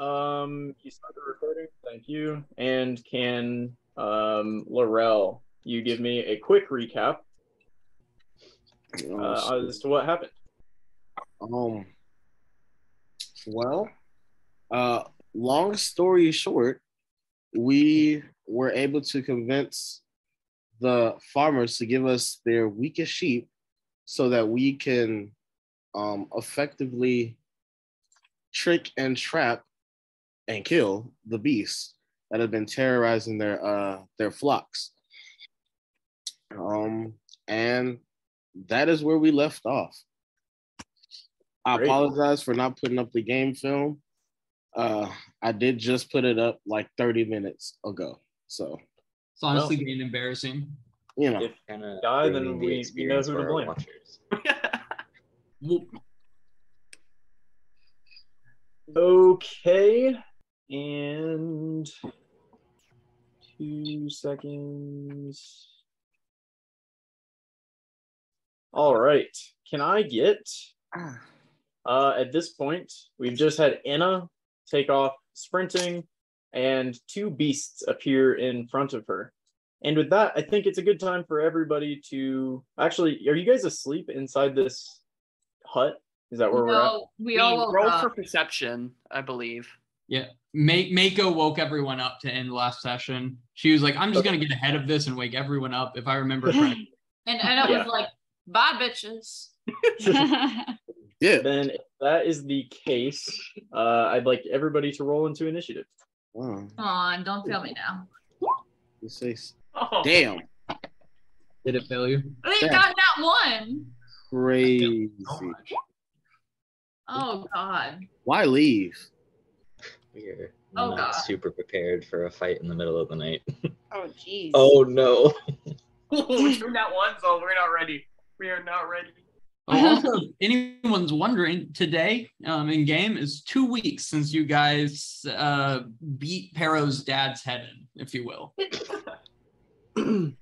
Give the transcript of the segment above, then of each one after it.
Um, you start the recording. Thank you. And can um, Laurel, you give me a quick recap uh, as to what happened? Um. Well, uh, long story short, we were able to convince the farmers to give us their weakest sheep so that we can um, effectively trick and trap and kill the beasts that have been terrorizing their uh, their flocks. Um, and that is where we left off. I Great. apologize for not putting up the game film. Uh, I did just put it up like 30 minutes ago. So, It's honestly getting embarrassing. you know, If Kinda die, then we- the we know who to blame. watchers. Okay. And two seconds. All right. Can I get uh at this point we've just had Anna take off sprinting and two beasts appear in front of her. And with that, I think it's a good time for everybody to actually are you guys asleep inside this hut? Is that where we're at? We, We all roll up. for perception, I believe. Yeah. Ma- Mako woke everyone up to end last session. She was like, I'm just Okay. gonna get ahead of this and wake everyone up if I remember correctly. And and it Yeah. was like, bye bitches. yeah. Then if that is the case, uh, I'd like everybody to roll into initiative. Wow, Come on, don't fail me now. you say, s- Oh, damn, Did it fail you? They Yeah. got that one. crazy. Oh god. Why leave? We're Oh, not God. super prepared for a fight in the middle of the night. Oh, jeez. oh no. we turned that one, so we're not ready. We are not ready. Also, if anyone's wondering, today um, in game is two weeks since you guys uh, beat Pero's dad's head in, if you will.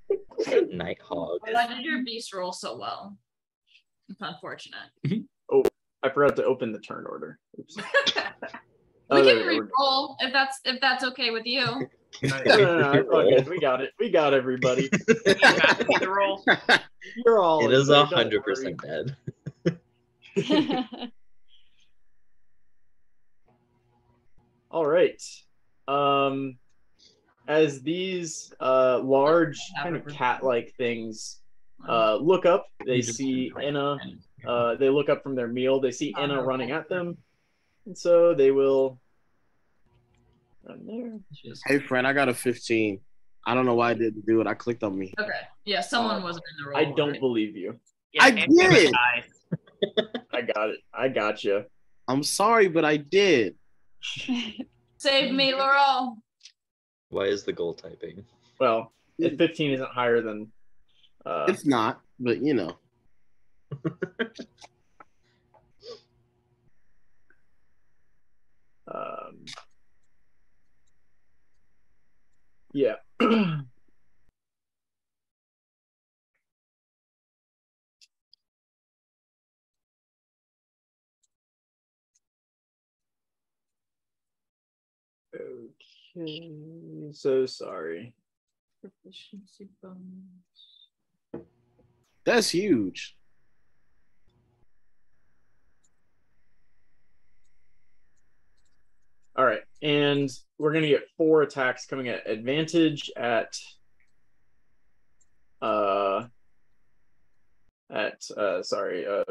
Nighthawk. Why did your beast roll so well? It's unfortunate. Oh, I forgot to open the turn order. Oops. we can re-roll if that's if that's okay with you. No, no, no, it's. We got it. We got everybody. the roll. You're all. It in is there, a hundred percent dead. All right. Um, as these uh large kind of cat-like things uh look up, they see Enna. Uh, they look up from their meal. They see Enna running at them, and so they will. Run there. Hey, friend, I got a 15. I don't know why I didn't do it. I clicked on me. Okay. Yeah, someone wasn't in the roll. I don't right? believe you. Yeah, I did. I got it. I got you. I'm sorry, but I did. Save me, Laurel. Why is the goal typing? Well, if 15 isn't higher than. Uh, It's not, but you know. um, yeah. okay. So sorry. Proficiency bonus. That's huge. All right, and we're gonna get four attacks coming at advantage at uh at uh sorry uh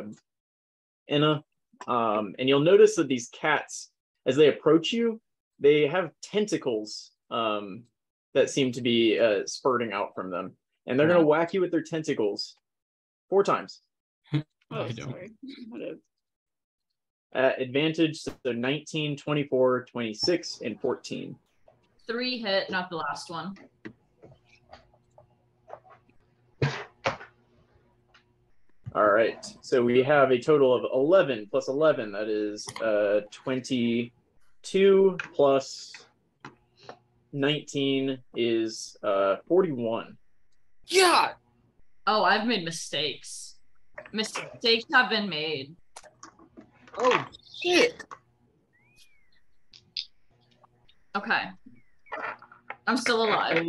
Enna. Um and you'll notice that these cats, as they approach you, they have tentacles um that seem to be uh spurting out from them. And they're gonna whack you with their tentacles four times. I Oh, don't. sorry. Whatever. At advantage, so 19, 24, 26, and 14. Three hit, not the last one. All right. So we have a total of 11 plus 11. That is uh, 22 plus 19 is uh, 41. Yeah. Oh, I've made mistakes. Mistakes have been made. Oh shit. Okay. I'm still alive.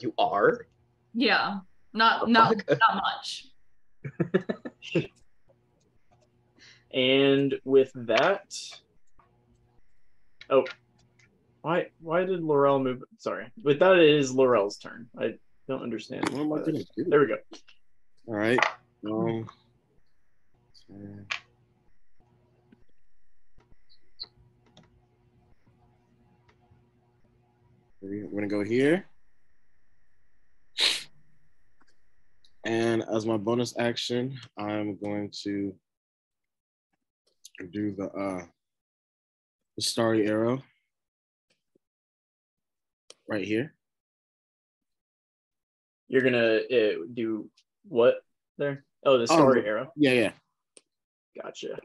You are? Yeah. Not not not much. And with that, oh, why why did Laurel move? Sorry, with that it is Laurel's turn. I don't understand. What am I gonna do? There we go. All right. Um. We're gonna go here. And as my bonus action, I'm going to do the uh the starry arrow right here. You're gonna uh, do what there? Oh, the story Oh. arrow. Yeah, yeah. Gotcha.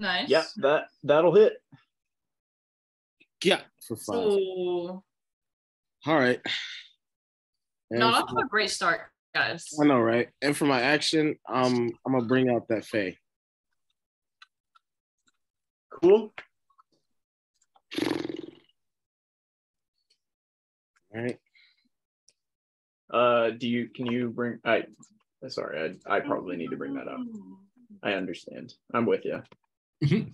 Nice. Yeah, that that'll hit. Yeah, for five. Ooh. All right. And Not for off to a great start, guys. I know, right? And for my action, um, I'm gonna bring out that Fae. Cool. All right. Uh, do you can you bring? I sorry, I I probably need to bring that up. I understand. I'm with you. Mhm.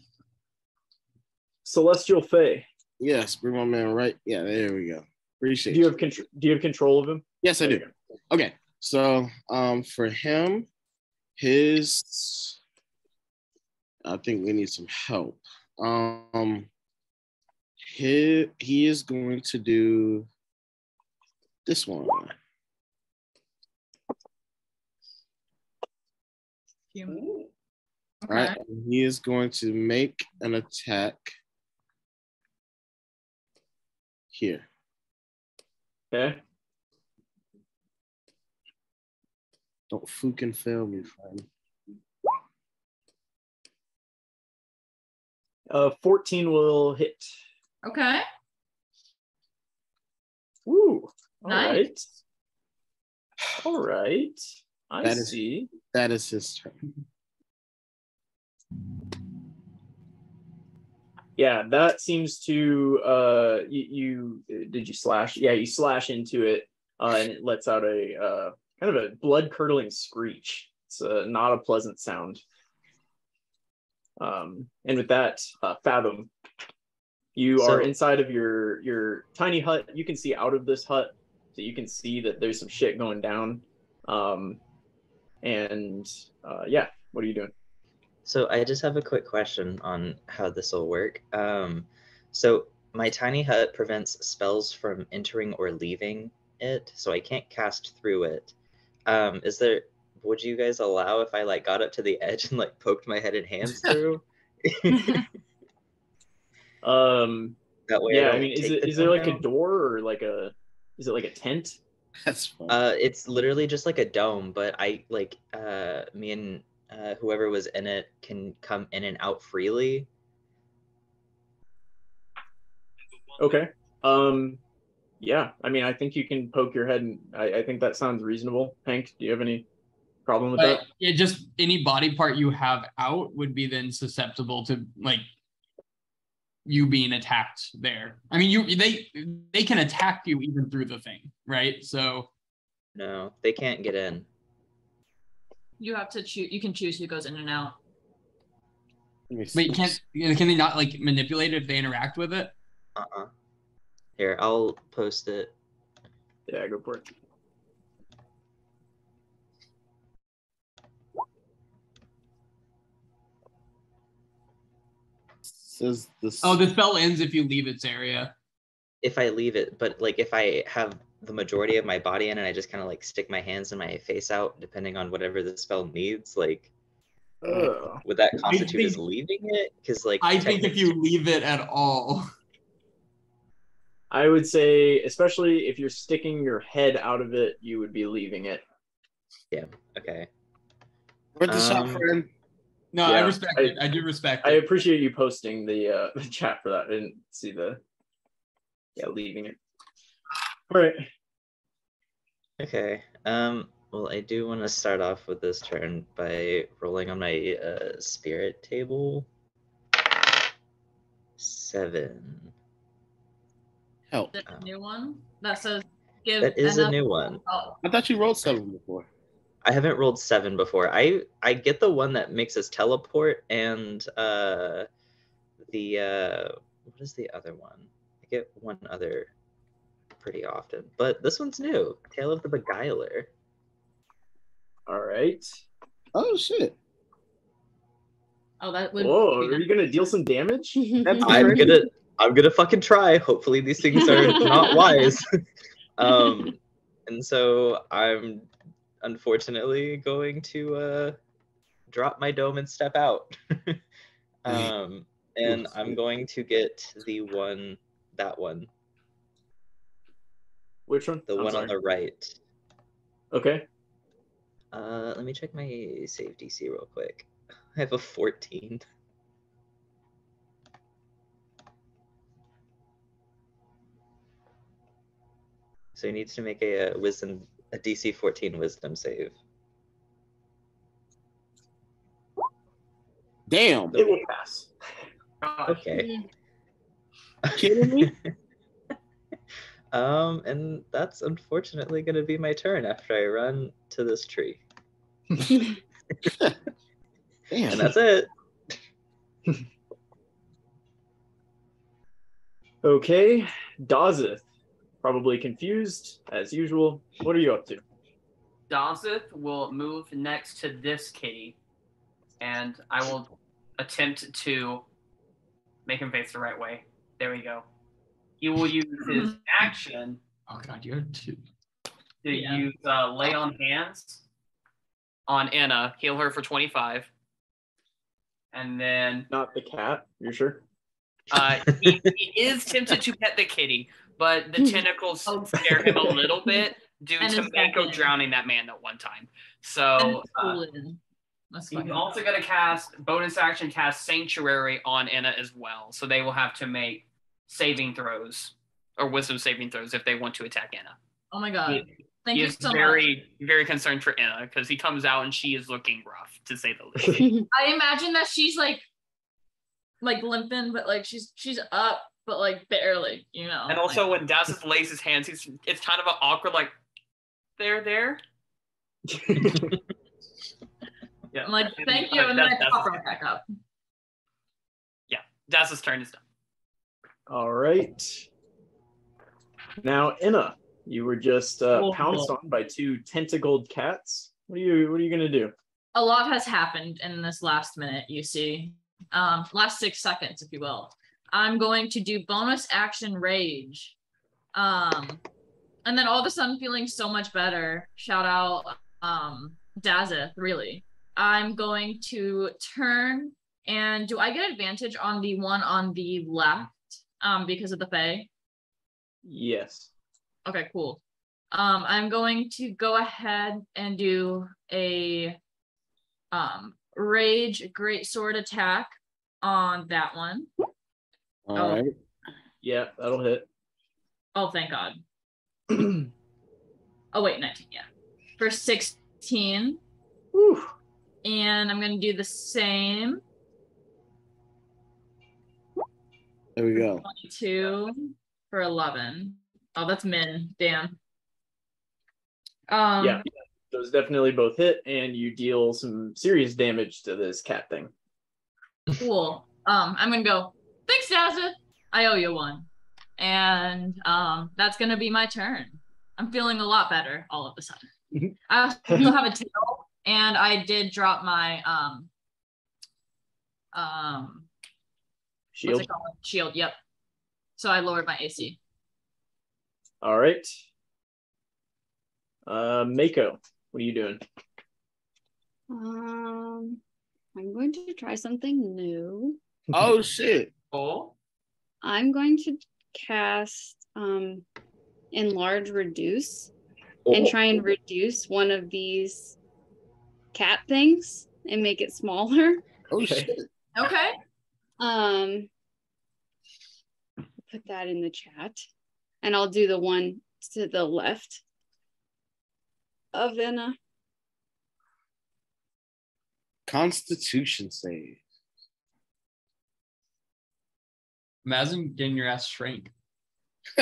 Celestial Fae. Yes, bring my man right. Yeah, there we go. Appreciate Do you it. have control? Do you have control of him? Yes, I There do. Okay, so um, for him, his, I think we need some help. Um, he he is going to do this one. All right, and he is going to make an attack here. Okay. Don't fucking fail me, friend. Uh, 14 will hit. Okay. Woo. All Nice. right. All right. I That is- see. That is his turn. Yeah, that seems to uh you, you did you slash? Yeah, you slash into it uh and it lets out a uh kind of a blood curdling screech. It's uh, not a pleasant sound. Um and with that, uh Fathom, you are inside of your your tiny hut. You can see out of this hut, so you can see that there's some shit going down. Um and uh yeah, what are you doing? So I just have a quick question on how this will work. Um, so my tiny hut prevents spells from entering or leaving it, so I can't cast through it. Um, is there? Would you guys allow if I like got up to the edge and like poked my head and hands through? Um that way. yeah, I don't mean, is take it there dome like a door or like a is it like a tent? That's fine. Uh, it's literally just like a dome, but I like uh me and uh whoever was in it can come in and out freely. Okay. Um, yeah. I mean, I think you can poke your head, and I, I think that sounds reasonable. Hank, do you have any problem with But that? Yeah, just any body part you have out would be then susceptible to like you being attacked there. I mean, you they they can attack you even through the thing, right? So No, they can't get in. You have to choose. You can choose who goes in and out. Let me but you can't can they not like manipulate it if they interact with it? Uh-uh. Here, I'll post it. Yeah, go for it. Says this. Oh, the spell ends if you leave its area. If I leave it, but like if I have the majority of my body in and I just kind of like stick my hands and my face out, depending on whatever the spell needs, like Ugh. would that constitute as leaving it? Because like I think if you leave it at all, I would say, especially if you're sticking your head out of it, you would be leaving it. Yeah. Okay. Where's the shot, Um, friend? no, I respect I- it. I do respect I it. appreciate you posting the uh the chat for that. I didn't see the yeah leaving it. All right. Okay. Um. Well, I do want to start off with this turn by rolling on my uh, spirit table. Seven. Help. The new one that says give. That is a new one. Oh, I thought you rolled seven before. I haven't rolled seven before. I I get the one that makes us teleport and uh the uh what is the other one? I get one other pretty often. But this one's new. Tale of the Beguiler. All right. Oh shit. oh, that would. Whoa, be are you gonna deal some damage? That's I'm gonna I'm gonna fucking try. Hopefully these things are not wise. um and so I'm unfortunately going to uh drop my dome and step out. um and I'm going to get the one that one, Which one? the I'm one on the right. Okay. Uh let me check my save DC real quick. I have a 14. So he needs to make a, uh wisdom a DC 14 wisdom save. Damn. It will pass. Gosh. Okay. Kidding me? Um, and that's unfortunately going to be my turn after I run to this tree. Damn. And that's it. Okay. Dazeth, probably confused as usual. What are you up to? Dazeth will move next to this kitty, and I will attempt to make him face the right way. There we go. He will use his action Oh god, you have two. to Yeah. use uh, lay on hands on Anna, heal her for 25. And then Not the cat. You're sure? uh, he, he is tempted to pet the kitty, but the tentacles Oh. scare him a little bit due And to Mako drowning that man at one time. So it's uh, cool in. That's He's also going to cast bonus action cast Sanctuary on Anna as well. So they will have to make saving throws or wisdom saving throws if they want to attack Anna. Oh my god. He- Thank he you is so much. very, very concerned for Anna because he comes out and she is looking rough, to say the least. I imagine that she's like like limping, but like she's she's up, but like barely, you know. and also when Dazeth lays his hands, he's it's kind of an awkward like, there, there. Yeah. I'm like, And, thank you, uh, and then I Daz- pop right back up. Dazeth's turn is done. All right. Now, Inna, you were just uh, pounced on by two tentacled cats. What are you? What are you gonna do? A lot has happened in this last minute, you see. Um, last six seconds, if you will. I'm going to do bonus action rage. Um, and then all of a sudden feeling so much better. Shout out um Dazeth, really. I'm going to turn and do I get advantage on the one on the left um because of the Fae? Yes. Okay, cool. Um, I'm going to go ahead and do a um rage great sword attack on that one. All Oh. right. Yeah, that'll hit. Oh, thank God. Oh wait, 19, yeah. For 16. Whew. And I'm gonna do the same. There we go. 22 for 11. Oh, that's min. Damn. Um yeah, those definitely both hit, and you deal some serious damage to this cat thing. cool. Um, I'm gonna go, thanks, Dazza. I owe you one. And um, that's gonna be my turn. I'm feeling a lot better all of a sudden. I still have a tail, and I did drop my um um what's Shield. it called? Shield, yep. So I lowered my AC. All right. Uh, Mako, what are you doing? um, I'm going to try something new. Oh shit. Oh, I'm going to cast um enlarge reduce Oh, and try and reduce one of these cat things and make it smaller. Oh shit. Okay. Um put that in the chat. And I'll do the one to the left of Anna. Constitution save. Imagine getting your ass shrank.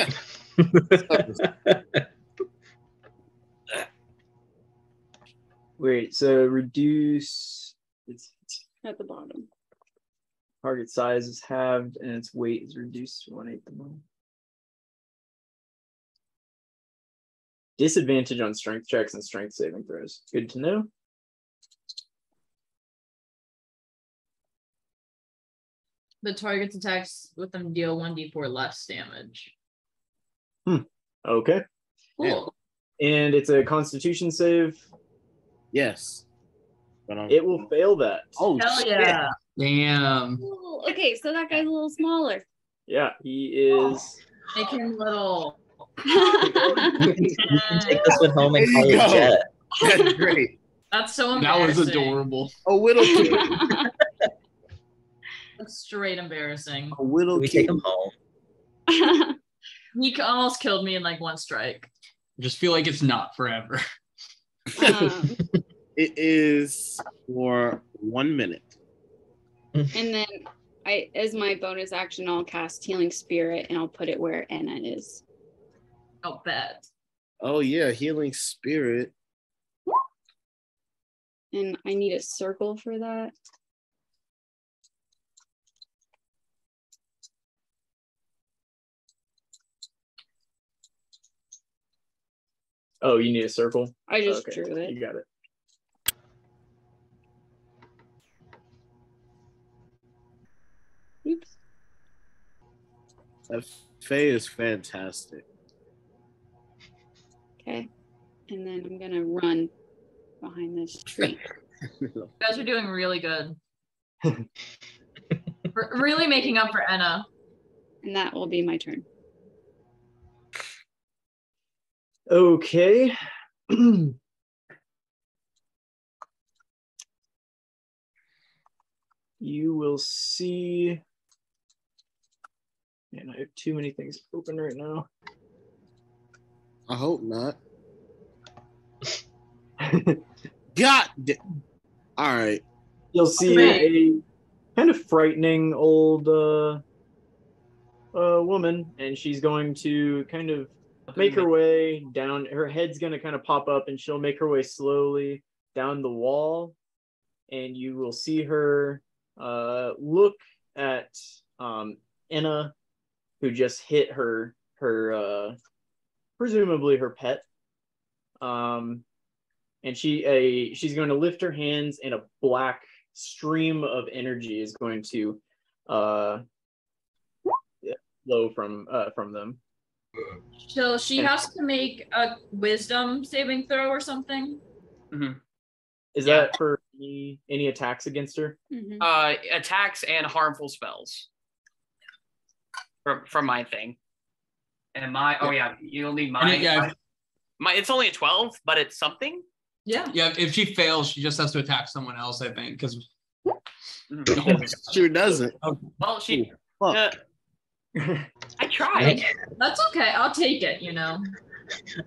Wait, so reduce its At the bottom. Target size is halved and its weight is reduced to one eighth the amount. Disadvantage on strength checks and strength saving throws. Good to know. The target's attacks with them deal 1d4 less damage. Hmm. Okay. Cool. And it's a constitution save. Yes. It will fail that. oh, Hell shit. yeah. Damn. Cool. Okay, so that guy's a little smaller. Yeah, he is. Make him little. You can, take this one home and call you it jet. That's great. That's so That was adorable. A little kid. That's straight embarrassing. A little We kid. take him home. He almost killed me in like one strike. I Just feel like it's not forever. um, It is for one minute. And then I, as my bonus action, I'll cast Healing Spirit and I'll put it where Anna is. I'll bet. Oh yeah, healing spirit. And I need a circle for that. Oh, you need a circle. I just Okay, drew it. You got it. Oops. That Fae is fantastic. Okay. And then I'm gonna run behind this tree. You guys are doing really good. R- really making up for Enna. and that will be my turn. Okay. you will see. Man, I have too many things open right now. I hope not. God. da- All right. You'll see a kind of frightening old uh, uh, woman, and she's going to kind of make her way down. Her head's going to kind of pop up, and she'll make her way slowly down the wall, and you will see her uh, look at um, Enna, who just hit her her uh, presumably her pet. Um, and she a she's going to lift her hands, and a black stream of energy is going to uh, flow from uh, from them. So she has to make a wisdom saving throw or something. Is Yeah. that for any, any attacks against her? Mhm. Uh, attacks and harmful spells. From from my thing. And my oh yeah, you'll need And mine. it- yeah, if- My it's only a twelve, but it's something. Yeah. yeah, if she fails, she just has to attack someone else, I think. Because she doesn't. Well, she. Fuck. Uh, I tried. That's okay. I'll take it, you know.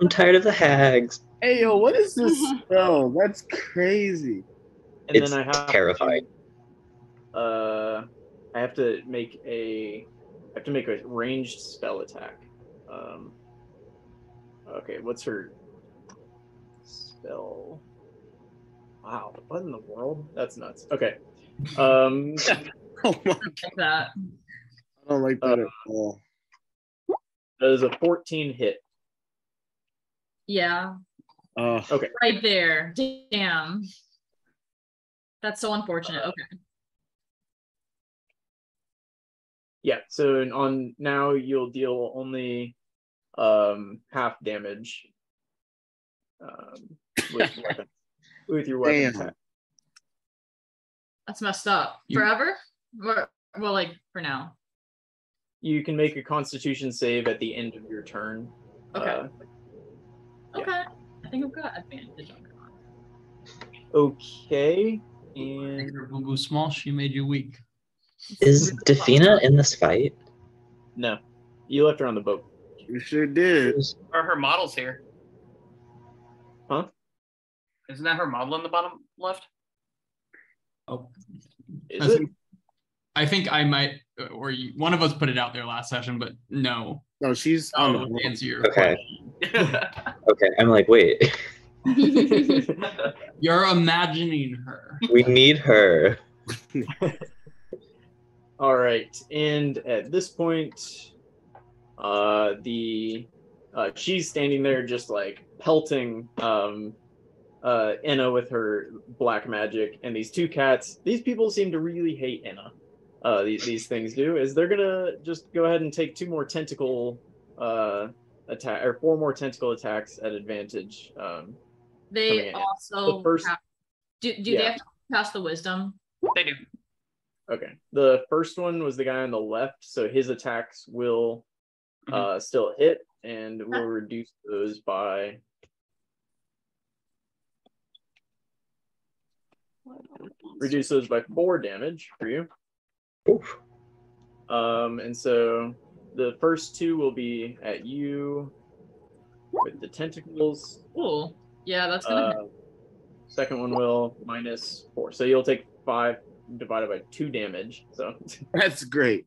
I'm tired of the hags. Hey yo, what is this spell? That's crazy. And It's then I have terrifying. To, uh, I have to make a I have to make a ranged spell attack. Um, okay, what's her spell? Wow, what in the world? That's nuts. Okay. Um, Oh my, Like that. I don't like that at all. that is a 14 hit. Yeah. Uh, okay. Right there. Damn. That's so unfortunate. Okay. Yeah, so on now you'll deal only um half damage um with, weapon, with your weapon Damn. That's messed up. You- Forever? Or- Well, like for now. You can make a constitution save at the end of your turn. Okay. Uh, Yeah. Okay. I think I've got advantage on that. okay. And her boo boo small, she made you weak. Is Defina in this fight? no. You left her on the boat. you sure did. Are her model's here. Huh? Isn't that her model in the bottom left? Oh, Is I it? think, I think I might, or you, one of us put it out there last session, but no. No, she's on the Oh, board. answer your Okay. Okay, I'm like, wait, You're imagining her. we need her. All right, and at this point, uh, the uh, she's standing there just like pelting um, uh, Enna with her black magic, and these two cats. These people seem to really hate Enna. Uh, these these things do is they're gonna just go ahead and take two more tentacle uh, attack or four more tentacle attacks at advantage. Um, They also The first- have, do, do Yeah. they have to pass the wisdom? they do. Okay. The first one was the guy on the left, so his attacks will uh still hit and we'll reduce those by reduce those by four damage for you. Oof. Um and so the first two will be at you with the tentacles. Cool. Yeah, that's gonna Uh, second one will minus four. So you'll take five divided by two damage. So That's great.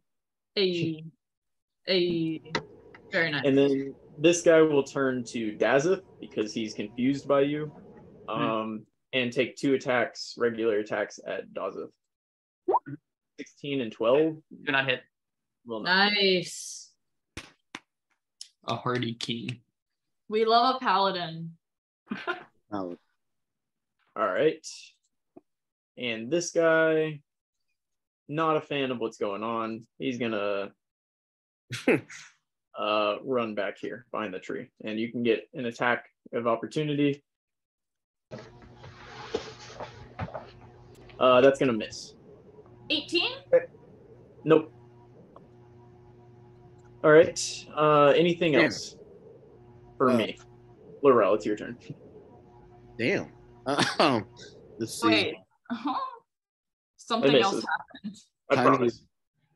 a a very nice. And then this guy will turn to Dazeth because he's confused by you. Um, and take two attacks, regular attacks at Dazeth. 16 and 12 Do not hit. will not. nice. A hardy king. We love a paladin. Valid. All right. And this guy, not a fan of what's going on. He's gonna uh run back here behind the tree. And you can get an attack of opportunity. Uh that's gonna miss. 18? Nope. All right. Uh, anything Damn. else for Uh, me? Laurel, it's your turn. Damn. Um, let's see. Wait. Something else misses. happened. I Tiny- promise.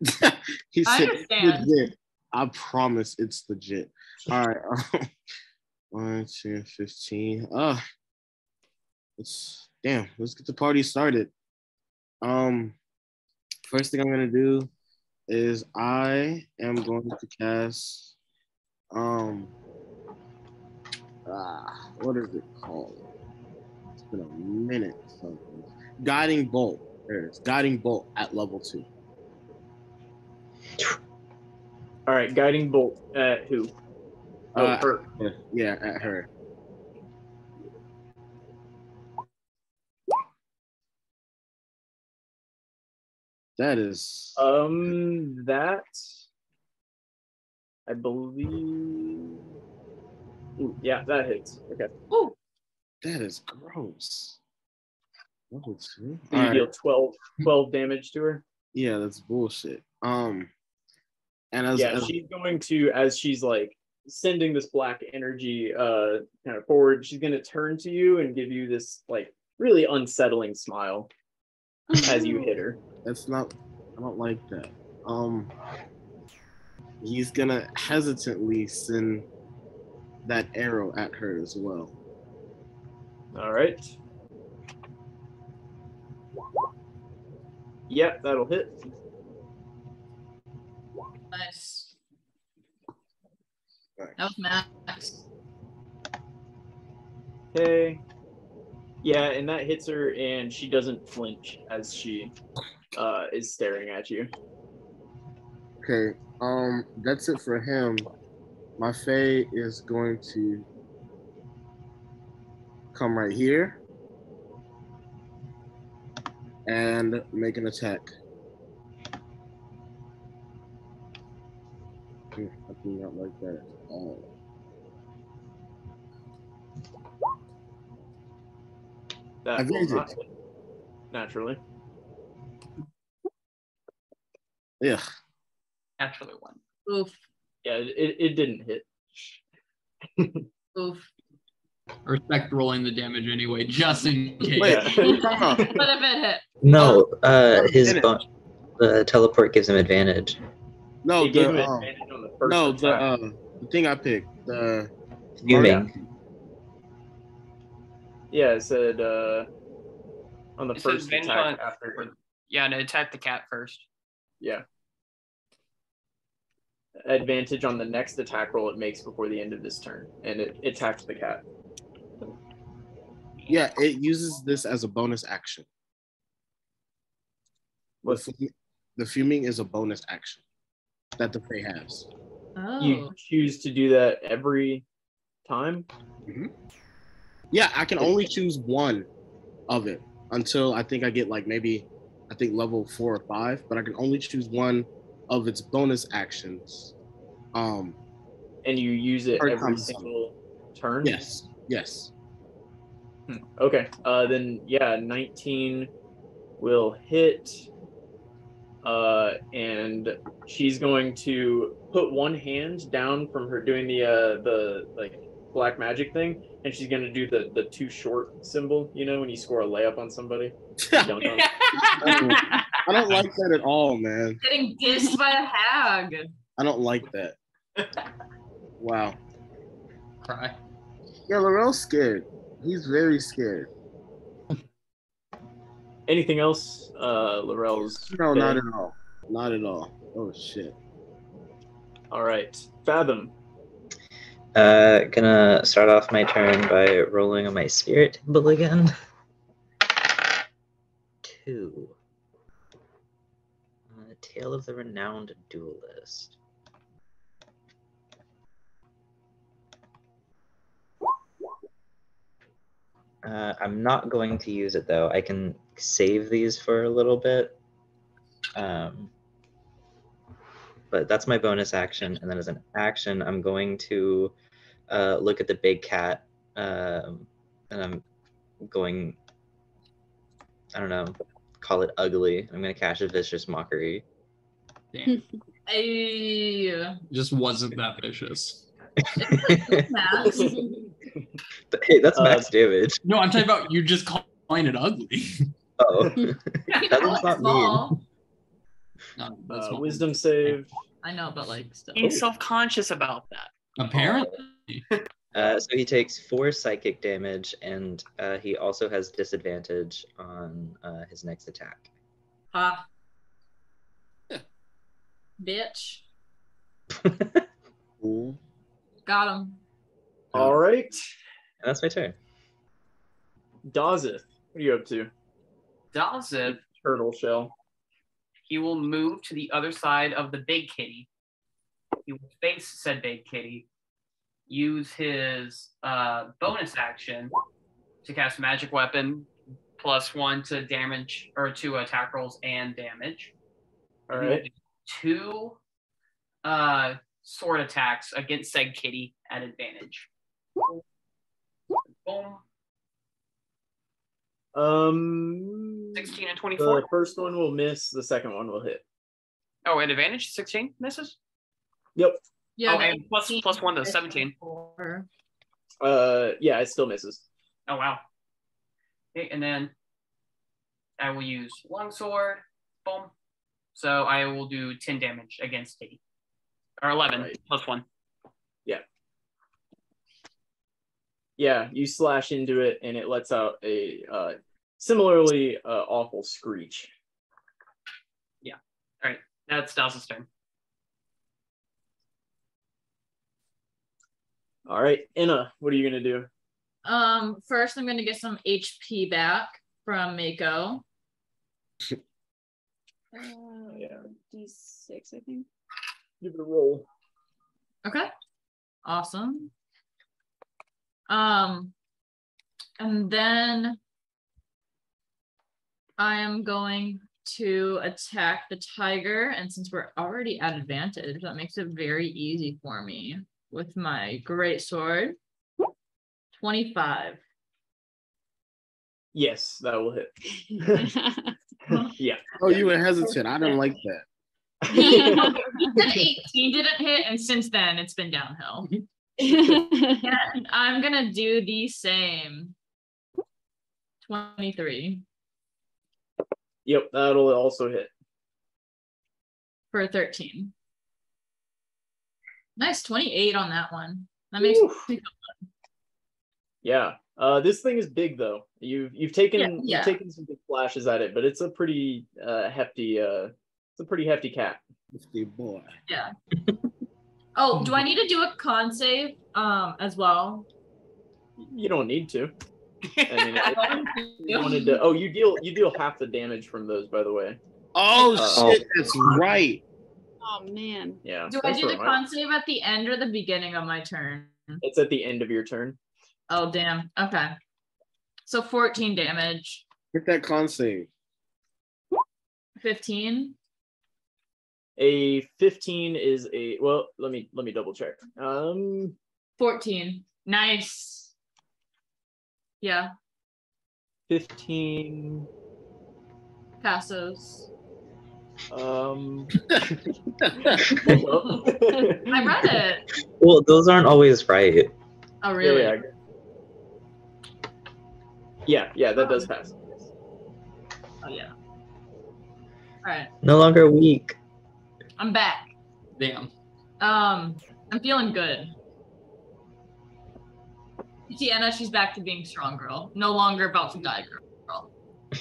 he I said understand. legit. I promise it's legit. All right. Um, 1, 2, 15. Uh, let's, damn, let's get the party started. Um, first thing I'm going to do is I am going to cast, um, ah, what is it called? It's been a minute. Something. Guiding Bolt. There it is. Guiding Bolt at level two. All right. Guiding bolt at who? Oh, Uh, her. Yeah, at her. That is Um, that I believe. Ooh, yeah, that hits. Okay. Ooh, that is gross. Level two? So you Alright, deal 12, 12 damage to her. Yeah, that's bullshit. Um, and as, yeah, as she's going to as she's like sending this black energy uh kind of forward. She's gonna turn to you and give you this like really unsettling smile as you hit her. that's not, I don't like that. Um, he's gonna hesitantly send that arrow at her as well. All right. Yep, that'll hit. nice. Alright. That was Max. Okay. Yeah, and that hits her, and she doesn't flinch as she uh, is staring at you. Okay, um, that's it for him. My Fae is going to come right here and make an attack. Hmm, I do not like that at all. That I will not it. hit, naturally. Yeah, Naturally one. Oof. Yeah, it, it, it didn't hit. Oof. Respect rolling the damage anyway, just in case. Wait. But if it hit, No, uh, his bon- the teleport gives him advantage. no, it him the, um, advantage on the first no, the attack. uh, the thing I picked, the Fuming. yeah, it said uh, on the It first advantage attack on- after. Yeah, and attack the cat first. Yeah. Advantage on the next attack roll it makes before the end of this turn, and it, it attacks the cat. Yeah, it uses this as a bonus action. The, What's fu- the fuming is a bonus action that the Fae has. Oh. you choose to do that every time? Mm-hmm. Yeah, I can only choose one of it until I think I get like maybe I think level four or five, but I can only choose one of its bonus actions. Um And you use it every time. single turn? yes, yes. Hmm, Okay. Uh then yeah, 19 will hit. Uh and she's going to put one hand down from her doing the uh the like black magic thing and she's going to do the the too short symbol, you know, when you score a layup on somebody. You don't know. I don't like that at all, man. Getting dissed by a hag. I don't like that. Wow. Cry. Yeah, Laurel's scared. He's very scared. Anything else? Uh Laurel's No, not at all. Not at all. Oh shit. All right. Fathom. Uh, gonna start off my turn by rolling on my spirit table again. Two. Tale of the Renowned Duelist. Uh, I'm not going to use it though. I can save these for a little bit. Um, but that's my bonus action. And then as an action, I'm going to uh, look at the big cat, um, and I'm going. I don't know, call it ugly. I'm gonna cash a vicious mockery. Damn. Ay. Just wasn't that vicious. Max. hey, that's Uh, max damage. No, I'm talking about you just calling it ugly. Oh, You That know, one's it's not small. No, that's Uh, wisdom save. I know, but like still. He's self-conscious about that. Apparently. uh, so he takes four psychic damage, and uh, he also has disadvantage on uh, his next attack. Ha. Bitch. Cool. Got him. All right. And that's my turn. Dazeth, what are you up to? Dazeth, Turtle shell. he will move to the other side of the big kitty. He will face said big kitty, use his uh, bonus action to cast magic weapon plus one to damage or to attack rolls and damage. All He will right. Do Two uh, sword attacks against said kitty at advantage. Boom. Um, 16 and 24. the 24. first one will miss. The second one will hit. Oh, at advantage, 16 misses. Yep. Yeah. oh, and plus plus one to 17. Uh, yeah, it still misses. Oh wow. Okay, and then I will use longsword. Boom. So I will do 10 damage against Kitty. Or 11 Right. plus one. Yeah, Yeah, you slash into it, and it lets out a uh, similarly uh, awful screech. Yeah. All right. That's Dawson's turn. All right, Inna, what are you gonna do? Um, first I'm gonna get some HP back from Mako. Uh, Yeah. D6, I think. Give it a roll. Okay. Awesome. Um, and then I am going to attack the tiger. And since we're already at advantage, that makes it very easy for me with my great sword. 25. Yes, that will hit. Yeah. Oh, you were hesitant. I didn't like that. Then 18 didn't hit, and since then it's been downhill. And I'm gonna do the same. 23 Yep, that'll also hit. for 13. Nice 28 on that one. That makes Oof. Yeah. Uh, this thing is big though. You've you've taken Yeah, yeah. you've taken some good flashes at it, but it's a pretty uh, hefty. Uh, it's a pretty hefty cat. Fifty boy. Yeah. Oh, do I need to do a con save um as well? You don't need to. I mean, I wanted you to. wanted to. Oh, you deal you deal half the damage from those, by the way. Oh Uh, shit, that's right. Oh man. Yeah. Do I do the all right. con save at the end or the beginning of my turn? It's at the end of your turn. Oh damn. Okay. So 14 damage. Hit that con save. 15. A 15 is a well. Let me let me double check. Um, 14. Nice. Yeah. 15. Passos. Um, I read it. Well, those aren't always right. Oh really? Yeah, yeah, yeah, yeah, that does pass. Oh yeah. All right. No longer weak. I'm back. Damn. Um, I'm feeling good. Tiana, she's back to being strong girl. No longer about to die girl.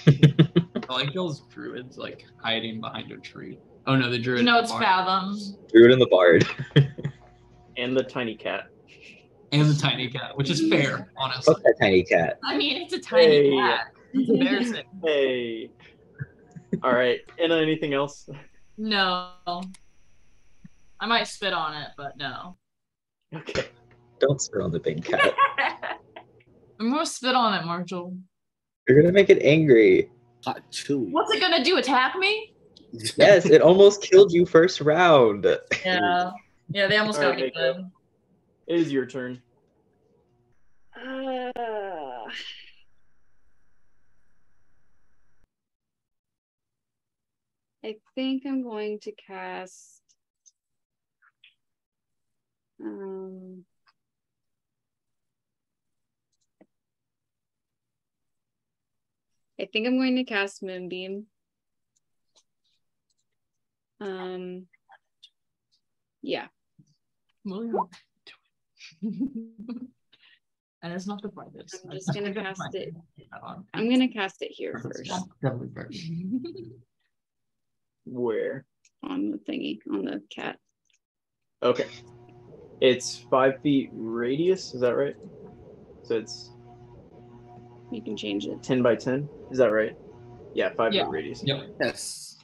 I like those druids like hiding behind a tree. Oh no, the druid. You know it's bard. fathom. Druid and the bard. And the tiny cat. And the tiny cat, which is fair, honestly. Fuck that tiny cat. I mean, it's a tiny Hey. cat. It's embarrassing. Hey. All right. Anna, anything else? No. I might spit on it, but no. Okay. Don't spit on the big cat. I'm gonna spit on it, Marshall. You're gonna make it angry. Hot chewy. What's it gonna do? Attack me? Yes, it almost killed you first round. Yeah. Yeah, they almost All got right, me good. It is your turn. Uh, I think I'm going to cast. Um, I think I'm going to cast Moonbeam. Um, yeah, Well, yeah. and it's not the brightest. I'm just gonna cast it. on. I'm gonna cast it here first Definitely first. Where? on the thingy on the cat. Okay. It's five feet radius. Is that right? So it's You can change it. 10 by 10. Is that right? Yeah, five Yeah. foot radius. Yep. Yes.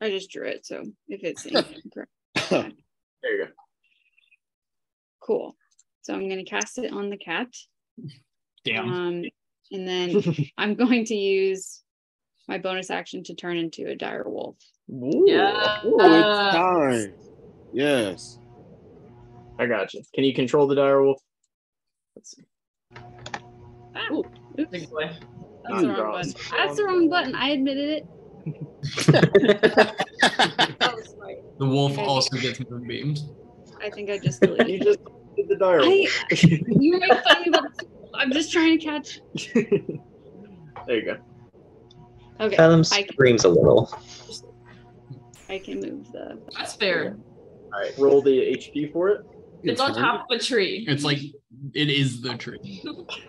I just drew it, so if it's incorrect. There you go. Cool. So I'm going to cast it on the cat. Damn. Um, and then I'm going to use my bonus action to turn into a dire wolf. Ooh, Yeah. Oh, Uh, it's time. Yes. I got you. Can you control the dire wolf? Let's see. Ah, Ooh, oops, Big boy. that's the wrong button. That's the wrong button. I admitted it. That was. The wolf also gets moonbeamed. I think I just You deleted. just did the dire I, wolf. you make fun of me, but I'm just trying to catch. there you go. Okay, Fathom I can, screams a little. I can move the. That's fair. All right, roll the HP for it. It's on top of a tree. It's like it is the tree.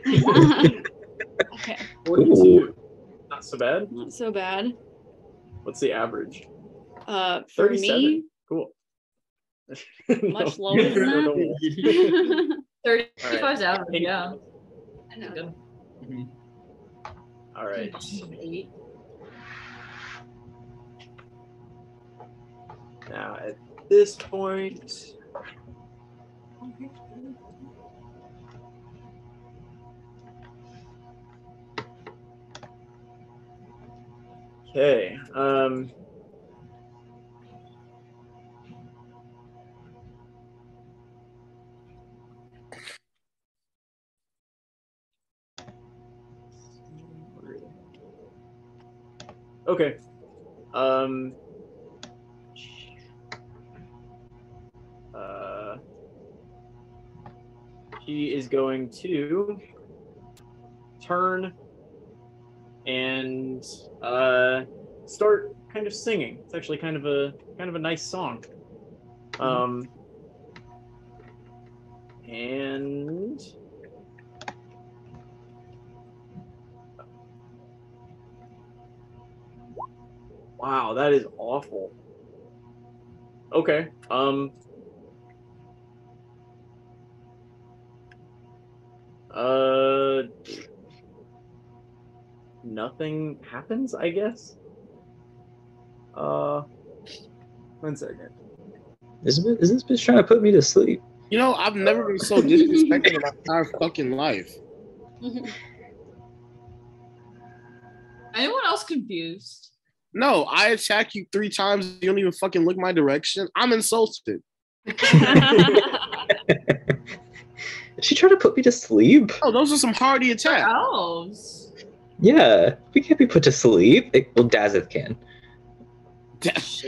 okay, 42. Not so bad. not so bad. What's the average? Uh, for 37. me, Cool. Much No. lower than that. 35 is average, Hey. yeah. I know. Good. Mhm. All right. Eight. Now at this point, okay. Um, okay. Um, uh, she is going to turn and uh, start kind of singing. It's actually kind of a kind of a nice song. Um, and Wow, that is awful. Okay. Um. Uh. Nothing happens, I guess. Uh. One second. Is, this- is this bitch trying to put me to sleep? You know, I've never been so disrespected in my entire fucking life. Anyone else confused? No, I attack you three times. You don't even fucking look my direction. I'm insulted. Is she trying to put me to sleep? Oh, those are some hardy attacks. elves. Yeah, we can't be put to sleep. It, well, Dazeth can.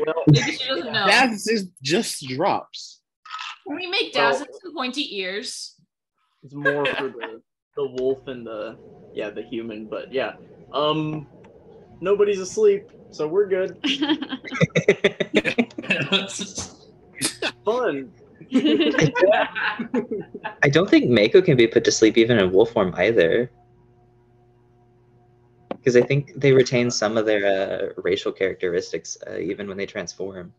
Well, Maybe she doesn't know. That is just drops. Can we make Well- Dazeth some pointy ears? it's more for the the wolf and the yeah the human, but yeah. Um. Nobody's asleep, so we're good. Fun. I don't think Mako can be put to sleep even in wolf form either. Because I think they retain some of their uh, racial characteristics uh, even when they transform.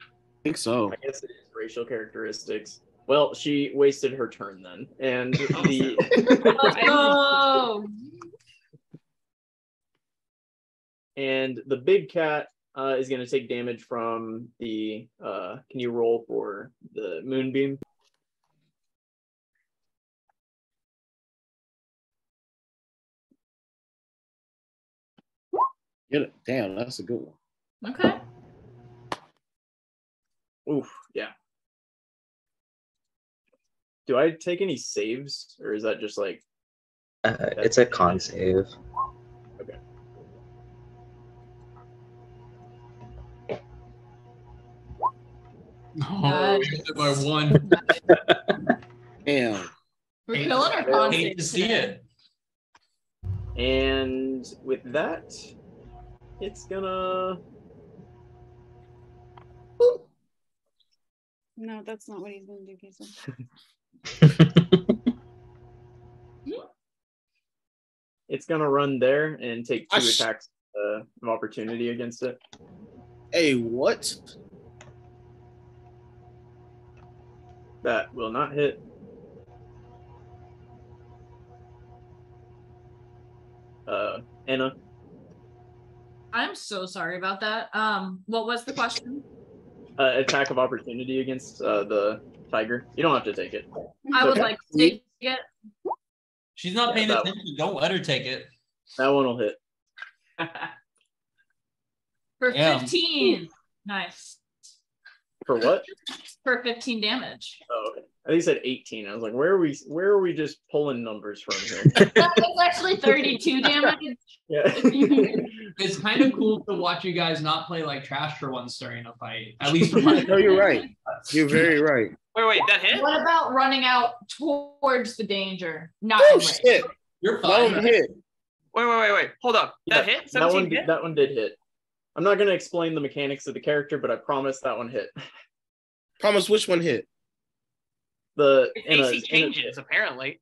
I think so. I guess it is racial characteristics. Well, she wasted her turn then, and the Let's go. And the big cat uh, is going to take damage from the. Uh, can you roll for the moonbeam? Get it. Damn, that's a good one. Okay. Oof, yeah. Do I take any saves, or is that just like Uh, it's a con save. Oh, we missed it by one. Damn. We're Hate- killing our con Hate to see today. it. And with that, it's gonna. no, that's not what he's gonna do, Jason. It's gonna run there and take two I sh- attacks uh, of opportunity against it. Hey, what? That will not hit. Uh, Anna. I'm so sorry about that. Um, what was the question? Uh, attack of opportunity against uh, the tiger. You don't have to take it. I would Okay. like to take it. She's not Yeah, paying that attention. Don't let her take it. That one will hit. For Damn. 15. Nice. For what? For 15 damage. Oh, okay. I think you said 18. I was like, where are we? Where are we just pulling numbers from here? That was actually 32 damage. yeah. It's kind of cool to watch you guys not play like trash for once during a fight. At least for my No, you're right. You're very right. Wait, wait, that hit? What about running out towards the danger? Not Oh shit! You're That fine. one hit. Wait, wait, wait, wait. Hold up. That Yeah, hit? That one. 17 did- hit? That one did hit. I'm not gonna explain the mechanics of the character, but I promise that one hit. Promise which one hit? The Its Inna's, AC Inna's, changes, apparently.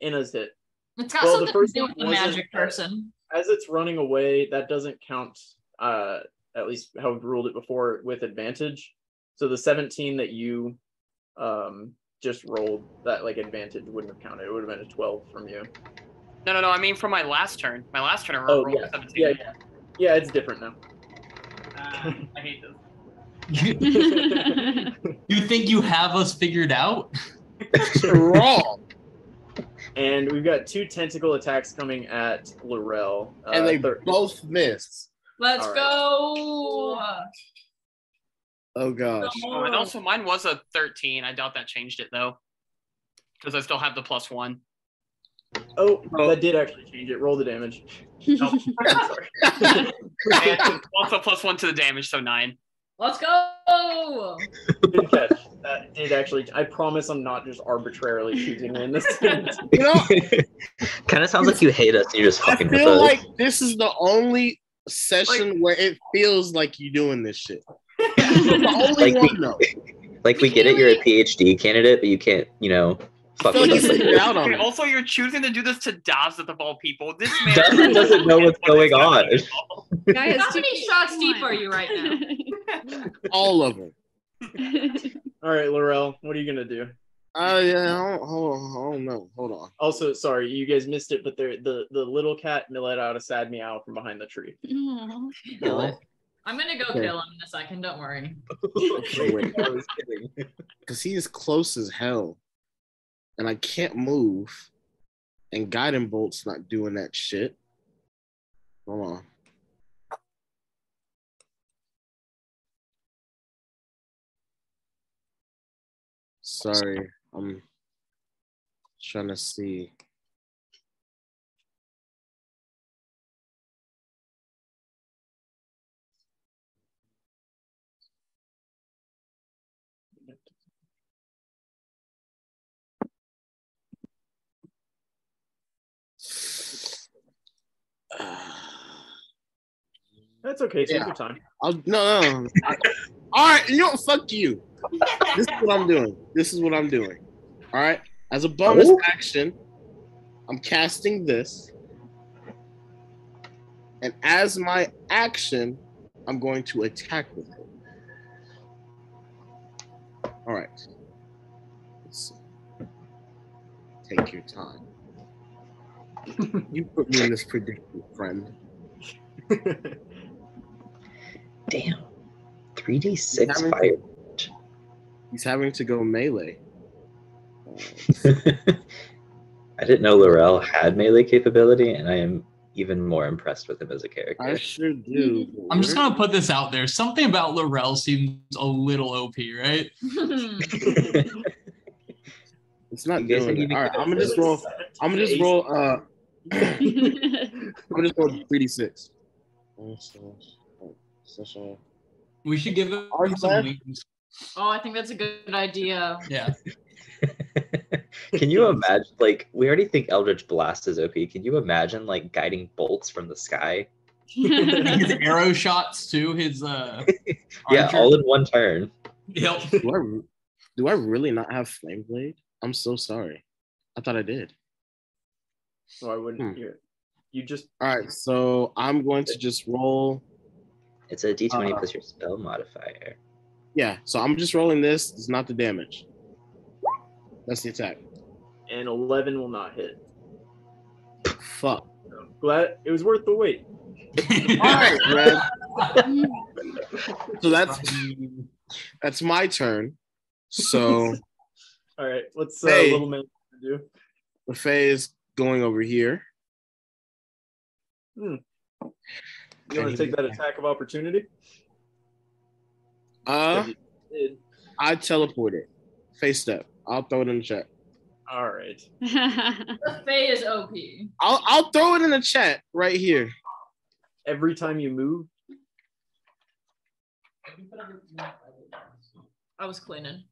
Inna's hit. It's got Well, the something first to do with the magic person. As it's running away, that doesn't count. Uh, at least how we've ruled it before with advantage. So the 17 that you um just rolled, that like advantage wouldn't have counted. It would have been a 12 from you. No, no, no. I mean, from my last turn. My last turn, I Oh, rolled yeah. 17. Yeah, yeah. Yeah, it's different now. Ah, I hate this. You think you have us figured out? Wrong. and we've got two tentacle attacks coming at Laurel. Uh, and they thir- both missed. Let's All right. go. Oh gosh. Oh, and also mine was a 13. I doubt that changed it though. Because I still have the plus one. Oh, Oh. that did actually change it. Roll the damage. Oh, no. Sorry. and also plus one to the damage, so nine. Let's go. Good catch. That did actually. I promise I'm not just arbitrarily choosing when this. You know, kind of sounds like you hate us you're just I fucking with feel us. like this is the only session where it feels like you're doing this shit. the only Like we- one though. like we get it, you're a PhD candidate, but you can't, you know, Fuck feel like he's out on it. also, you're choosing to do this to Dazeth of all people. This man Dazeth doesn't know what's going on. Guy has How many shots deep on. are you right now? All of them. All right, Laurel, what are you gonna do? Uh, yeah, I don't, hold on, I don't know. Hold on. Also, sorry, you guys missed it, but there the the little cat let out a sad meow from behind the tree. Aw. Kill it. I'm gonna go Okay. kill him in a second. Don't worry. wait. I was kidding. Because he is close as hell. And I can't move. And Guiding Bolt's not doing that shit. Hold on. Sorry, I'm trying to see. That's okay. Take Yeah. your time. I'll, no, no. no. I- all right, you know what? Fuck you. This is what I'm doing. This is what I'm doing. All right. As a bonus Oh. action, I'm casting this. And as my action, I'm going to attack with it. All right. Let's see. Take your time. You put me in this predicament, friend. Damn. 3d6 Having- fire. He's having to go melee. I didn't know Laurel had melee capability, and I am even more impressed with him as a character. I sure do. but I'm just gonna put this out there. Something about Laurel seems a little OP, right? It's not You guys doing it. All right, I'm gonna just roll. I'm gonna just roll. Uh, I'm gonna just roll three d six. We should give him Are you some glad? wings. oh, I think that's a good idea. Yeah. Can you imagine? Like, we already think Eldritch Blast is OP. Can you imagine like guiding bolts from the sky? his arrow shots too. His uh. Yeah, archer- all in one turn. Yep. Do I do I really not have flame blade? I'm so sorry. I thought I did. So I wouldn't Hmm. hear. it. You just All right, so I'm going to just roll. It's a D20 Uh, plus your spell modifier. Yeah, so I'm just rolling this. It's not the damage. That's the attack. and eleven will not hit. Fuck. So glad it was worth the wait. All right, Red. So that's that's my turn. So All right, what's uh, Hey. little man do? the Fae is going over here. You want to take that attack of opportunity? Uh, I teleport it. Fey Step. I'll throw it in the chat. All right. The Fae is OP. I'll I'll throw it in the chat right here. Every time you move, I was cleaning.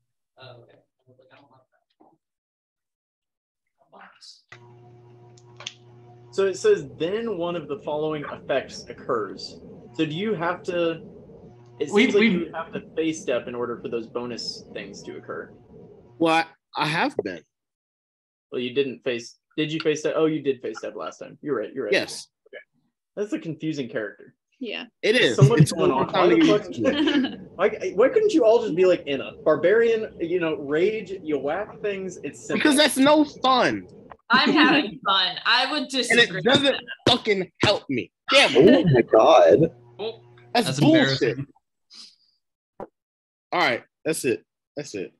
So it says then one of the following effects occurs. So do you have to? It We- like we- you have to fey step in order for those bonus things to occur. Well, I, I have been. Well, you didn't face. Did you fey step? Oh, you did fey step last time. You're right. You're right. Yes, Okay. That's a confusing character. Yeah. it is. So much It's going on. Why, why, why couldn't you all just be like in a barbarian? You know, rage. You whack things. It's simple. because that's no fun, I'm having fun. I would and it doesn't fucking help me. Damn, it. Oh my god. That's, That's bullshit. All right, that's it. That's it.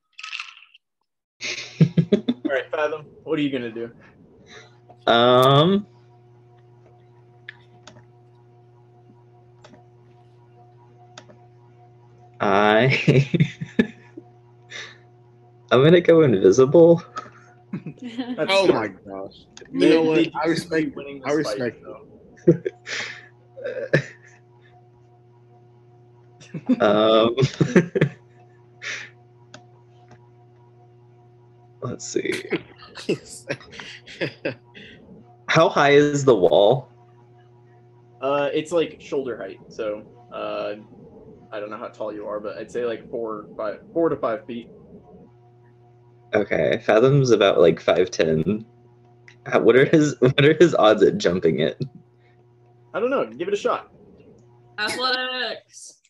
all right, Fathom. What are you gonna do? Um. I. I'm gonna go invisible. That's Oh my gosh. You They- know what? I respect. be winning I this fight, respect. though. um. Let's see. How high is the wall? Uh, it's like shoulder height. So, uh, I don't know how tall you are, but I'd say like four, five, four to five feet. Okay, Fathom's about like five ten. What are his What are his odds at jumping it? I don't know. Give it a shot. Athletics.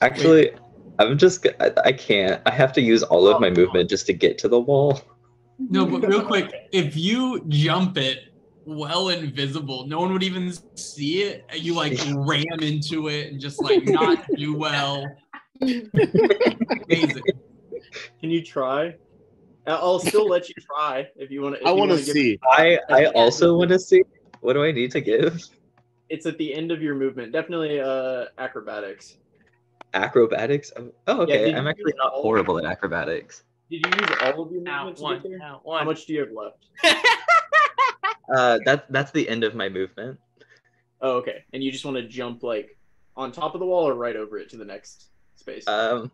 Actually, I'm just I can't. I have to use all of my oh. movement just to get to the wall. No, but real quick, if you jump it well invisible, no one would even see it. and You like ram into it and just like not do well. Amazing. Can you try? I- I'll still let you try if you want to. I want to see. I I also want to see. What do I need to give? It's at the end of your movement. Definitely uh acrobatics. Acrobatics. Oh, Oh, Yeah, okay. I'm actually not horrible at acrobatics. Did you use all of your Now movement to one. get there? Now How much do you have left? Uh, that that's the end of my movement. Oh, okay. And you just want to jump like on top of the wall or right over it to the next space? Um,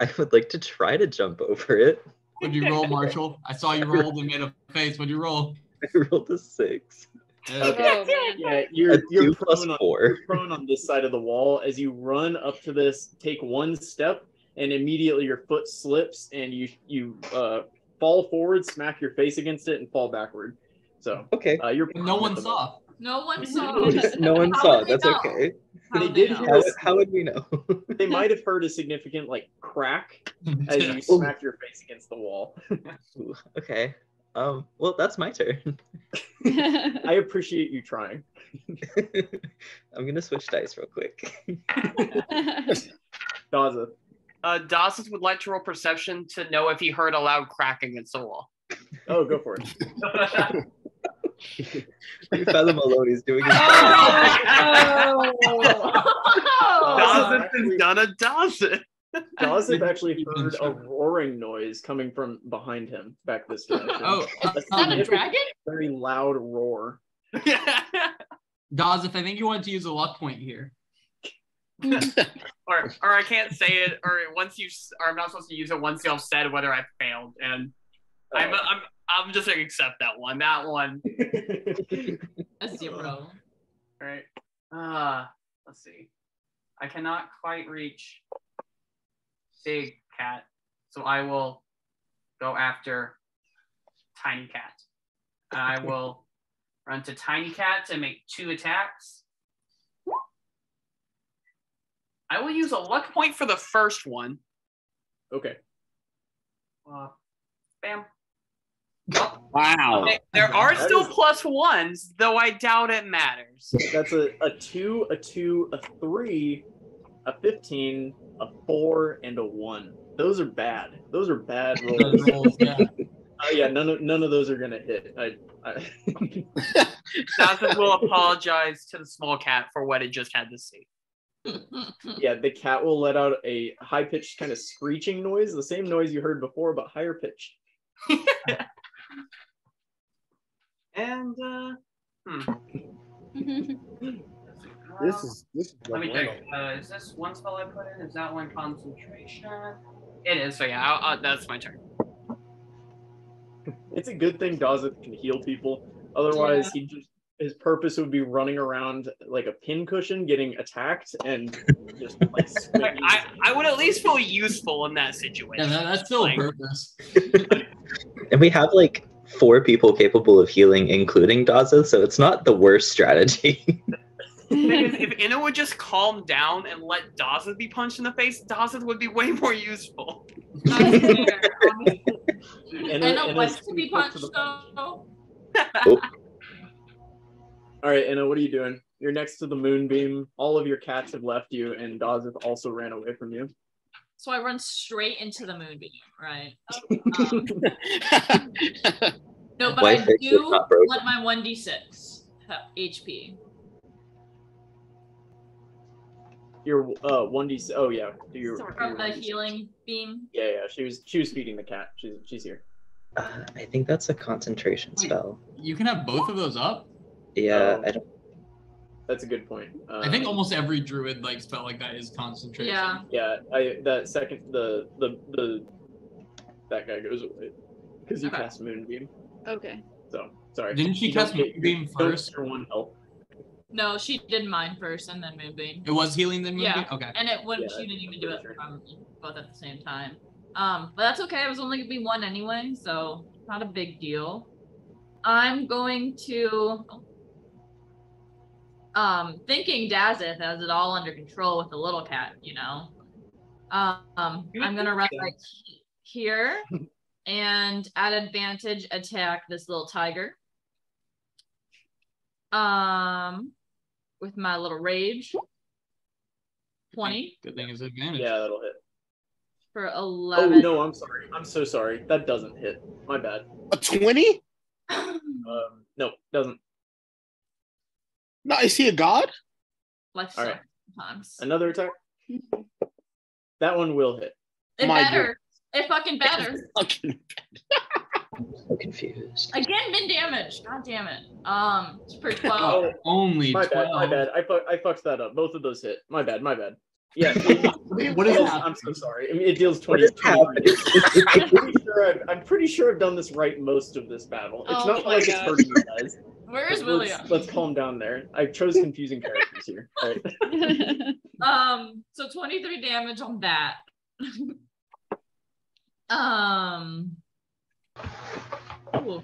I would like to try to jump over it. What'd you roll, Marshall? I saw you rolled and made a face. What'd you roll? I rolled a six. Okay. Oh, yeah, you're you're prone on, you're prone on this side of the wall as you run up to this. Take one step, and immediately your foot slips, and you you uh, fall forward, smack your face against it, and fall backward. So Okay. uh, you're No one at the saw. No one saw. no one saw. That's know? okay. How They did know? hear How, how would we know? They might have heard a significant like crack as you Yes. smack your face against the wall. Okay. Um. Well, that's my turn. I appreciate you trying. I'm gonna switch dice real quick. Daza. Uh, Dawson would like to roll perception to know if he heard a loud crack against the wall. Oh, go for it. Fathom Maloney is doing his Oh. Dawson has done a Dawson. Dawson actually heard a roaring noise coming from behind him back this direction. Oh, A Is that a dragon? Very loud roar. Dawes, if I think you wanted to use a luck point here. or, or I can't say it, or once you, s- or I'm not supposed to use it once y'all said whether I failed, and I'm, Uh, I'm, I'm just gonna accept that one. That one, A zero. right? Uh, let's see. I cannot quite reach Big Cat, so I will go after Tiny Cat. And I will run to Tiny Cat to make two attacks. I will use a luck point for the first one. okay. Uh, bam. Wow. There are That still is- plus ones, though I doubt it matters. That's a, a two, a two, a three, a 15, a four, and a one. Those are bad. Those are bad rolls. rolls, yeah. Oh yeah, none of none of those are gonna hit. I, I Dawson will apologize to the small cat for what it just had to see. yeah, the cat will let out a high pitched kind of screeching noise, the same noise you heard before, but higher pitched. And uh, hmm. This is this is Let me check. Uh, is this one spell I put in? Is that one concentration? It is. So yeah, I'll, I'll, that's my turn. It's a good thing Dawson can heal people. Otherwise, he just his purpose would be running around like a pincushion, getting attacked, and just like Like, swinging. I, I would at least feel useful in that Yeah, situation. that, that's still a Like, purpose. And we have like four people capable of healing, including Daza, so it's not the worst strategy. Because if Inna would just calm down and let Dawson be punched in the face, Dawson would be way more useful. That's fair, honestly. And I it- know and what's it's to be punched the punch. Oh. All right, Anna, what are you doing? You're next to the moonbeam. All of your cats have left you, and Dawson also ran away from you. So I run straight into the moonbeam, right? Um, no, but Why I fix what's do not broken? let my 1d6 HP. You're uh 1d6, Oh yeah, do your From the healing beam. Yeah, yeah. She was she was feeding the cat. She's she's here. Uh, I think that's a concentration Wait. spell. You can have both of those up. Yeah, Oh. I don't. That's a good point. I think Um, almost every druid like spell like that is concentration. Yeah. Yeah, I that second the the the that guy goes away because you Okay. cast moonbeam. okay. So sorry. Didn't she You cast get- Moonbeam you first? get Your one health. No, she did mine first and then moonbeam. It was healing then moving? Yeah. Okay. And it wouldn't Yeah, she didn't even do it sure. both at the same time. Um, but that's okay. It was only gonna be one anyway, so not a big deal. I'm going to um thinking Dazeth has it all under control with the little cat, you know. Um, I'm gonna run right here and at advantage attack this little tiger. Um, with my little rage. 20 Good thing it's advantage. Yeah, that'll hit. for 11. Oh 11. no, I'm sorry. I'm so sorry. That doesn't hit. My bad. A 20? Um, no, doesn't. No, is he a god? Life All right. sometimes. Another attack. That one will hit. It My better. It fucking better. Fucking so confused. Again, min damage. God damn it. Um, it's for 12. Oh, Only my bad. My bad. I fu- I fucked that up. Both of those hit. My bad. My bad. Yeah. What is it. I'm so sorry. I mean, it deals What 20. is 20 I'm pretty sure I've, I'm pretty sure I've done this right most of this battle. It's Oh not my like it's hurting you guys. Where is Let's- William? Let's, calm down there. I chose confusing characters here. All right. Um, so 23 damage on that. um, ooh,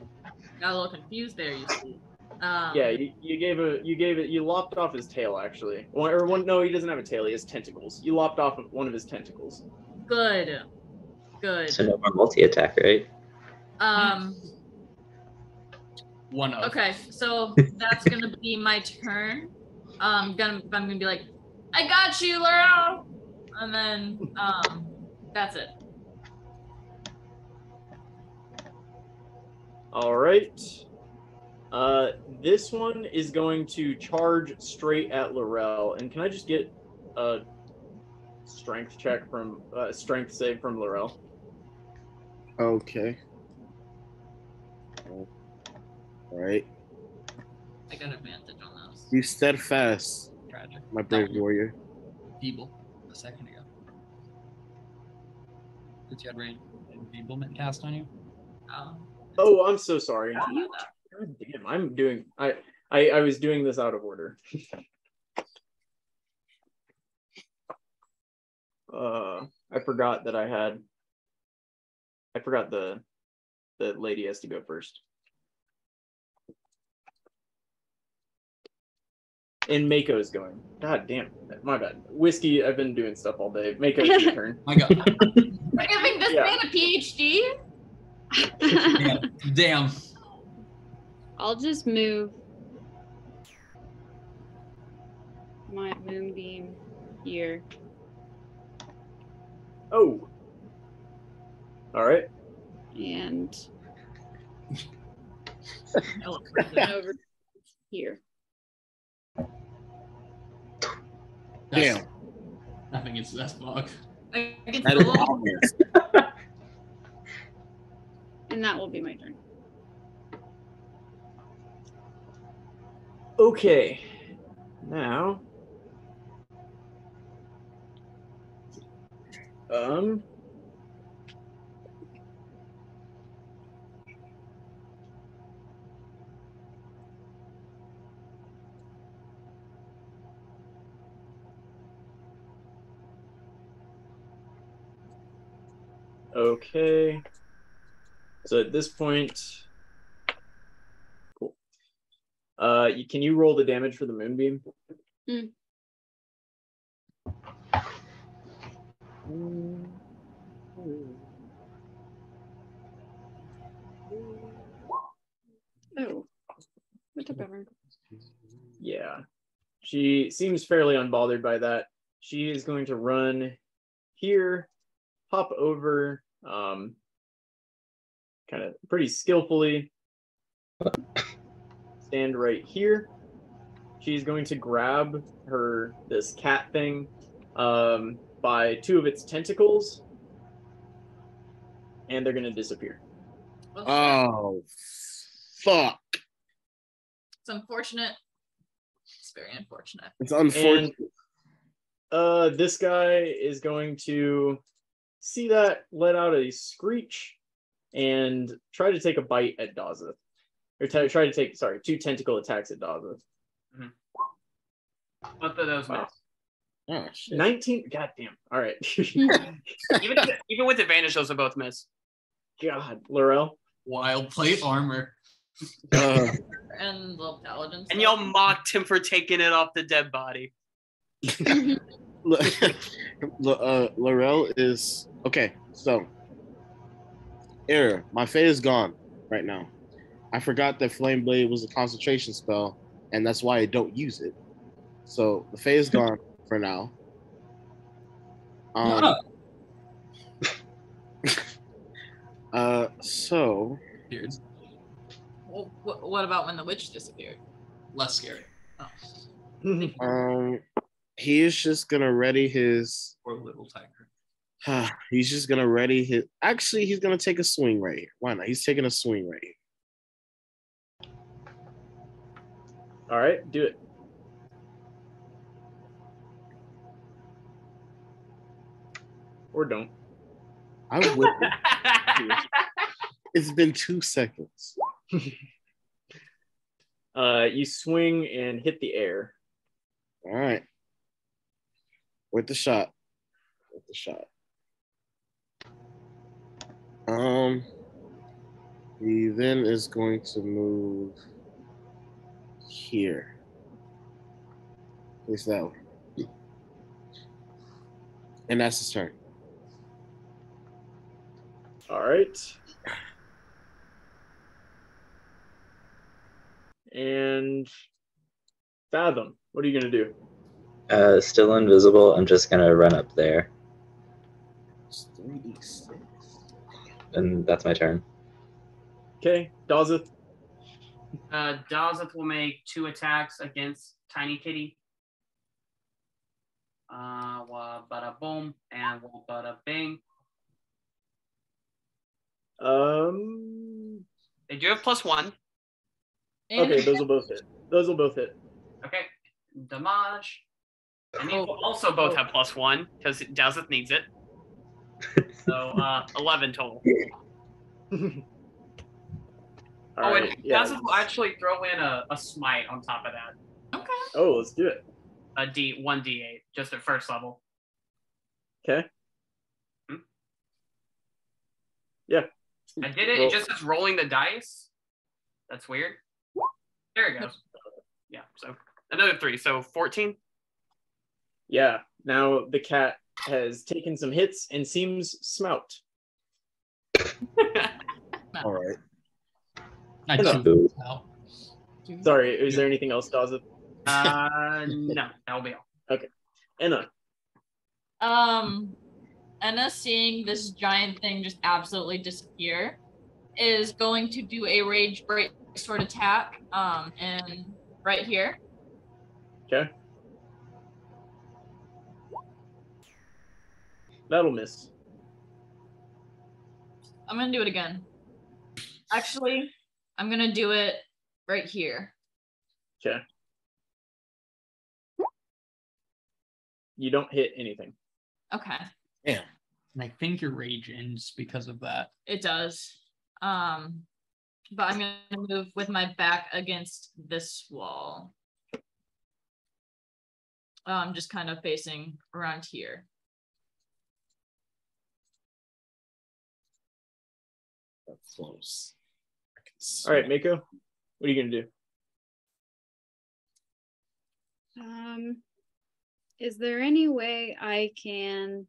got a little confused there, you see. Um, Yeah, you, you gave a you gave it you lopped off his tail actually. One, or one no, he doesn't have a tail. He has tentacles. You lopped off one of his tentacles. good, good. So no more multi attack, right? Um, One of. okay, so that's gonna be my turn. Um, gonna I'm gonna be like, I got you, Laurel, and then um, that's it. All right. Uh, this one is going to charge straight at Laurel. And can I just get a strength check from uh, strength save from Laurel? Okay. All right. I got advantage on those. Be steadfast, Tragic. my brave warrior. Feeble. A second ago. Since you had rain enfeeblement cast on you. Um, Oh, I'm so sorry. God damn, I'm doing. I, I I was doing this out of order. uh, I forgot that I had. I forgot the, the lady has to go first. And Mako's going. God damn, my bad. Whiskey, I've been doing stuff all day. Mako's your turn. My God. We're giving this Yeah. man a PhD. Yeah. Damn. I'll just move my moonbeam here. Oh. All right. and over here. Damn. Nothing against that bug. Against That the is obvious. And that will be my turn. Okay. Now. Um. Okay. So at this point, cool. Uh, you, can you roll the damage for the moonbeam? Oh, what a bummer. Yeah. She seems fairly unbothered by that. She is going to run here, hop over, um, kind of pretty skillfully, stand right here. She's going to grab her this cat thing um, by two of its tentacles, and they're going to disappear. Oh, Oh, fuck. it's unfortunate. It's very unfortunate. It's unfortunate. Uh, this guy is going to see that, let out a screech, and try to take a bite at Dazeth. Or t- try to take, sorry, two tentacle attacks at Dazeth. Both of those Wow. miss. Oh shit. 19. God damn. All right. Even even with advantage, those will both miss. God, Laurel. Wild plate armor. Uh, And the paladins. And y'all mocked him for taking it off the dead body. L- uh, Laurel is okay. So, error. My fate is gone right now. I forgot that Flame Blade was a concentration spell, and that's why I don't use it. So the fate is gone for now. Um, uh, so Weird. Well, what about when the witch disappeared? Less scary. Oh. um, he is just gonna ready his. Or little tiger. he's just gonna ready his. Actually, he's gonna take a swing right here. Why not? He's taking a swing right here. All right, do it. Or don't. I would. it's been two seconds. Uh, you swing and hit the air. All right. With the shot. With the shot. Um. He then is going to move here. That one. And that's his turn. All right. And Fathom, what are you going to do? Uh, still invisible. I'm just gonna run up there, It's 3d6. and that's my turn. Okay, Dazeth. Uh, Dazeth will make two attacks against Tiny Kitty. Uh, wa bada boom and wa bada bing. Um. They do have plus one. Okay, those will both hit. Those will both hit. Okay, damage. And these will also both have plus one because Dazeth needs it. So uh, eleven total. All oh, right, and yeah. Dazeth will actually throw in a, a smite on top of that. okay. Oh, let's do it. A D one D eight, just at first level. Okay. Yeah. I did it. Roll. It just says rolling the dice. That's weird. There it goes. Yeah. So another three. So fourteen. Yeah. Now the cat has taken some hits and seems smout. All right. I Hello. do out. Sorry, is there anything else, Dazeth? uh, no, that'll be all. Okay. Enna. Um, Enna seeing this giant thing just absolutely disappear is going to do a rage break sort of attack. Um, and right here. Okay. That'll miss. I'm gonna do it again. Actually, I'm gonna do it right here. Okay. You don't hit anything. Okay, And I think your rage ends because of that. it does. Um, but I'm gonna move with my back against this wall. I'm um, just kind of facing around here. Close. All right, smell- Mako. What are you gonna do? Um, is there any way I can?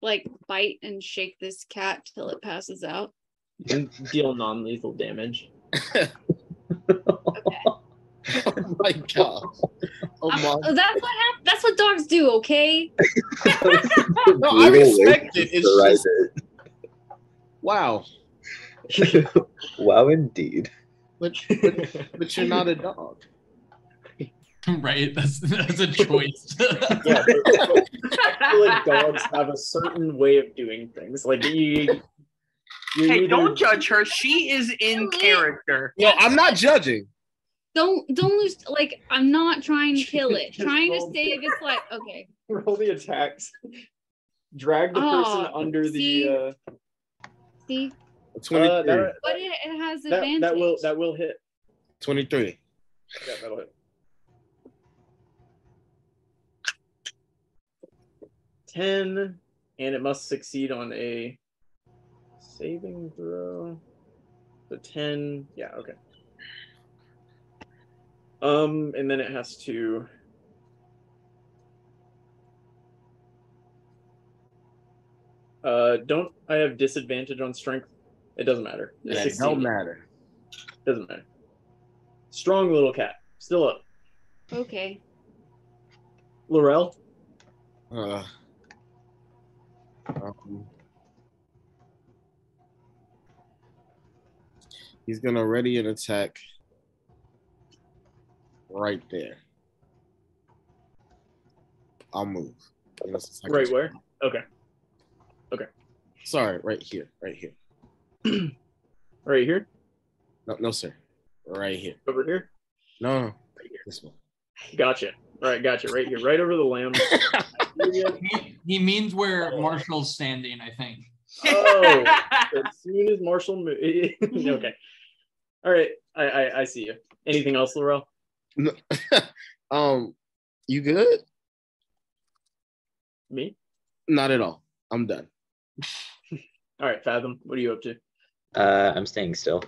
Like bite and shake this cat till it passes out. You can deal non-lethal damage. Okay. oh my god. Oh I'm- my. that's what hap- That's what dogs do. Okay. No, I respect it. It's just wow. wow, indeed. But, but but you're not a dog. right? That's that's a choice. Yeah, but, but I feel like dogs have a certain way of doing things. Like you. you Hey, either- don't judge her. She is in character. No, I'm not judging. Don't don't lose. Like I'm not trying to kill it. Just trying to roll. save its life. Okay. Roll the attacks. Drag the person Oh, under see? the. Uh, See, A 23. uh, that, but it, it has that, advantage. that will that will hit. 23. Yeah, that'll hit. Ten, and it must succeed on a saving throw. The ten, yeah, okay. Um, and then it has to. Uh, don't I have disadvantage on strength? It doesn't matter. It it don't matter. Doesn't matter. Strong little cat. Still up. Okay. Laurel. Uh, um, he's gonna ready an attack right there. I'll move. Unless it's like- Right where? Okay. Okay. Sorry, right here, right here. Right here. No, no, sir, right here. Over here. No, no, this one. Gotcha. Right, gotcha. Right here. Right over the lamb. He, he means where Marshall's standing, I think. oh, as soon as Marshall mo- okay. All right. I, I I see you. Anything else, Laurel? No. um, you good? Me? Not at all. I'm done. All right, Fathom. What are you up to? Uh, I'm staying still.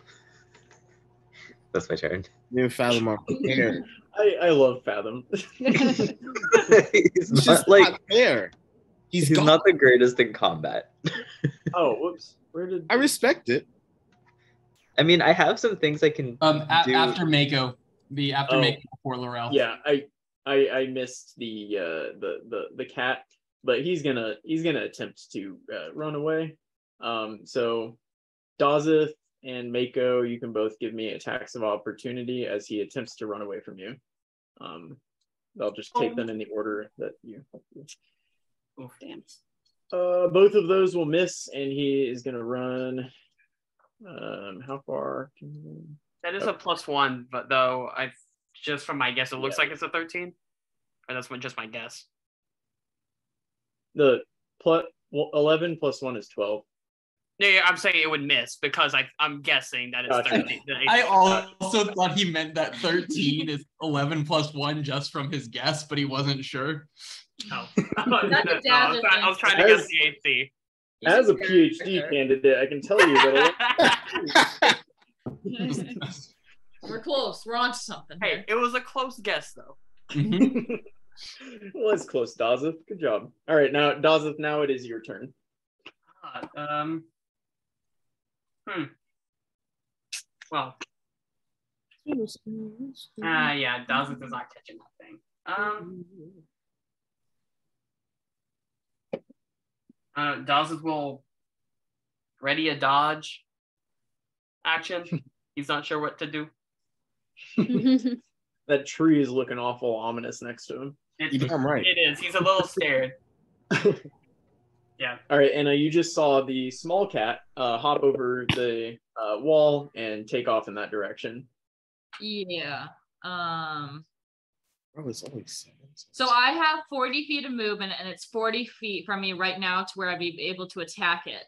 That's my turn. Me and Fathom are prepared. I I love Fathom. he's He's not just like not there. He's, he's not the greatest in combat. oh, whoops. Where did I respect it. I mean, I have some things I can Um, a- do. after Mako, the after Oh. Mako before Laurel. Yeah, I I I missed the uh the the the cat, but he's gonna he's gonna attempt to uh, run away. Um, so Dazeth and Mako, you can both give me attacks of opportunity as he attempts to run away from you. Um, I'll just take them in the order that you. Oh, Damn. Uh, both of those will miss, and he is gonna run. Um, how far? can- That is oh. a plus one, but though I just from my guess, it looks Yeah. like it's a thirteen. Or that's just my guess. The plus eleven plus one is twelve. No, yeah, I'm saying it would miss because I I'm guessing that it's Gotcha. thirteen. I also thought he meant that 13 is 11 plus 1 just from his guess, but he wasn't sure. Oh. No. No, I, That's was a trying, I was trying to As- guess the AC. As a PhD candidate, I can tell you that. We're close. We're on to something. hey, here. it was a close guess though. Well, that's close, Dazeth. Good job. All right, now Dazeth, now it is your turn. Uh, um. Hmm. Well, ah, yeah, Dazeth is not catching that thing. Um, uh, Dazeth will ready a dodge action. He's not sure what to do. That tree is looking awful ominous next to him. It, You damn right. it is. He's a little scared. Yeah. All right, and uh, you just saw the small cat uh, hop over the uh, wall and take off in that direction. Yeah. Um. Bro, it's only seven. So I have 40 feet of movement, and it's 40 feet from me right now to where I'd be able to attack it.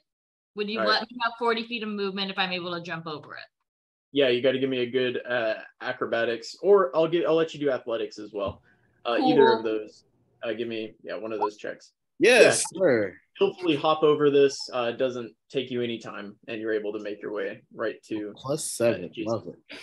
Would you Right. let me have 40 feet of movement if I'm able to jump over it? Yeah, you got to give me a good uh, acrobatics, or I'll get I'll let you do athletics as well. Uh, Either of those. Uh, give me yeah one of those checks. Yes, sir. Hopefully, hop over this. Uh, doesn't take you any time, and you're able to make your way right to. Plus seven. Jason. Love it.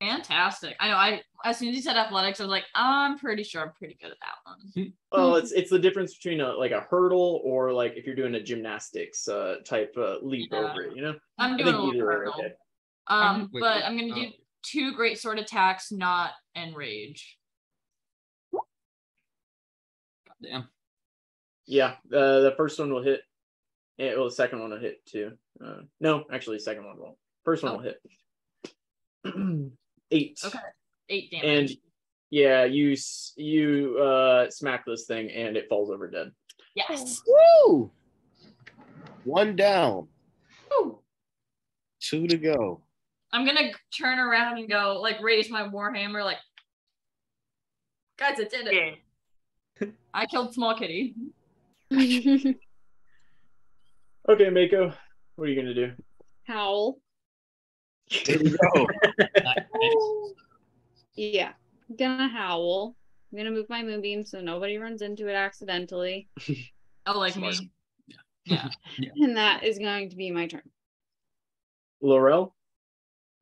Fantastic. I know. I as soon as you said athletics, I was like, I'm pretty sure I'm pretty good at that one. Well, it's it's the difference between a like a hurdle or like if you're doing a gymnastics uh, type uh, leap Yeah. over it. You know, I'm I doing a little hurdle. okay. Um, Wait, but wait, I'm gonna do oh. two great sword attacks, not enrage. Damn. Yeah, uh, the first one will hit. Yeah, well, the second one will hit too. Uh, no, actually, the second one won't. First one Oh. will hit. Eight. Okay. Eight damage. And yeah, you you uh, smack this thing and it falls over dead. yes. Woo! One down. Woo. Two to go. I'm gonna turn around and go like raise my warhammer, like guys, I did it. Yeah. I killed small kitty. Okay, Mako, what are you gonna do? Howl. There we go. Yeah. I'm gonna howl. I'm gonna move my moonbeam so nobody runs into it accidentally. Oh, like Smart. me. Yeah. And that is going to be my turn. Laurel.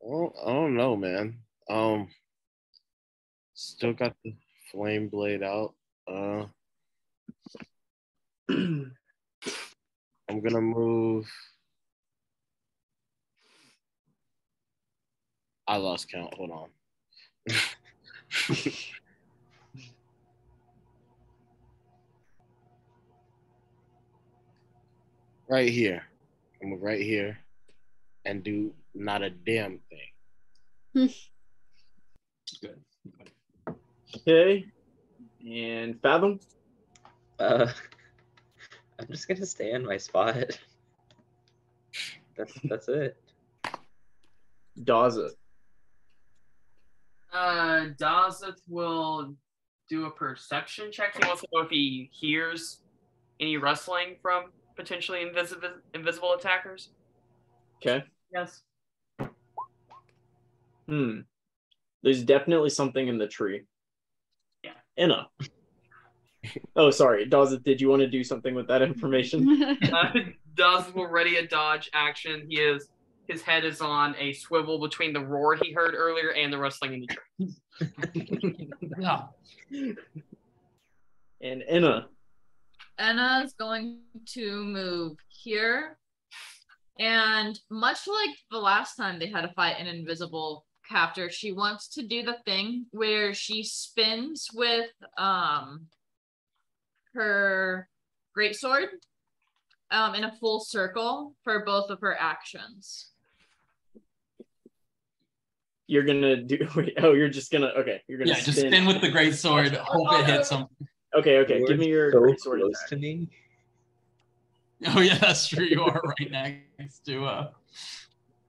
I don't, I don't know, man. Um, still got the flame blade out. Uh, I'm gonna move. I lost count. Hold on. right here. I'm right here and do not a damn thing. Good. Okay. And Fathom. Uh, I'm just gonna stay in my spot. That's that's it. Daza. Uh, Dazeth will do a perception check. He wants to know if he hears any rustling from potentially invisible invisible attackers. Okay. Yes. Hmm. There's definitely something in the tree. Yeah. Inna. oh, sorry. Daza, did you want to do something with that information? Uh, Dazeth will ready a dodge action. He is his head is on a swivel between the roar he heard earlier and the rustling in the tree. Yeah. and Inna. Enna is going to move here. And much like the last time they had to fight an invisible captor, she wants to do the thing where she spins with um her greatsword um in a full circle for both of her actions. You're gonna do wait, oh, you're just gonna okay, you're gonna Yeah, just spin with the great sword, hope it hits him. Okay, okay, give me your so great sword close attack. to me. Oh yeah, that's true. You are right next to uh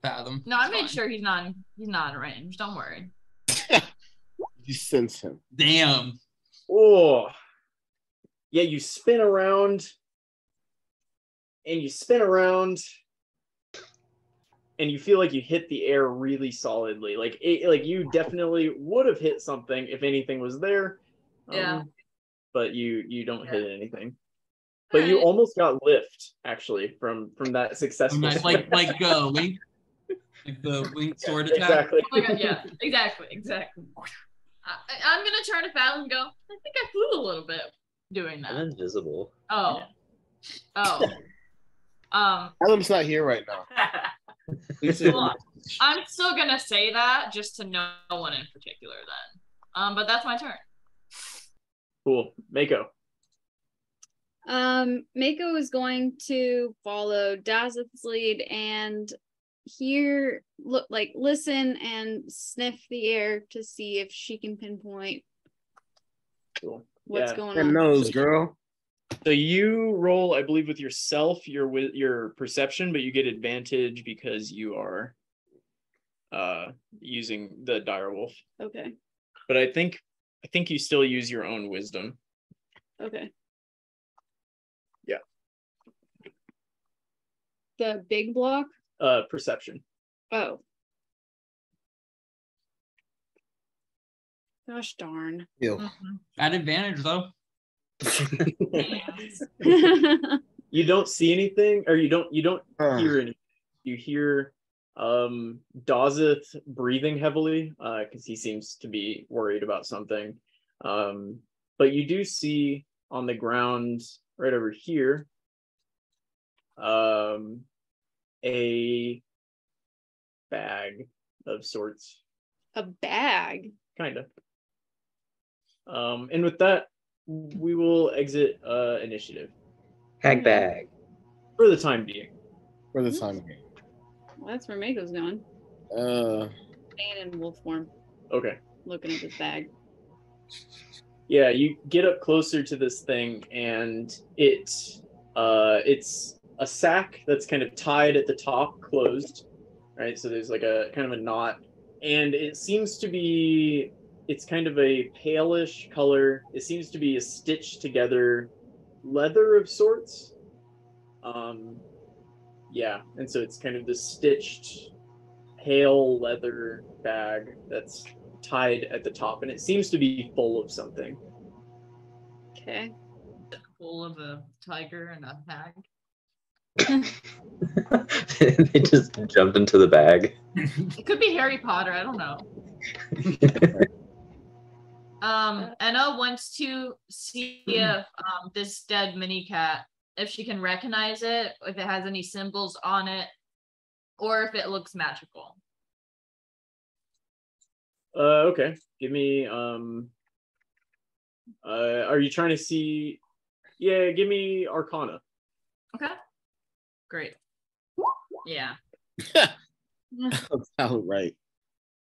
Fathom. No, I made fine. sure he's not he's not in range. Don't worry. You sense him. Damn. Oh, yeah, you spin around and you spin around and you feel like you hit the air really solidly. Like it, like you definitely would have hit something if anything was there. Yeah. um, But you you don't Yeah. hit anything. But you almost got lift actually from from that successful. Nice, like like uh Link. Like the Link sword attack. exactly. Oh my god, yeah, exactly, exactly. I, I'm gonna turn to Fathom and go, I think I flew a little bit doing I'm that. invisible. Oh. Oh. Um, Adam's not here right now. Please say- Hold on. I'm still gonna say that just to no one in particular then. Um, but that's my turn. Cool. Mako. Um, Mako is going to follow Dazeth's lead and hear, look, like listen and sniff the air to see if she can pinpoint Cool. what's Yeah. going That on. nose, girl. So you roll, I believe, with yourself, your with your perception, but you get advantage because you are uh using the dire wolf. Okay. But I think I think you still use your own wisdom. Okay. Yeah. The big block. Uh perception. Oh. Gosh darn. Ew. Mhm. At advantage though. you don't see anything, or you don't you don't Uh, hear anything. You hear um Dazeth breathing heavily, uh, because he seems to be worried about something. Um, but you do see on the ground right over here um a bag of sorts, A bag. kind of. Um, and with that, we will exit uh initiative Hag bag. for the time being. for the time being. Well, that's where Mako's going. Uh, Staying in wolf form, Okay. looking at this bag. Yeah, you get up closer to this thing and it uh it's a sack that's kind of tied at the top closed, right? So there's like a kind of a knot and it seems to be it's kind of a palish color. It seems to be a stitched together leather of sorts. Um yeah, and so it's kind of this stitched pale leather bag that's tied at the top, and it seems to be full of something. Okay. Full of a tiger and a hag. they just jumped into the bag. It could be Harry Potter. I don't know. Um, Enna wants to see if um, this dead mini cat, if she can recognize it, if it has any symbols on it, or if it looks magical. Uh, okay. Give me. Um. Uh, are you trying to see? Yeah, give me Arcana. Okay. Great. Yeah. That's about right.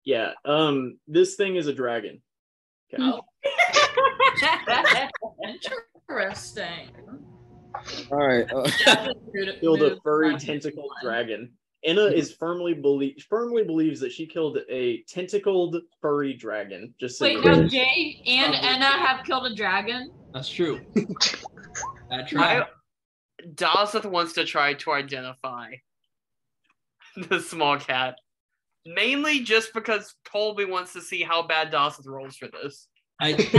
Yeah. Um. This thing is a dragon. Okay. Oh. Interesting. All right. uh, Killed a furry tentacled dragon. Anna is firmly believe firmly believes that she killed a tentacled furry dragon. Just so Wait, you now. Jay and Enna have killed a dragon. That's true. That's I, right. Dazeth wants to try to identify the small cat. Mainly just because Colby wants to see how bad Dazeth rolls for this. I, did,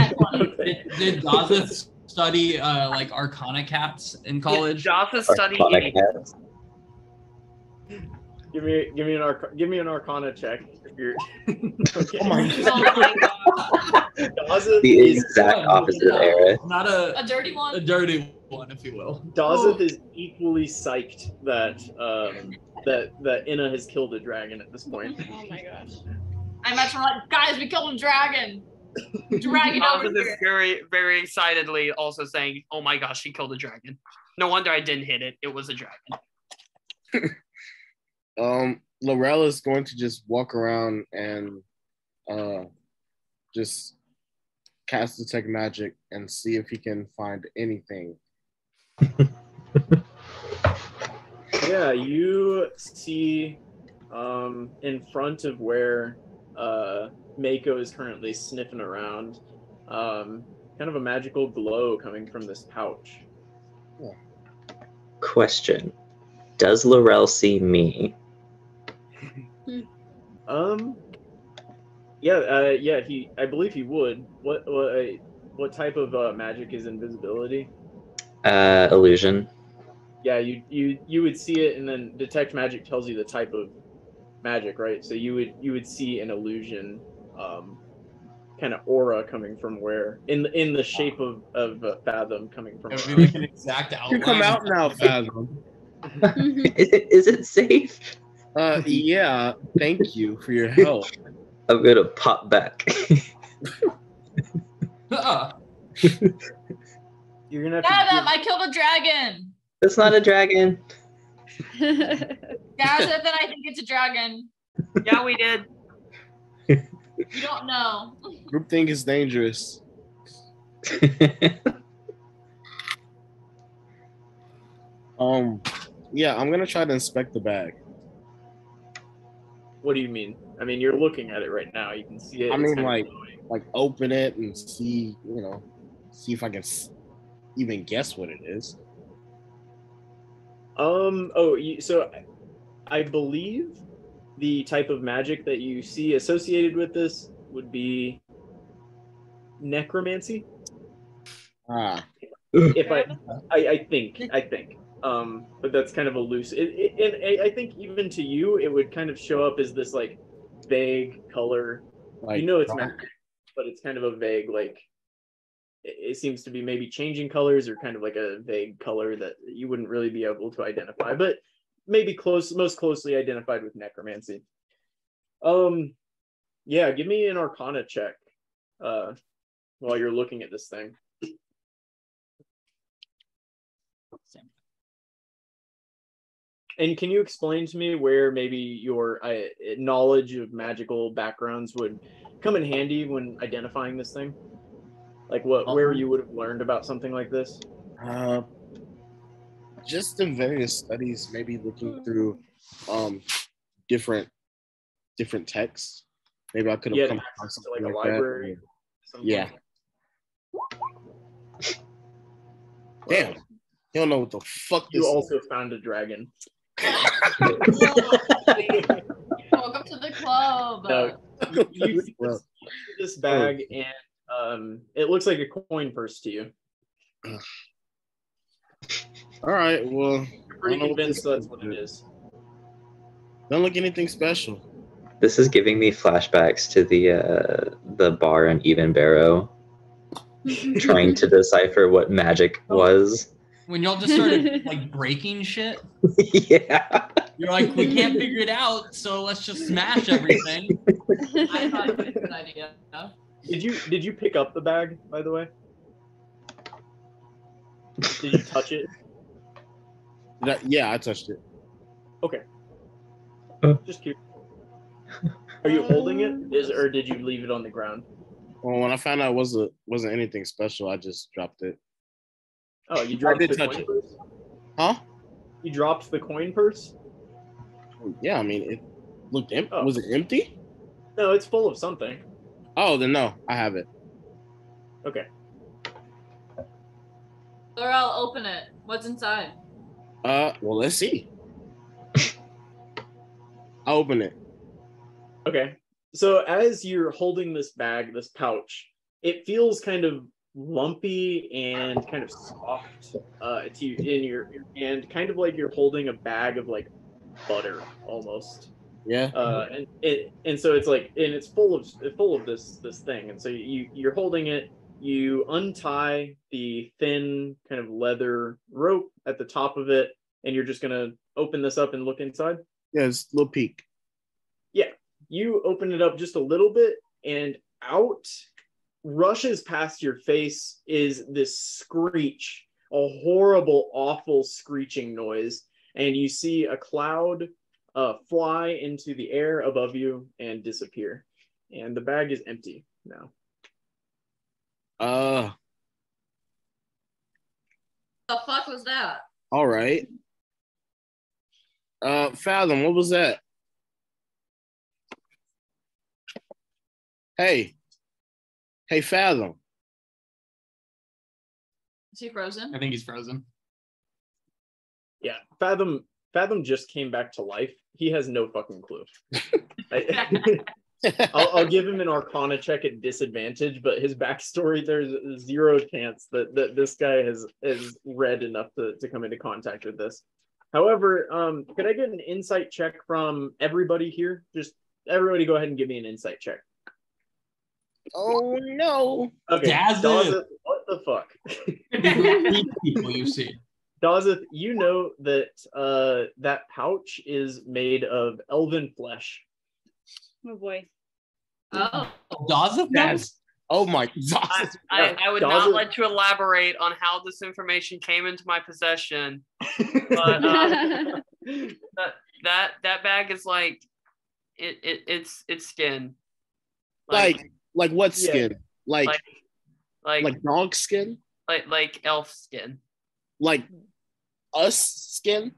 did Dazeth study uh, like Arcana cats in college? Dazeth studied Arcana eating. cats. Give me give me an arc give me an Arcana check. If you're okay. Oh my Oh god. Dazeth The is exact opposite era. Not a, A dirty one. a one. dirty one, if you will. Dazeth is equally psyched that um that that Inna has killed a dragon at this point. Oh my gosh. I imagine like, guys, we killed a dragon. Dragon over Dazeth is here. very, very excitedly also saying, "Oh my gosh, she killed a dragon." No wonder I didn't hit it. It was a dragon. um, Laurel is going to just walk around and uh, just cast the detect magic and see if he can find anything. Yeah, you see um, in front of where uh, Mako is currently sniffing around, um, kind of a magical glow coming from this pouch. Question: Does Laurel see me? Um, yeah, uh, yeah, he, I believe he would. What, what, uh, what type of uh, magic is invisibility? Uh, illusion. Yeah, you, you, you would see it, and then detect magic tells you the type of magic, right? So you would, you would see an illusion, um, kind of aura coming from where in in the shape of of uh, fathom coming from. It would be like an exact outline. You come out now, Fathom. Is it, is it safe? Uh, yeah. Thank you for your help. I'm gonna pop back. Uh, You're gonna have Fathom, to. I killed a dragon. That's not a dragon. Dazeth, then I think it's a dragon. Yeah, we did. You don't know. Groupthink is dangerous. Um, yeah, I'm gonna try to inspect the bag. What do you mean? I mean, you're looking at it right now. You can see it. I mean, like- Like, open it and see, you know, see if I can s- even guess what it is. Um. Oh, you, so I- I believe the type of magic that you see associated with this would be necromancy. Ah, If I, I, I think, I think. Um, but that's kind of a loose. It, it, and I- I think even to you, it would kind of show up as this like vague color. like you know, it's dark. magic, but it's kind of a vague like. It, seems to be maybe changing colors or kind of like a vague color that you wouldn't really be able to identify, but maybe close, most closely identified with necromancy. Um, yeah, give me an Arcana check, uh, while you're looking at this thing. And can you explain to me where maybe your uh, knowledge of magical backgrounds would come in handy when identifying this thing? Like what, where Um, you would have learned about something like this? Uh, just in various studies, maybe looking through um different different texts. Maybe I could have Yeah, come access across to, like, something a like that. library. Something. Yeah. Damn, you don't know what the fuck this You is. also found a dragon. Welcome to the club. No. You, you this, this bag, and um, it looks like a coin purse to you. all right. Well, You're pretty I don't what convinced that's what it is. don't look anything special. This is giving me flashbacks to the uh, the bar in Even Barrow, trying to decipher what magic was. When y'all just started like breaking shit, yeah. you're like, we can't figure it out, so let's just smash everything. I thought it was a good idea. Did you did you pick up the bag, by the way? Did you touch it? Did I- yeah, I touched it. Okay. Just curious. Are you holding it? Is or did you leave it on the ground? Well, when I found out it wasn't wasn't anything special, I just dropped it. Oh, you dropped did the touch coin it. purse? Huh? You dropped the coin purse? Yeah, I mean it looked empty. Oh. Was it empty? No, it's full of something. Oh, then no, I have it. Okay. Or I'll open it. What's inside? Uh, well, let's see. I open it. Okay. So as you're holding this bag, this pouch, it feels kind of lumpy and kind of soft uh, to you in your and kind of like you're holding a bag of like butter almost. Yeah. Uh, and it and so it's like and it's full of full of this this thing. And so you you're holding it. You untie the thin kind of leather rope at the top of it and you're just gonna open this up and look inside? Yeah, it's a little peek. Yeah, you open it up just a little bit and out rushes past your face is this screech a horrible awful screeching noise. And you see a cloud uh, fly into the air above you and disappear and the bag is empty now Uh, The fuck was that? all right. Uh, Fathom, what was that? Hey, hey, Fathom. Is he frozen? I think he's frozen. yeah fathom fathom just came back to life he has no fucking clue I, I'll, I'll give him an arcana check at disadvantage but his backstory there's zero chance that, that this guy has has read enough to, to come into contact with this however um could i get an insight check from everybody here just everybody go ahead and give me an insight check oh no. okay Dazza. Dazza, what the fuck people you see. Dazeth, you know that uh, that pouch is made of elven flesh. oh boy. Oh. Daza That's oh my I, god. I, I would Dawes not is- like to elaborate on how this information came into my possession. But uh, that that that bag is like it, it it's it's skin. Like, like what Yeah. skin? Like, Like- like like dog skin? like like elf skin. Like us skin?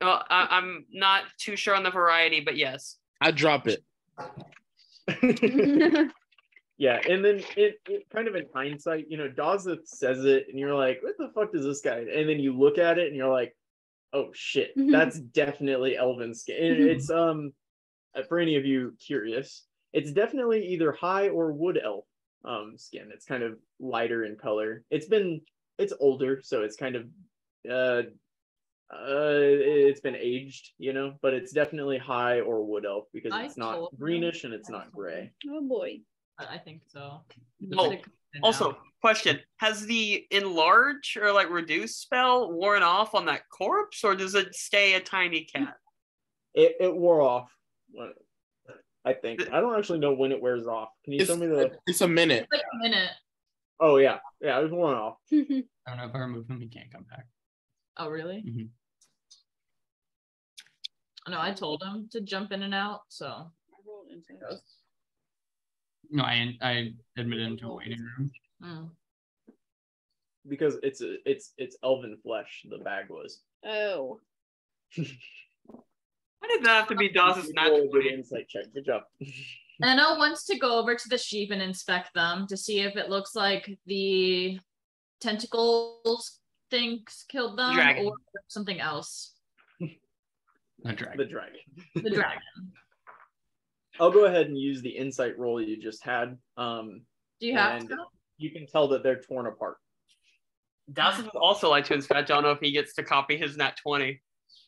Well, I, I'm not too sure on the variety, but yes. I drop it. yeah, and then it, it kind of in hindsight, you know, Dazeth says it, and you're like, "What the fuck does this guy?" And then you look at it, and you're like, "Oh shit, that's definitely elven skin." And it's um, uh, for any of you curious, it's definitely either high or wood elf um skin. It's kind of lighter in color. It's been it's older, so it's kind of uh uh it's been aged you know but it's definitely high or wood elf because I it's not told him. greenish and it's not gray oh boy. I think so. Oh, Just to- Also, question: Has the enlarge or like reduce spell worn off on that corpse, or does it stay a tiny cat? it, it wore off when- i think i don't actually know when it wears off can you It's, tell me the it's a minute. like a minute. Oh yeah yeah it was worn off I don't know if I remove him, he can't come back. Oh really? Mhm. No, I told him to jump in and out. So No, I I admitted him to a waiting room. mm. because it's a, it's it's elven flesh the bag was oh. Why did that have to be Dawson's natural? good insight check good job Anna wants to go over to the sheep and inspect them to see if it looks like the tentacles things killed them Dragon. or something else. A dragon. the dragon The dragon. I'll go ahead and use the insight roll you just had. Um, Do you have to? you can tell that they're torn apart. Dawson would also like to inspect. I don't know if he gets to copy his nat 20.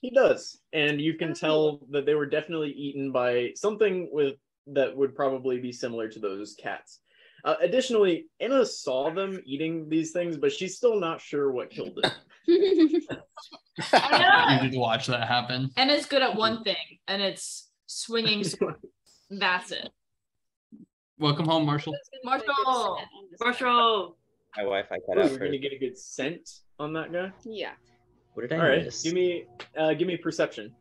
He does, and you can tell that they were definitely eaten by something with that would probably be similar to those cats. Uh, additionally, Anna saw them eating these things, but she's still not sure what killed it. Yeah. You did watch that happen. Anna's good at one thing, and it's swinging. That's it. Welcome home, Marshall. Marshall! Marshall! My Wi-Fi cut Ooh, out We're for. gonna get a good scent on that guy. yeah. What did I All right, miss? give me, uh, give me perception.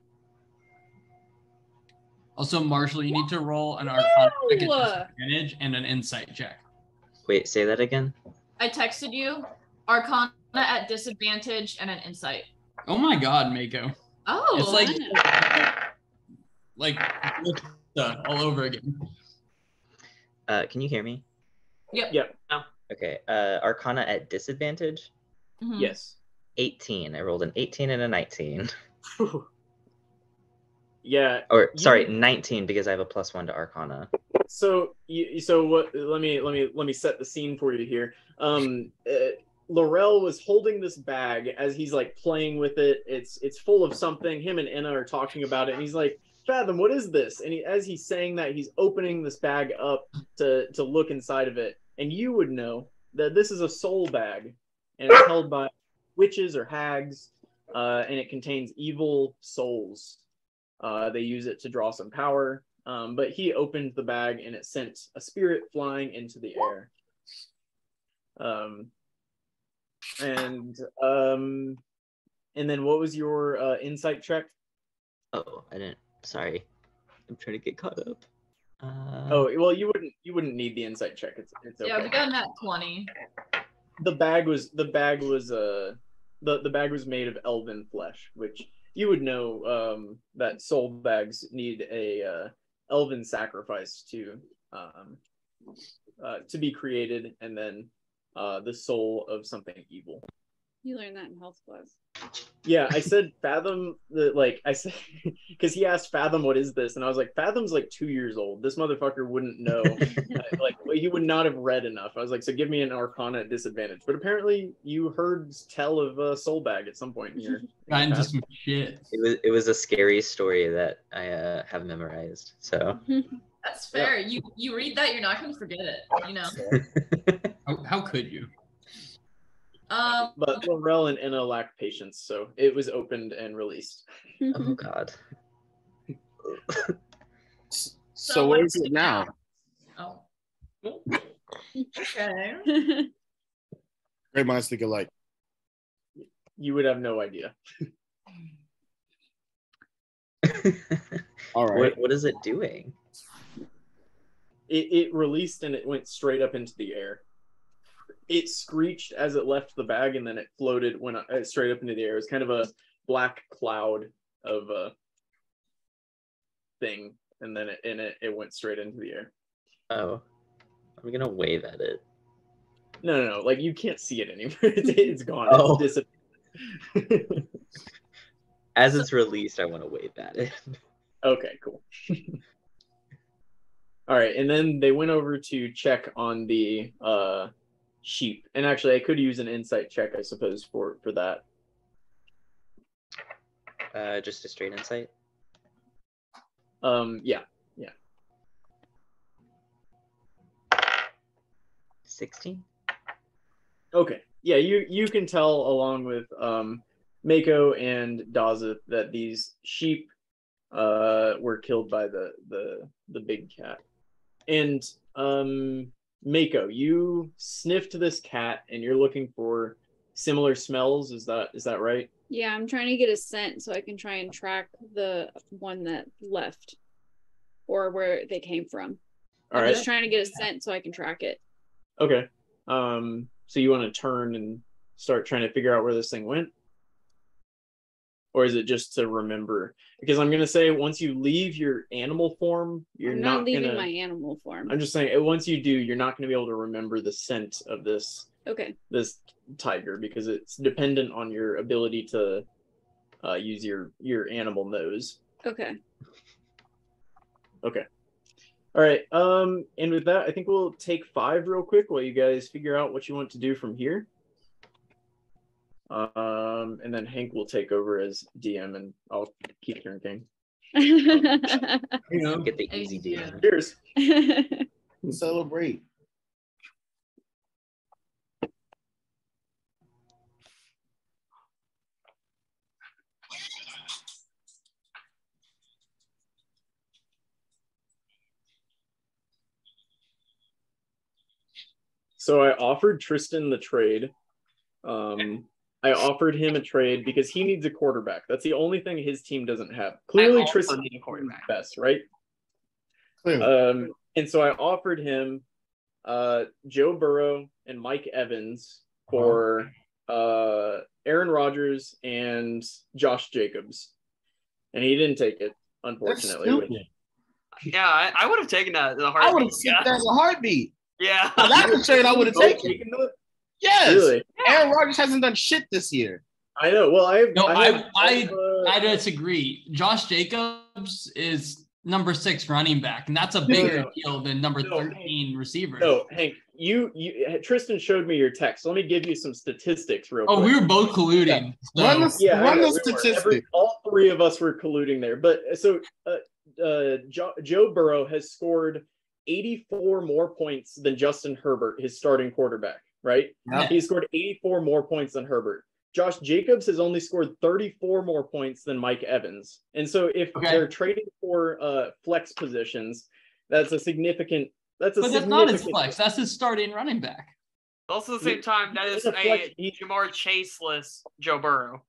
Also, Marshall, you need to roll an Arcana check at No! disadvantage and an Insight check. Wait, say that again. I texted you Arcana at disadvantage and an insight. Oh my God, Mako! Oh, It's like I like all over again. Uh, can you hear me? Yep. Yep. Okay. Uh, Arcana at disadvantage. Mhm. Yes. 18. I rolled an 18 and a 19. Yeah. Or You- sorry, 19 because I have a plus one to Arcana. So you, so what? Let me let me let me set the scene for you here. Um, uh, Laurel was holding this bag as he's like playing with it. It's it's full of something. Him and Enna are talking about it, and he's like, "Fathom, what is this?" And he, as he's saying that, he's opening this bag up to to look inside of it, and you would know that this is a soul bag, and it's held by witches or hags, uh, and it contains evil souls. Uh, they use it to draw some power. Um, but he opened the bag and it sent a spirit flying into the air. Um, and um, and then what was your uh, insight check? Oh, I didn't. Sorry. I'm trying to get caught up. Uh, Oh, well, you wouldn't you wouldn't need the insight check. It's it's okay. Yeah, we got that 20. the bag was the bag was uh the the bag was made of elven flesh, which you would know um that soul bags need a uh, elven sacrifice to um uh, to be created, and then uh the soul of something evil. You learned that in health class. Yeah, I said fathom the like I said because he asked fathom what is this, and I was like fathom's like two years old. This motherfucker wouldn't know. Uh, like he would not have read enough. I was like, so give me an arcana at disadvantage. But apparently you heard tell of a soul bag at some point in your. in Got into some shit. It was it was a scary story that I uh, have memorized. So That's fair. You you read that, you're not gonna forget it. You know. How, how could you? Um. But Laurel and Enna lacked patience, so it was opened and released. oh god. So, So where what's is it now? Oh. Okay. Great minds think alike. You would have no idea. All right. what what is it doing? It, it released and it went straight up into the air. It screeched as it left the bag, and then it floated when uh, straight up into the air. It was kind of a black cloud of a thing, and then it and it, it went straight into the air. Oh. I'm gonna wave at it. No, no, no. Like you can't see it anymore. it's, it's gone. Oh. It's disappeared. As it's released, I want to wave at it. okay, cool. All right, and then they went over to check on the uh, sheep, and actually, I could use an insight check, I suppose, for for that. Uh, just a straight insight. Um, yeah. Yeah. 16? Okay. Yeah, you you can tell along with um Mako and Daza that these sheep uh were killed by the the the big cat. And um Mako, you sniffed this cat and you're looking for similar smells, is that is that right? yeah, I'm trying to get a scent so I can try and track the one that left or where they came from. All I'm right. just trying to get a scent so I can track it. Okay. Um so you want to turn and start trying to figure out where this thing went? Or is it just to remember? Because I'm gonna say once you leave your animal form, you're I'm not, not, leaving gonna my animal form. I'm just saying uh, once you do, you're not gonna be able to remember the scent of this Okay. this tiger because it's dependent on your ability to uh, use your your animal nose. Okay. Okay. All right. Um, and with that, I think we'll take five real quick while you guys figure out what you want to do from here. Um, and then Hank will take over as DM, and I'll keep drinking. You know, Get the Thank easy you. DM. Cheers. Celebrate. So I offered Tristan the trade. Um, I offered him a trade because he needs a quarterback. That's the only thing his team doesn't have. Clearly, also Tristan need quarterback. best, right? Clearly. Um, and so I offered him uh, Joe Burrow and Mike Evans for uh, Aaron Rodgers and Josh Jacobs, and he didn't take it, unfortunately. which- Yeah, I, I would have taken that. The I would have said Yeah. that as a heartbeat. yeah. Now, That's a trade I would have taken. taken the- Yes. Really? Aaron Rodgers hasn't done shit this year. I know. Well, I have. No, I, have, I- have, uh, I disagree. Josh Jacobs is number six running back, and that's a bigger no. deal than number No, 13 receiver. No, Hank, you you Tristan showed me your text. Let me give you some statistics real Oh, quick. we were both colluding. so- Run the, yeah, I run the we were. statistic. Every- all three of us were colluding there. But so uh, uh, jo- Joe Burrow has scored 84 more points than Justin Herbert, his starting quarterback, right? Yeah. He scored 84 more points than Herbert. Josh Jacobs has only scored 34 more points than Mike Evans. And so if Okay. they're trading for uh, flex positions, that's a significant that's a but that's not his flex. That's his starting running back. Also, at the same time, that is a a Jamar Chaseless Joe Burrow.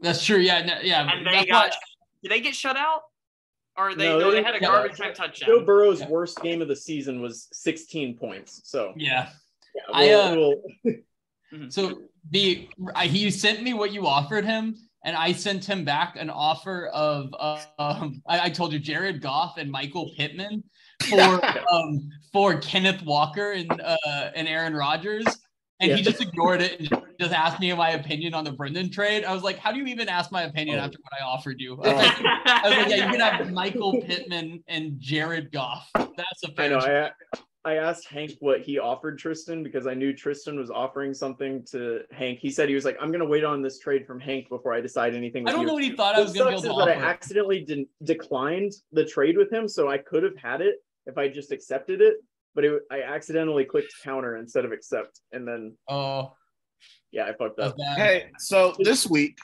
That's true. Yeah, no, yeah. And they that's got. why- Did they get shut out? Or they No, no, they they had a garbage time touchdown. Joe Burrow's Yeah. worst game of the season was 16 points. So yeah. Yeah, I, we'll- uh, we'll- So the I, he sent me what you offered him, and I sent him back an offer of uh, um, I, I told you Jared Goff and Michael Pittman for um for Kenneth Walker and uh and Aaron Rodgers. And he just ignored it and just asked me my opinion on the Brendan trade. I was like, "How do you even ask my opinion Oh. after what I offered you?" I was like, I was like, "Yeah, you can have Michael Pittman and Jared Goff. That's a fair." know. I I asked Hank what he offered Tristan because I knew Tristan was offering something to Hank. He said he was like, "I'm gonna wait on this trade from Hank before I decide anything." I don't you." know what he thought I was going to be sucks able is to that offer. I accidentally de- declined the trade with him, so I could have had it if I just accepted it. But it, I accidentally clicked counter instead of accept, and then oh, yeah, I fucked up. bad. Hey, so this week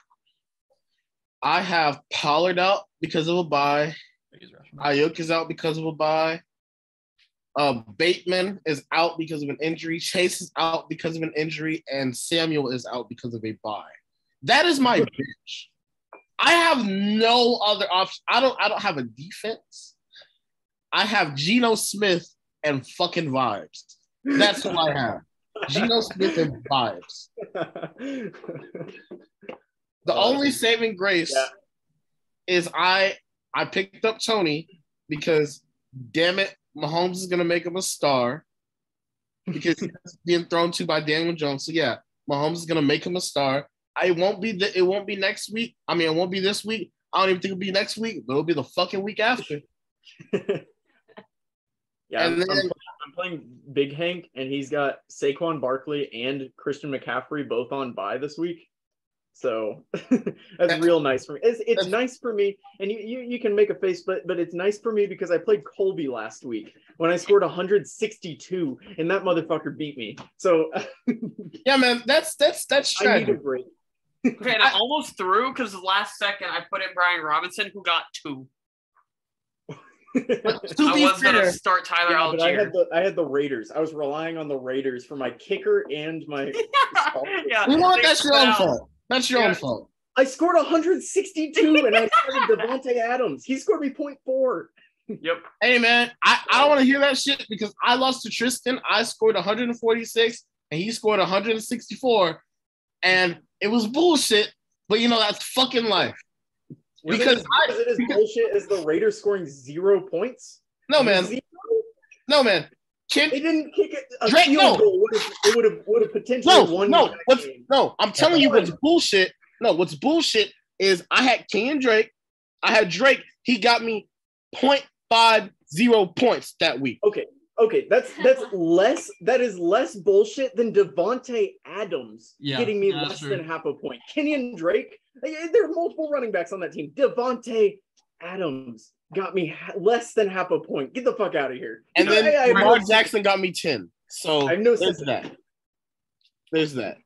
I have Pollard out because of a bye. Aiyuk is out because of a bye. Uh, Bateman is out because of an injury. Chase is out because of an injury, and Samuel is out because of a bye. That is my bench. I have no other option. I don't. I don't have a defense. I have Geno Smith and fucking vibes. That's who I have. Geno Smith and vibes. The only saving grace yeah. is I I picked up Tony because damn it, Mahomes is gonna make him a star because he's being thrown to by Daniel Jones. So yeah, Mahomes is gonna make him a star. I won't be the, it won't be next week. I mean, it won't be this week. I don't even think it'll be next week, but it'll be the fucking week after. Yeah, I'm, And I'm then- playing, I'm playing Big Hank, and he's got Saquon Barkley and Christian McCaffrey both on bye this week. So that's That's- real nice for me. It's, it's nice for me, and you, you you can make a face, but but it's nice for me because I played Colby last week when I scored 162, and that motherfucker beat me. So Yeah, man, that's that's that's I need a break. Okay, and I almost threw because the last second I put in Brian Robinson, who got two. To I be was gonna start Tyler Yeah, but I Allgeier. had the I had the Raiders. I was relying on the Raiders for my kicker and my. yeah, you know what? That's your own fault. That's your Yeah. own fault. I scored 162, and I started Davante Adams. He scored me 0.4. Yep. Hey man, I, I don't want to hear that shit because I lost to Tristan. I scored 146 and he scored 164, and it was bullshit. But you know that's fucking life. Was Because it, was it as bullshit as the Raiders scoring zero points? No man, Zero? no man. Kid, They didn't kick it. A Drake, field no. goal it would have would have potentially no, won. no. you What's game. no? I'm telling you what's bullshit. No, what's bullshit is I had King and Drake. I had Drake. He got me 0.5 zero points that week. Okay, okay, that's that's less. That is less bullshit than Davante Adams Yeah, getting me that's less true. than half a point. Kenyon Drake. eh, There are multiple running backs on that team. Davante Adams got me ha- less than half a point. Get the fuck out of here. And You know, then I- I have no Jackson got me 10. So I have no there's sympathy. that. There's that.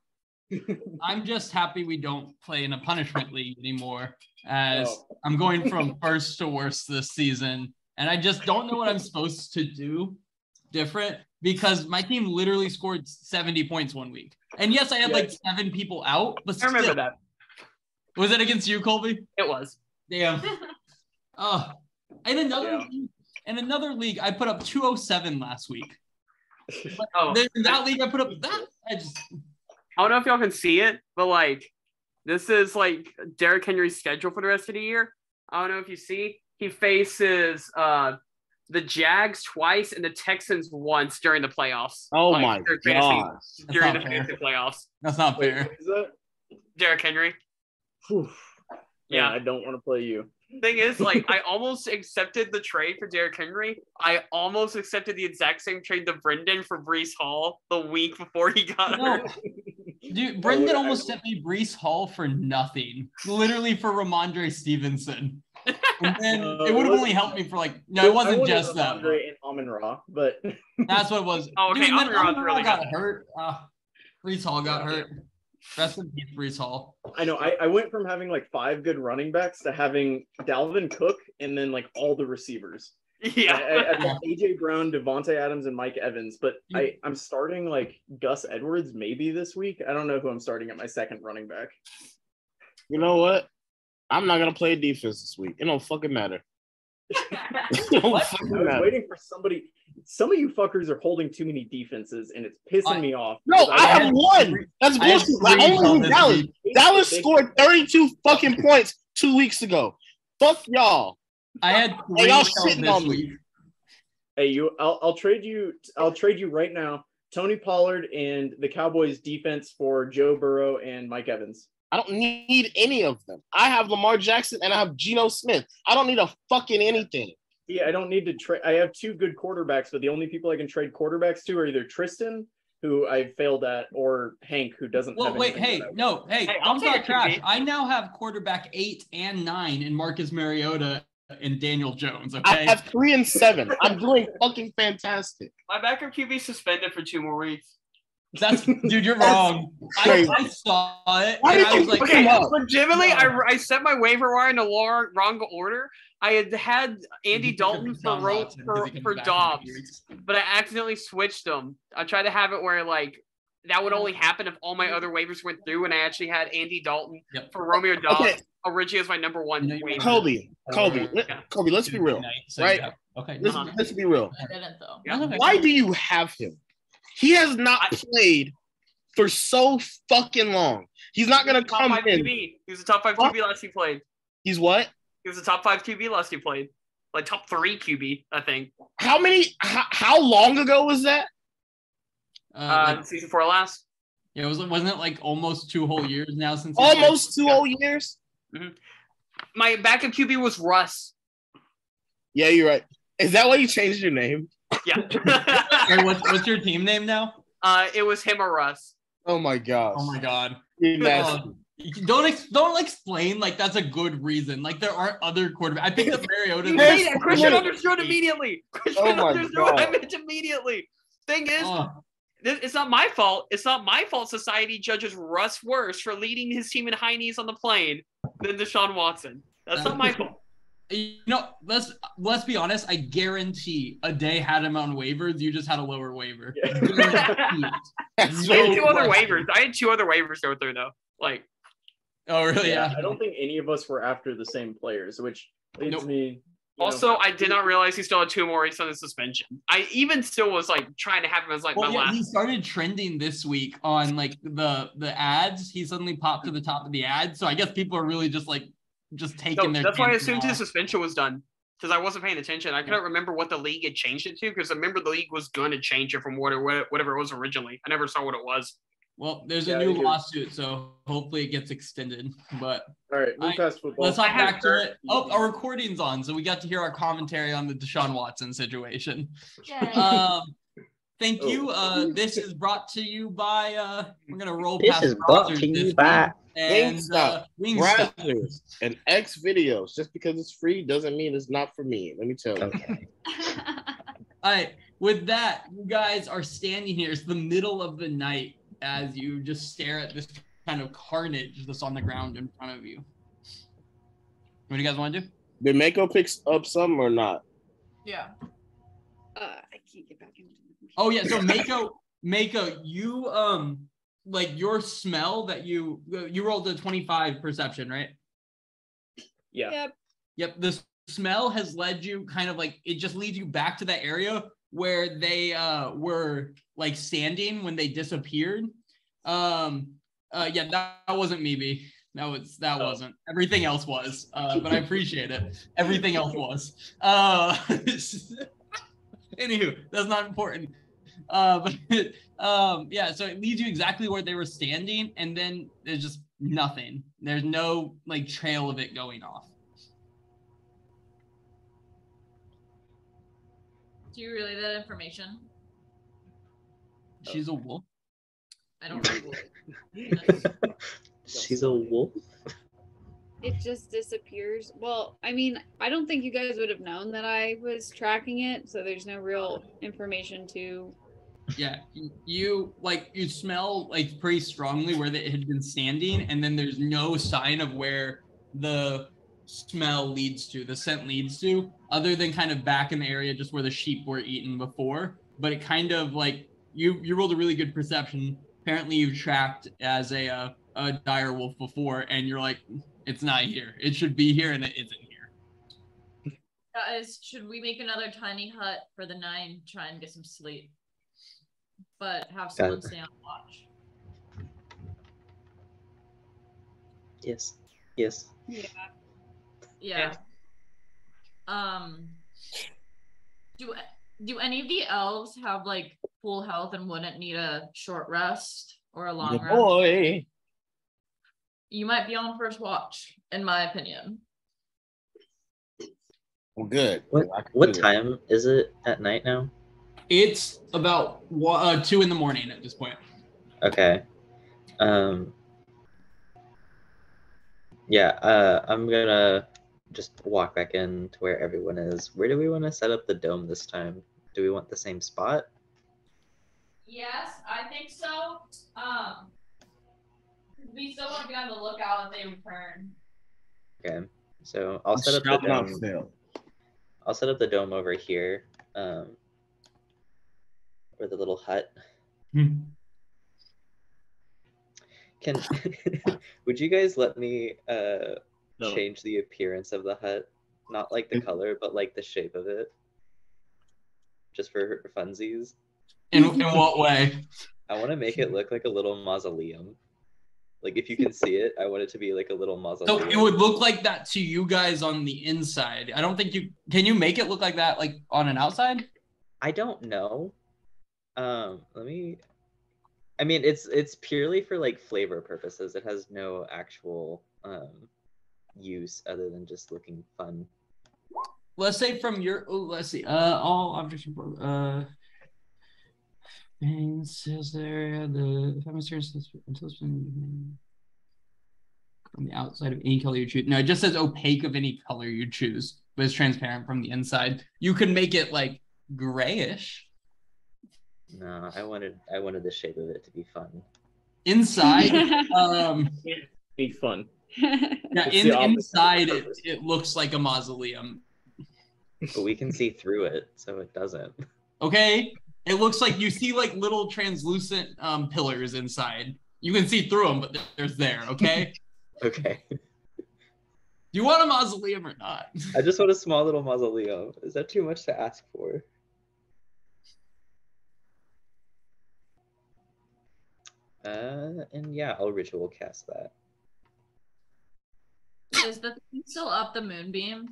I'm just happy we don't play in a punishment league anymore, as Oh. I'm going from first to worst this season, and I just don't know what I'm supposed to do different because my team literally scored 70 points one week. And yes, I had like seven people out, but I still, remember that. was it against you, Colby? It was. Damn. Oh, and another Yeah. league, in another league, I put up 207 last week. Oh, Then in that league, I put up that. I just I don't know if y'all can see it, but like this is like Derrick Henry's schedule for the rest of the year. I don't know if you see. He faces uh the Jags twice and the Texans once during the playoffs. Oh Like, my during fantasy- god. During the fair. fantasy playoffs. that's not Wait, fair. what is that? Derrick Henry. Whew. Yeah. Man, I don't want to play you. Thing is, like, I almost accepted the trade for Derrick Henry. I almost accepted the exact same trade to Brendan for Breece Hall the week before he got No. hurt. Dude, Brendan I- almost sent me Breece Hall for nothing, literally for Rhamondre Stevenson. And then No, it it would have only helped me for like no, it wasn't wanted just that. Rhamondre and Amon Ra, but That's what it was. Oh, okay, Dude, and then Amon-Ra's Amon-Ra really got good. hurt. Uh, Breece Hall got hurt. Rest in peace, Breece Hall. I know I, I went from having like five good running backs to having Dalvin Cook and then like all the receivers. Yeah. I, I've got AJ Brown, Davante Adams, and Mike Evans, but I, mm. I'm starting like Gus Edwards maybe this week. I don't know who I'm starting at my second running back. You know what? I'm not gonna play defense this week. It don't fucking matter. It I fucking was waiting for somebody. Some of you fuckers are holding too many defenses, and it's pissing I- me off. No, because I have one. three- That's bullshit. Like, Brees only this Dallas. week. Dallas scored 32 fucking points two weeks ago. Fuck y'all. I had Hey, three y'all Hall shitting on me. Hey, you. I'll, I'll trade you. I'll trade you right now. Tony Pollard and the Cowboys defense for Joe Burrow and Mike Evans. I don't need any of them. I have Lamar Jackson and I have Geno Smith. I don't need a fucking anything. Yeah, I don't need to trade. I have two good quarterbacks, but the only people I can trade quarterbacks to are either Tristan, who I failed at, or Hank, who doesn't. Well, have wait, hey, no, hey, Hey, I'll I'm take not trash. I now have quarterback eight and nine in Marcus Mariota and Daniel Jones. Okay, I have three and seven. I'm doing fucking fantastic. My backup QB suspended for two more weeks. That's dude, you're wrong. I. I saw it Why and did I you was like, pick Okay, legitimately, I, I set my waiver wire in the wrong, wrong order. I had had Andy Dalton for Deshaun Ro- for, for back Dobbs, but I accidentally switched them. I tried to have it where like that would only happen if all my other waivers went through, and I actually had Andy Dalton Yep. for Romeo Doubs Okay. originally as my number one You waiver. Kobe, Kobe, Uh, let- Kobe, let's be real. So right? yeah. Okay. Let's, Uh-huh. let's be real. I didn't though. Yeah. Why do you have him? He has not played for so fucking long. He's not gonna top come five in. QB. He was a top five What? QB last he played. He's what? He was a top five QB last he played. Like top three QB, I think. How many? How, how long ago was that? Uh, Uh, like, season four last. yeah, it was wasn't it like almost two whole years now since? Almost two whole years. My backup QB was Russ. Yeah, you're right. Is that why you changed your name? Yeah. Hey, what's what's your team name now? uh, it was him or Russ. Oh my gosh. Oh my god. You're nasty. Uh, you can- don't ex- don't explain like that's a good reason. Like there aren't other quarterbacks. I picked up Mariota. You Yes, made it. Christian yes. understood immediately. Christian Oh my understood what I meant immediately. Thing is, Oh, this- it's not my fault. It's not my fault. Society judges Russ worse for leading his team in high knees on the plane than Deshaun Watson. That's not my fault. you know, let's let's be honest. I guarantee a day had him on waivers. You just had a lower waiver. Yeah. I had No two other waivers. I had two other waivers go through though. Like oh really? yeah, Yeah. I don't think any of us were after the same players, which leads Nope. me. you know, also, I did not realize he still had two more weeks on his suspension. I even still was like trying to have him as like Well, my yeah, last. he started trending this week on like the the ads. He suddenly popped to the top of the ads. So I guess people are really just like just taking No, their. that's why I chances assumed his suspension was done because I wasn't paying attention. I couldn't remember what the league had changed it to because I remember the league was going to change it from what whatever it was originally. I never saw what it was. Well, there's Yeah, a new lawsuit, so hopefully it gets extended. But All right, move I- past football. let's hop I have back to it. Oh, our recording's on, so we got to hear our commentary on the Deshaun Watson situation. Yay. Um, thank Oh. you. Uh, this is brought to you by. Uh, we're gonna roll This past is brought to this you week. by and uh, Wingstop. Brazzers and X videos. Just because it's free doesn't mean it's not for me. Let me tell you. Okay. All right. With that, you guys are standing here. It's the middle of the night as you just stare at this kind of carnage that's on the ground in front of you. What do you guys want to do? Did Mako pick up some or not? yeah. Uh, I can't get back into the Oh yeah. So Mako, Mako, you um like your smell that you you rolled a twenty five perception, right? yeah. Yep. Yep. The smell has led you kind of like it just leads you back to that area where they uh were like standing when they disappeared. Um uh yeah, that, that wasn't me, B. That was that Oh. wasn't. Everything else was. Uh but I appreciate it. Everything else was. Uh anywho, that's not important. Uh but um yeah, so it leads you exactly where they were standing, and then there's just nothing. There's no like trail of it going off. Do you relay that information? She's a wolf. I don't know. She's a wolf. It just disappears. Well, I mean, I don't think you guys would have known that I was tracking it, so there's no real information to. Yeah, you like you smell like pretty strongly where it had been standing, and then there's no sign of where the smell leads to, the scent leads to, other than kind of back in the area just where the sheep were eaten before. But it kind of like you you rolled a really good perception. Apparently, you've tracked as a uh, a dire wolf before, and you're like, it's not here. It should be here, and it isn't here. Guys, should we make another tiny hut for the nine? Try and get some sleep, but have someone stay on watch. Yes. Yes. Yeah. Yeah. Um. Do do any of the elves have like full health and wouldn't need a short rest or a long Yeah, rest? boy. You might be on first watch, in my opinion. Well, good. What what time is it at night now? It's about one, uh, two in the morning at this point. Okay. Um Yeah, uh I'm gonna just walk back in to where everyone is. Where do we want to set up the dome this time? Do we want the same spot? Yes, I think so. Um, we still want to be on the lookout if they return. Okay. So I'll set up the dome. I'll set up the dome over here. Um or the little hut. Can would you guys let me uh No. change the appearance of the hut? Not like the color, but like the shape of it. Just for funsies. In, in what way? I want to make it look like a little mausoleum. Like if you can see it, I want it to be like a little mausoleum. So it would look like that to you guys on the inside. I don't think you can. You make it look like that, like on an outside. I don't know. Um, let me. I mean, it's it's purely for like flavor purposes. It has no actual um use other than just looking fun. Let's say from your. Oh, let's see. Uh, all objects. report- Uh, and says there the until it's been from the outside of any color you choose. No, it just says opaque of any color you choose, but it's transparent from the inside. You can make it like grayish No, I wanted I wanted the shape of it to be fun. inside. um, Be fun. yeah, in, the opposite of inside it, it looks like a mausoleum. But we can see through it, so it doesn't. Okay, it looks like you see like little translucent um pillars inside. You can see through them, but they're- they're there. Okay. Okay. Do you want a mausoleum or not? I just want a small little mausoleum. Is that too much to ask for? Uh, and yeah, I'll ritual cast that. Is the thing still up the moonbeam?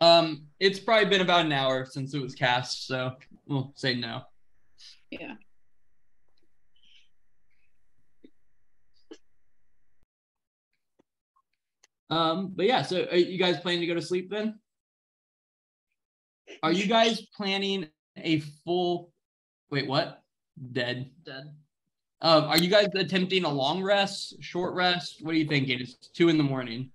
Um, it's probably been about an hour since it was cast, so we'll say no. Yeah. Um, but yeah, so are you guys planning to go to sleep then? Are you guys planning a full? Wait, what? Dead. Dead. Um, are you guys attempting a long rest, short rest? What are you thinking? It's two in the morning.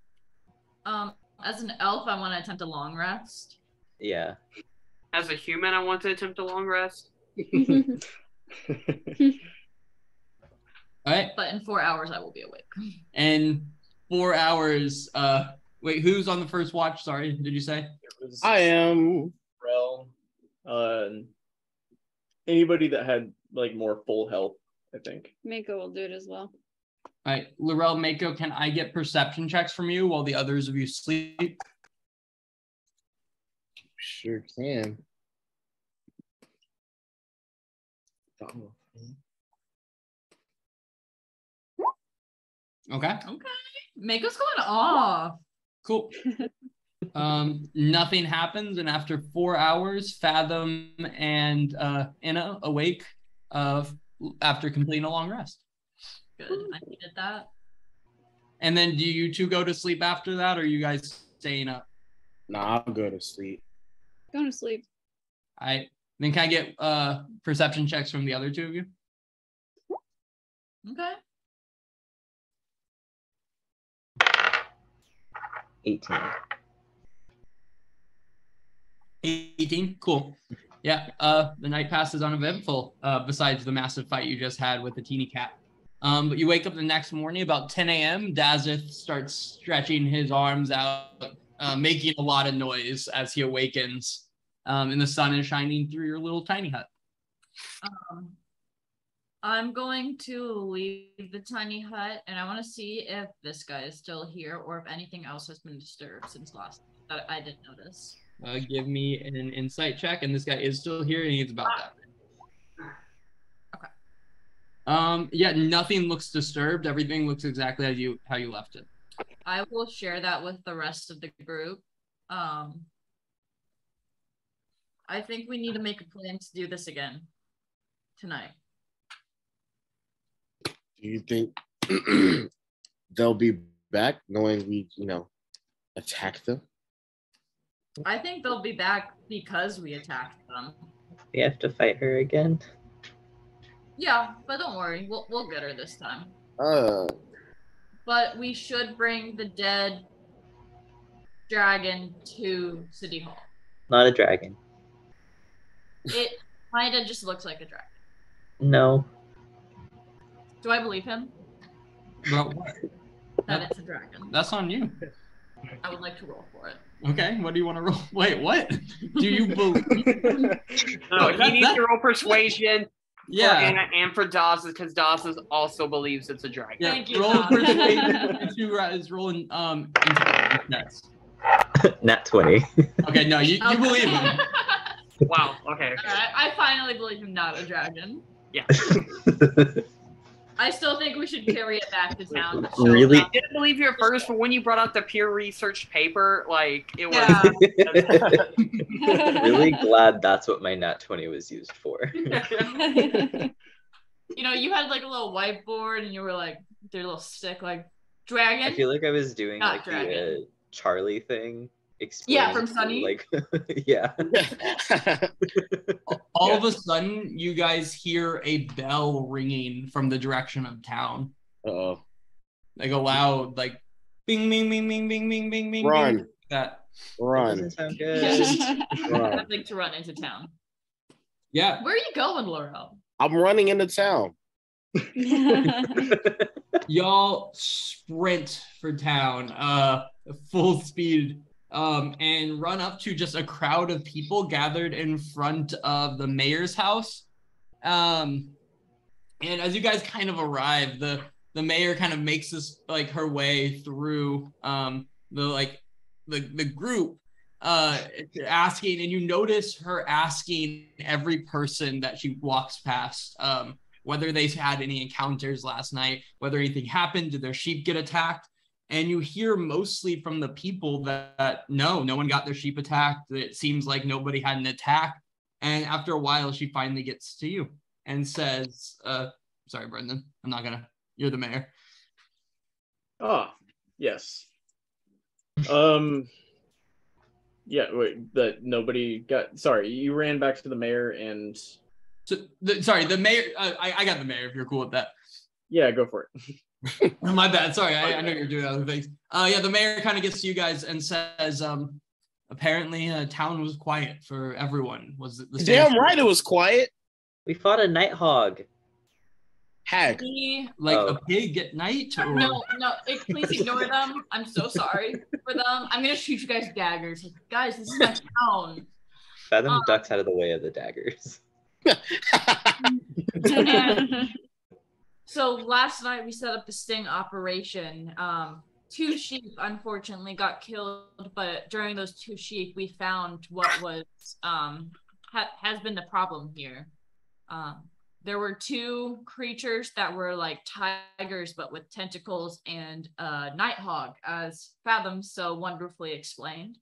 Um, as an elf, I want to attempt a long rest. Yeah. As a human, I want to attempt a long rest. All right. But in four hours, I will be awake. And four hours. Uh wait, who's on the first watch? Sorry, did you say? I am. Rel, uh, anybody that had like more full health, I think. Mako will do it as well. All right, Laurel Mako, can I get perception checks from you while the others of you sleep? Sure can. Okay, Okay. Mako's going off. cool. um, nothing happens, and after four hours, Fathom and uh, Inna awake of after completing a long rest. Good. I needed that. And then, do you two go to sleep after that, or are you guys staying up? Nah, I'll go to sleep. Going to sleep. I then can I get uh perception checks from the other two of you? Okay. 18. 18 cool. Yeah uh the night passes uneventful uh besides the massive fight you just had with the teeny cat. Um but you wake up the next morning about 10 a.m Dazeth starts stretching his arms out uh, making a lot of noise as he awakens um and the sun is shining through your little tiny hut. Um, I'm going to leave the tiny hut, and I want to see if this guy is still here or if anything else has been disturbed since last that I didn't notice. Uh, give me an insight check and this guy is still here and he's about that Okay. um yeah nothing looks disturbed everything looks exactly how you how you left it I will share that with the rest of the group. Um, I think we need to make a plan to do this again tonight. Do you think they'll be back knowing we, you know, attacked them? I think they'll be back because we attacked them. We have to fight her again. Yeah, but don't worry, we'll we'll get her this time. Uh, But we should bring the dead dragon to City Hall. Not a dragon. It kinda just looks like a dragon. No. Do I believe him but what? that it's a dragon? that's on you I would like to roll for it. Okay, what do you want to roll? Wait, what? Do you believe? No, that- he needs that- to roll persuasion for Yeah. Anna and for Dawes because Dawes also believes it's a dragon. yeah. Thank you, roll Tom. persuasion. Two guys rolling um intelligence checks. 20. Okay, no, you, you believe him. Wow. Okay. Alright, I finally believe him not a dragon. Yeah. I still think we should carry it back to town. to Really? I didn't believe you at first, but when you brought out the peer research paper, like it was. Yeah. really glad that's what my nat 20 was used for. you know, you had like a little whiteboard and you were like, their little stick, like dragon. I feel like I was doing Not like the uh, Charlie thing. Yeah, from Sunny. Like, yeah. All Yeah. of a sudden, you guys hear a bell ringing from the direction of town, uh-oh. like a loud, like, bing, bing, bing, bing, bing, bing, bing, bing. Run. bing, That. That Run. doesn't sound good. Run. I'd like to run into town. Yeah. Where are you going, Laurel? I'm running into town. y'all sprint for town uh full speed um and run up to just a crowd of people gathered in front of the mayor's house um and as you guys kind of arrive the the mayor kind of makes this like her way through um the like the the group uh asking and you notice her asking every person that she walks past um whether they had any encounters last night, whether anything happened, did their sheep get attacked? And you hear mostly from the people that, that no, no one got their sheep attacked. It seems like nobody had an attack. And after a while, she finally gets to you and says, uh, sorry, Brendan, I'm not gonna, you're the mayor. Ah, yes. Um. Yeah. Wait. That nobody got. Sorry, you ran back to the mayor and. So, the, sorry, the mayor. Uh, I I got the mayor. If you're cool with that. Yeah, go for it. My bad. Sorry, I, I know you're doing other things. Uh, yeah, the mayor kind of gets to you guys and says, um, apparently, uh, town was quiet for everyone. Was it the same? Damn right, it was quiet. We fought a night hog. Hag. Like Oh. a pig at night? Or... No, no, eh, please ignore them. I'm so sorry for them. I'm gonna shoot you guys daggers. Like, guys, this is my town. Fathom Um, ducks out of the way of the daggers. So last night we set up the sting operation. Um, two sheep unfortunately got killed, but during those two sheep we found what was um ha- has been the problem here. Um, there were two creatures that were like tigers but with tentacles and a nighthawk, as Fathom so wonderfully explained.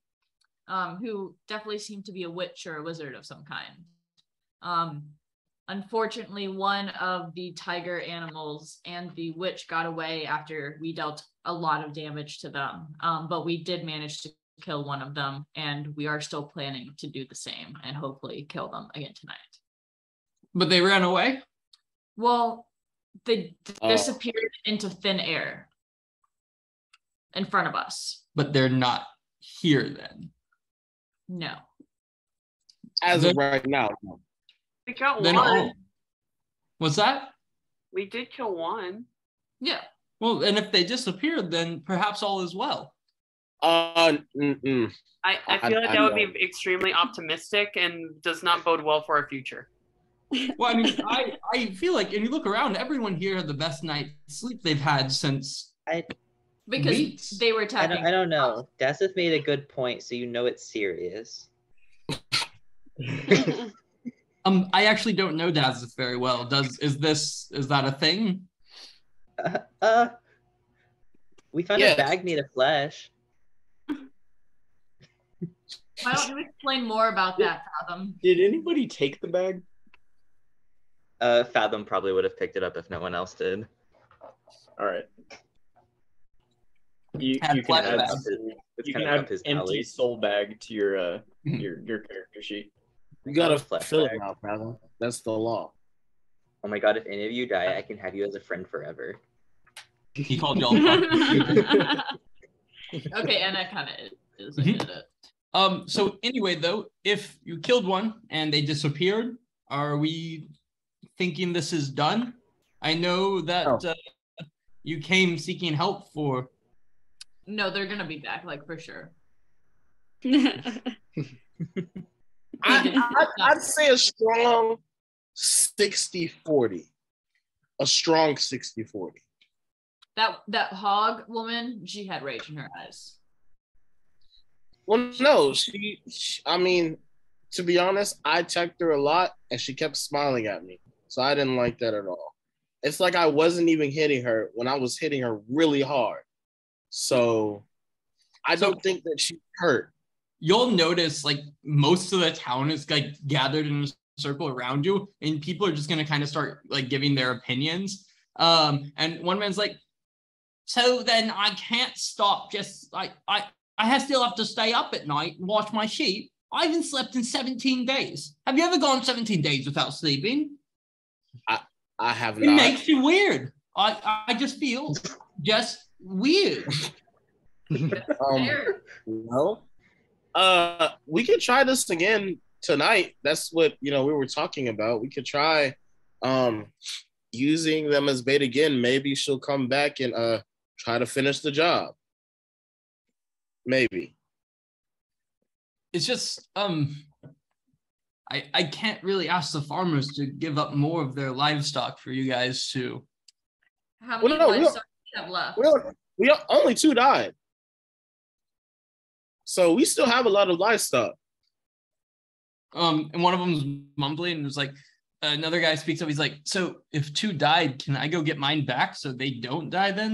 Um, who definitely seemed to be a witch or a wizard of some kind. Um, Unfortunately, one of the tiger animals and the witch got away after we dealt a lot of damage to them. Um, but we did manage to kill one of them, and we are still planning to do the same and hopefully kill them again tonight. But they ran away. Well, they d- Oh. disappeared into thin air in front of us. But they're not here then. No. As of right now. We got Then one. all- What's that? We did kill one. Yeah. Well, and if they disappeared, then perhaps all is well. Uh, mm-mm. I, I I- feel like I that would know. be extremely optimistic and does not bode well for our future. Well, I mean, I, I feel like, and you look around, everyone here had the best night's sleep they've had since. I Because Weeks. they were I don't, I don't know. Dazeth made a good point, so you know it's serious. Um, I actually don't know Dazeth very well. Does is this is that a thing? Uh, uh we found Yes. a bag made of flesh. Why don't you explain more about that, Fathom? Did anybody take the bag? Uh, Fathom probably would have picked it up if no one else did. All right. You, you can add, flashbacks. you can add empty alley. soul bag to your uh Mhm. your your character sheet. You gotta Oh, fill it now, brother. That's the law. Oh my god, if any of you die, I can have you as a friend forever. He called y'all. okay, and that kind of is. I get it. Um. So anyway, though, if you killed one and they disappeared, are we thinking this is done? I know that No. uh, you came seeking help for. No, they're gonna be back, like for sure. I. I, I'd say a strong 60 40. A strong 60 40. That that hog woman, she had rage in her eyes. Well, no, she, she, I mean, to be honest, I checked her a lot and she kept smiling at me. So I didn't like that at all. It's like I wasn't even hitting her when I was hitting her really hard. So I don't think that she hurt. You'll notice like most of the town is like gathered in a circle around you, and people are just gonna kind of start like giving their opinions. Um, and one man's like, "So then I can't stop. Just like I, I have still have to stay up at night and watch my sheep. I haven't slept in 17 days. Have you ever gone 17 days without sleeping? I I have It not. makes you weird. I, I just feel just weird. um, well, uh, we could try this again tonight. That's what you know we were talking about. We could try um using them as bait again. Maybe she'll come back and uh try to finish the job. Maybe. it's just um I I can't really ask the farmers to give up more of their livestock for you guys to How Well, no, livestock do you have left? We only, we only two died, so we still have a lot of livestock. um and one of them was mumbling and was like another guy speaks up he's like so if two died can I go get mine back so they don't die then?"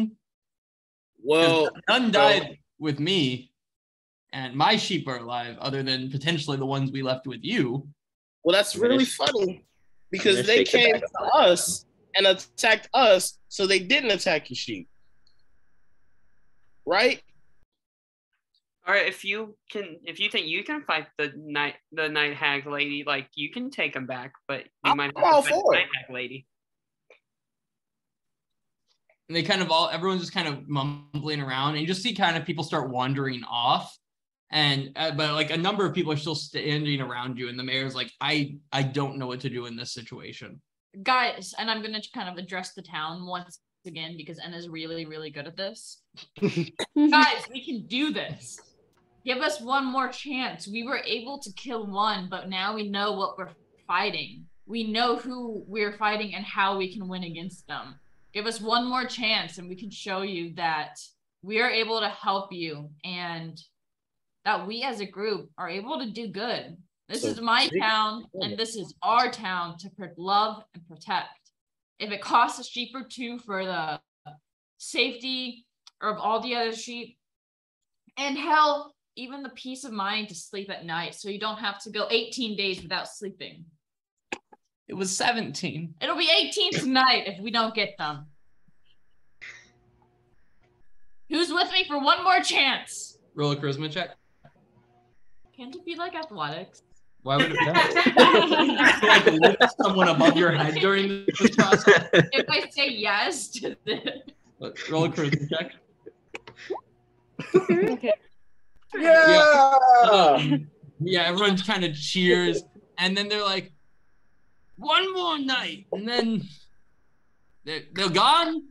Well, none so- died with me and my sheep are alive other than potentially the ones we left with you well, that's really funny because finish they came to us and attacked us, so they didn't attack your sheep, right? All right, if you can, if you think you can fight the night, the night hag lady, like you can take him back, but you I'm might have all to fight for the it. night hag lady. And they kind of all everyone's just kind of mumbling around, and you just see kind of people start wandering off. And uh, but like a number of people are still standing around you, and the mayor's like, I I don't know what to do in this situation. Guys, and I'm gonna kind of address the town once again because Enna's really, really good at this. Guys, we can do this. Give us one more chance. We were able to kill one, but now we know what we're fighting. We know who we're fighting and how we can win against them. Give us one more chance and we can show you that we are able to help you and that we as a group are able to do good. This So is my town and this is our town to love and protect. If it costs a sheep or two for the safety of all the other sheep, and hell, even the peace of mind to sleep at night so you don't have to go 18 days without sleeping. It was 17. It'll be 18 tonight if we don't get them. Who's with me for one more chance? Roll a charisma check. Can't it be like athletics? Why would it like lift someone above your head during this process? if I say yes to this. Roll a charisma check. okay. Yeah. Um, yeah, everyone kind of cheers, and then they're like, "One more night," and then they're they're gone.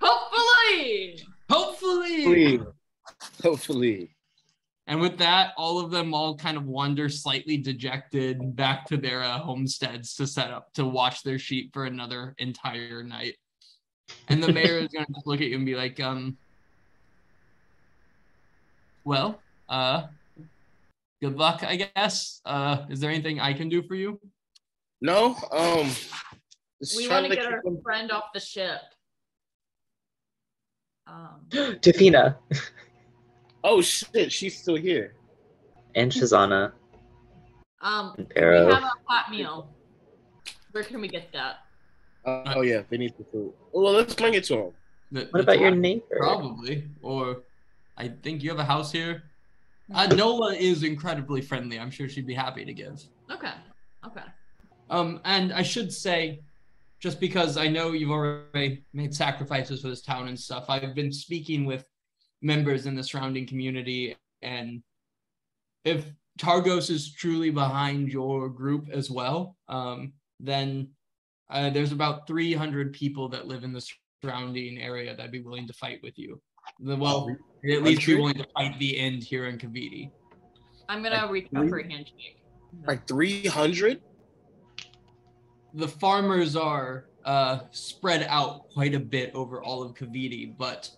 Hopefully. Hopefully. Hopefully. Hopefully. And with that, all of them all kind of wander slightly dejected back to their uh, homesteads to set up to watch their sheep for another entire night. And the mayor is gonna just look at you and be like, um, well, uh, good luck, I guess. Uh, is there anything I can do for you? No. Um. We trying want to get our them- friend off the ship. Um, Tafina Oh shit! She's still here. and Shazana um, and we have a hot meal. Where can we get that? Uh, oh yeah, they need the food. Well, let's bring it to them. The- What the about your top- neighbor? Probably. Or I think you have a house here. Uh, Nola is incredibly friendly. I'm sure she'd be happy to give. Okay. Okay. Um, and I should say, just because I know you've already made sacrifices for this town and stuff, I've been speaking with members in the surrounding community, and if Targos is truly behind your group as well, um, then uh, there's about 300 people that live in the surrounding area that'd be willing to fight with you. The, well, at least be Country? willing to fight the end here in Kaviti. I'm gonna Like reach out for a handshake. Like three hundred. the farmers are uh, spread out quite a bit over all of Kaviti, but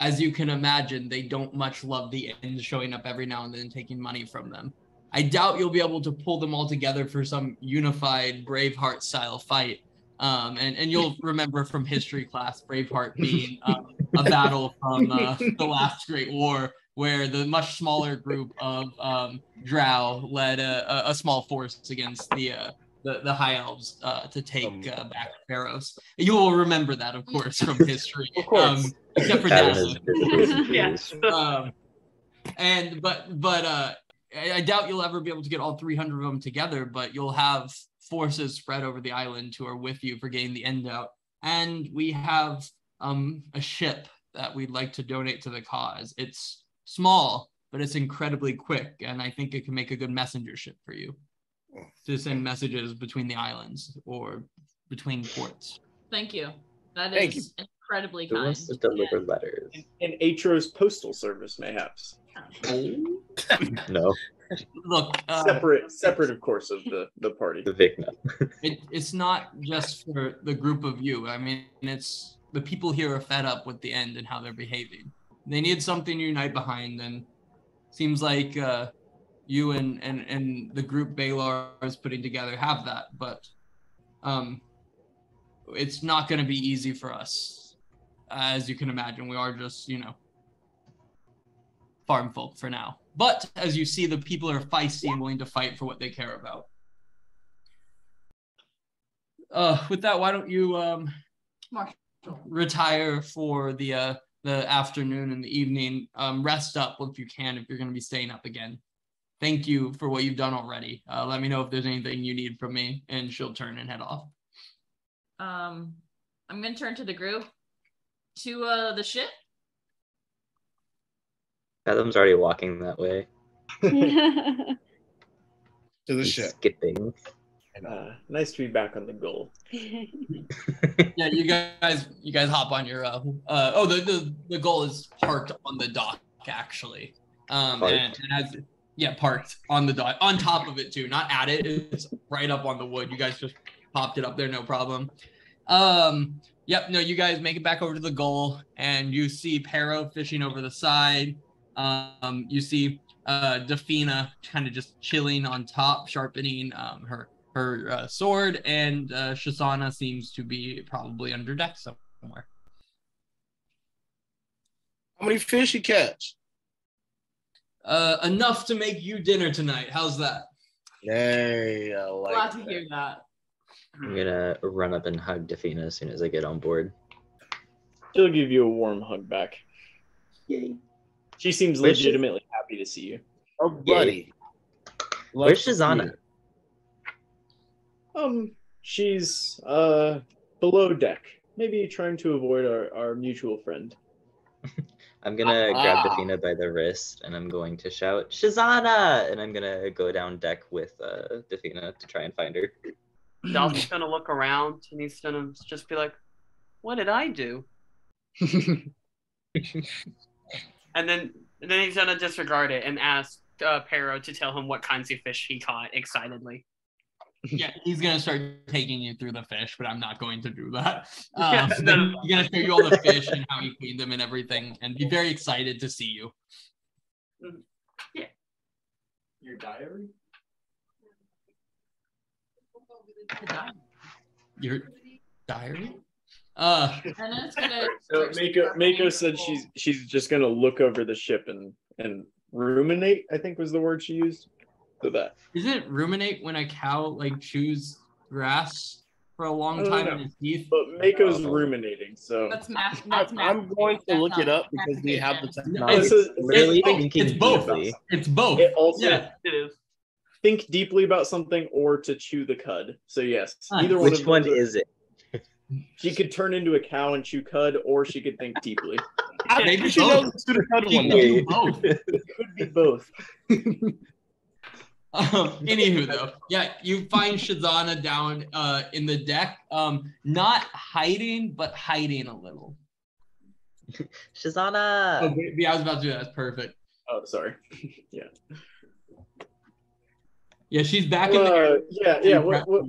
as you can imagine, they don't much love the ends showing up every now and then taking money from them. I doubt you'll be able to pull them all together for some unified Braveheart style fight. Um, and, and you'll remember from history class Braveheart being um, a battle from uh, the last Great War, where the much smaller group of um, Drow led a, a, a small force against the uh, the, the high elves uh, to take Um, uh, back Pharaohs. You will remember that, of course, from history. Of course. Um, except for Gavin Dazzle. Yes. Um, and but but uh, I, I doubt you'll ever be able to get all 300 of them together. But you'll have forces spread over the island who are with you for getting the end out. And we have um, a ship that we'd like to donate to the cause. It's small, but it's incredibly quick, and I think it can make a good messenger ship for you to send messages between the islands or between ports. Thank you. That Thank is incredibly Who kind. wants to deliver letters? And, and Aetros postal service, mayhaps. No, Look, uh, separate, separate, of course, of the the party. the Vicna. it, it's not just for the group of you. I mean, it's the people here are fed up with the end and how they're behaving. They need something to unite behind, and seems like uh, you and, and and the group Baylor is putting together have that. But um, it's not going to be easy for us, as you can imagine. We are just you know farm folk for now. But as you see, the people are feisty and willing to fight for what they care about uh with that why don't you um. Retire for the uh the afternoon and the evening. Um, rest up if you can, if you're going to be staying up again. Thank you for what you've done already. Uh, let me know if there's anything you need from me, and she'll turn and head off. Um, I'm gonna turn to the group to uh the ship. Adam's already walking that way. To the He's ship. Skipping. Uh, nice to be back on the goal. Yeah, you guys, you guys hop on your. Uh, uh, oh, the, the the goal is parked on the dock actually. Um, Parked? and has yeah parked on the dock on top of it too, not at it. It's right up on the wood. You guys just popped it up there, no problem. Um, yep, no, you guys make it back over to the goal, and you see Pero fishing over the side. Um, you see uh Defina kind of just chilling on top, sharpening um her her uh, sword, and uh, Shazana seems to be probably under deck somewhere. How many fish you catch? Uh, enough to make you dinner tonight. How's that? Yay, I like Glad to that. hear that. I'm gonna run up and hug Defina as soon as I get on board. She'll give you a warm hug back. Yay. She seems legitimately happy to see you. Oh, buddy. Where's to see Shazana? It. Um, she's uh below deck, maybe trying to avoid our, our mutual friend. I'm gonna Ah. grab Defina by the wrist and I'm going to shout Shazana, and I'm gonna go down deck with uh, Defina to try and find her. Dalton's gonna look around and he's gonna just be like, "What did I do?" And then and then he's gonna disregard it and ask uh, Pero to tell him what kinds of fish he caught excitedly. Yeah, he's gonna start taking you through the fish, but I'm not going to do that. Yeah, Um, no. he's gonna show you all the fish and how he cleaned them and everything, and be very excited to see you. Yeah. Your diary? Your diary. Uh, And then. So Mako Mako said she's she's just gonna look over the ship and and ruminate. I think was the word she used. So that Isn't it ruminate when a cow like chews grass for a long time know. in its teeth? but Mako's Oh. ruminating. So That's math. I, That's math. I'm going to look it up because we have the mastication. No, technology. This is- it's, thinking it's both. deeply. It's both. it also Yeah. It is. think deeply about something or to chew the cud. So yes, Huh. either one. Which one are- is it? She could turn into a cow and chew cud, or she could think deeply. Maybe she knows both. the Suda Cud one. though. do both. It could be both. Um, anywho, though, yeah, you find Shazana down uh, in the deck, um, not hiding, but hiding a little. Shazana. Oh, yeah, I was about to do that. That's perfect. Oh, sorry. yeah. Yeah, she's back in Uh, there. yeah, yeah. What, what,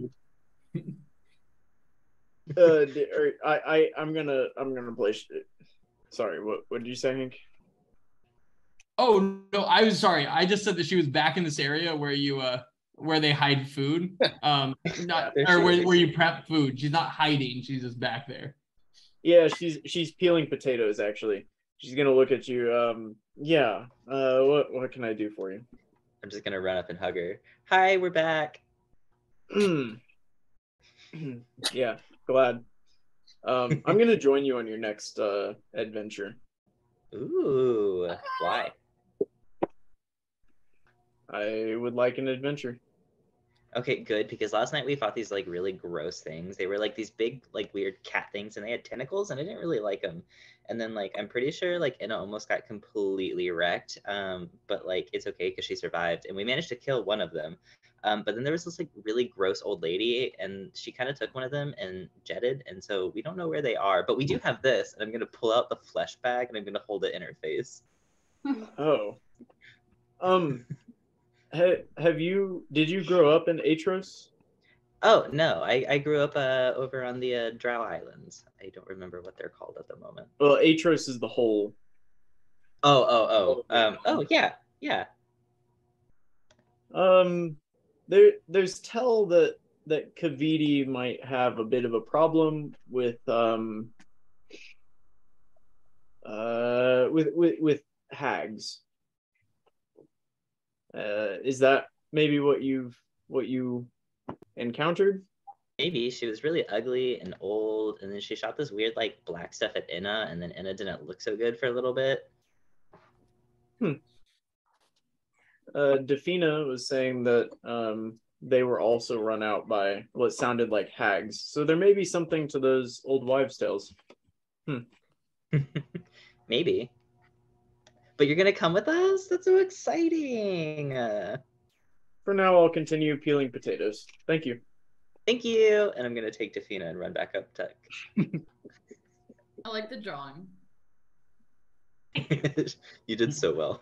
uh, I, I, I'm gonna, I'm gonna play. Sorry, what, what did you say, Hank? Oh no, I was sorry. I just said that she was back in this area where you uh where they hide food. Um not or she where, is. where you prep food. She's not hiding, she's just back there. Yeah, she's she's peeling potatoes. Actually, she's gonna look at you. Um, yeah. Uh, what, what can I do for you? I'm just gonna run up and hug her. Hi, we're back. yeah, glad. Um, I'm gonna join you on your next uh adventure. Ooh, why? I would like an adventure. Okay, good because last night we fought these like really gross things. They were like these big, like weird cat things, and they had tentacles, and I didn't really like them. And then like I'm pretty sure like Inna almost got completely wrecked, um, but like it's okay because she survived, and we managed to kill one of them. Um, but then there was this like really gross old lady, and she kind of took one of them and jetted, and so we don't know where they are. But we do have this, and I'm gonna pull out the flesh bag and I'm gonna hold it in her face. Oh. Um. Ha- have you? Did you grow up in Aetros? Oh no, I, I grew up uh, over on the uh, Drow Islands. I don't remember what they're called at the moment. Well, Aetros is the whole. Oh, oh, oh. Um, oh, yeah, yeah. Um, there, there's tell that that Kaviti might have a bit of a problem with um. Uh, with with with hags. Uh, is that maybe what you've what you encountered? Maybe she was really ugly and old, and then she shot this weird like black stuff at Inna, and then Inna didn't look so good for a little bit. Uh, Defina was saying that um, they were also run out by what sounded like hags. So there may be something to those old wives' tales. Hmm. Maybe. But you're gonna come with us? That's so exciting. Uh, For now, I'll continue peeling potatoes. Thank you. thank you. And I'm gonna take Defina and run back up tech. I like the drawing. you did so well.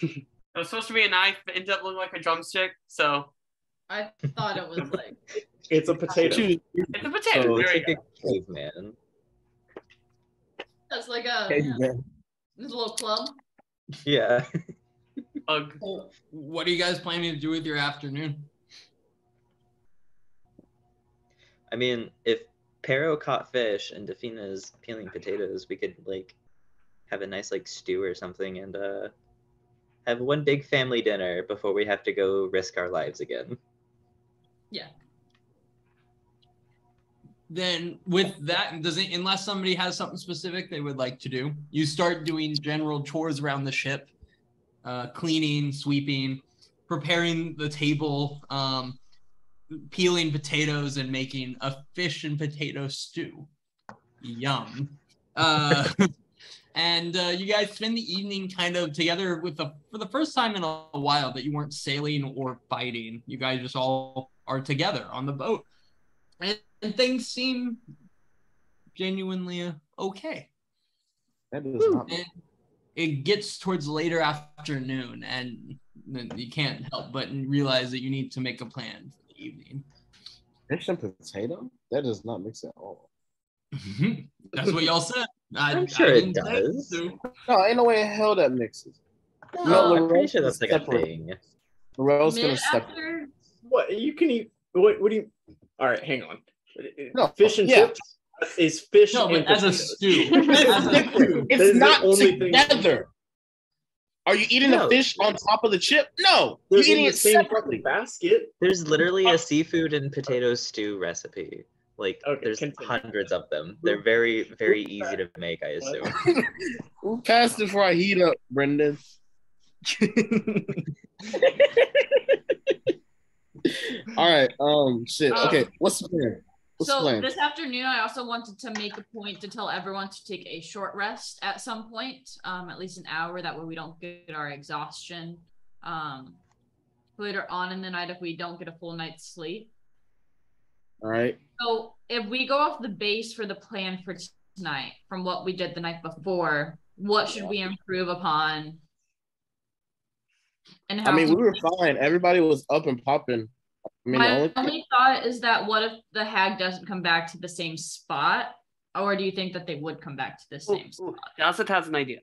It was supposed to be a knife, but ended up looking like a drumstick. So I thought it was like It's a potato. It's a potato. So there it's like go. a caveman. that's like a Okay, yeah, this little club. Yeah. Ugh. What are you guys planning to do with your afternoon? I mean, if Pero caught fish and Defina's peeling potatoes, we could like have a nice like stew or something and uh have one big family dinner before we have to go risk our lives again. Yeah. Then with that, does it unless somebody has something specific they would like to do, you start doing general chores around the ship, uh, cleaning, sweeping, preparing the table, um, peeling potatoes, and making a fish and potato stew. Yum. Uh, and uh, you guys spend the evening kind of together with the for the first time in a while that you weren't sailing or fighting. You guys just all are together on the boat, and, and things seem genuinely uh, okay. That does not And it gets towards later afternoon, and you can't help but realize that you need to make a plan for the evening. fish and potato. That does not mix at all. That's what y'all said. I, I'm I sure it does. so. No, ain't no way in hell that mixes. No, No, I'm pretty Lorel's sure that's like a separate. thing. Morel's gonna step. after What you can eat? What? What do you? All right, hang on. No, fish and yeah. chips is fish No, and but as a stew. As a stew. That is It's not only thing- together. Are you eating No. the fish on top of the chip? No, They're you're eating the it same separately. basket. There's literally a seafood and potato stew recipe. Like Okay, there's continue. hundreds of them. They're very, very easy to make, I assume. Move past it before I heat up, Brendan. All right. Um. Shit. Um, Okay. What's the plan? So plan? this afternoon, I also wanted to make a point to tell everyone to take a short rest at some point, um, at least an hour. That way, we don't get our exhaustion um, later on in the night if we don't get a full night's sleep. All right. So if we go off the base for the plan for tonight from what we did the night before, what should we improve upon? And I mean, we were fine. Everybody was up and popping. I mean, My only only thought is that what if the hag doesn't come back to the same spot? Or do you think that they would come back to the same ooh, spot? Dazeth has an idea.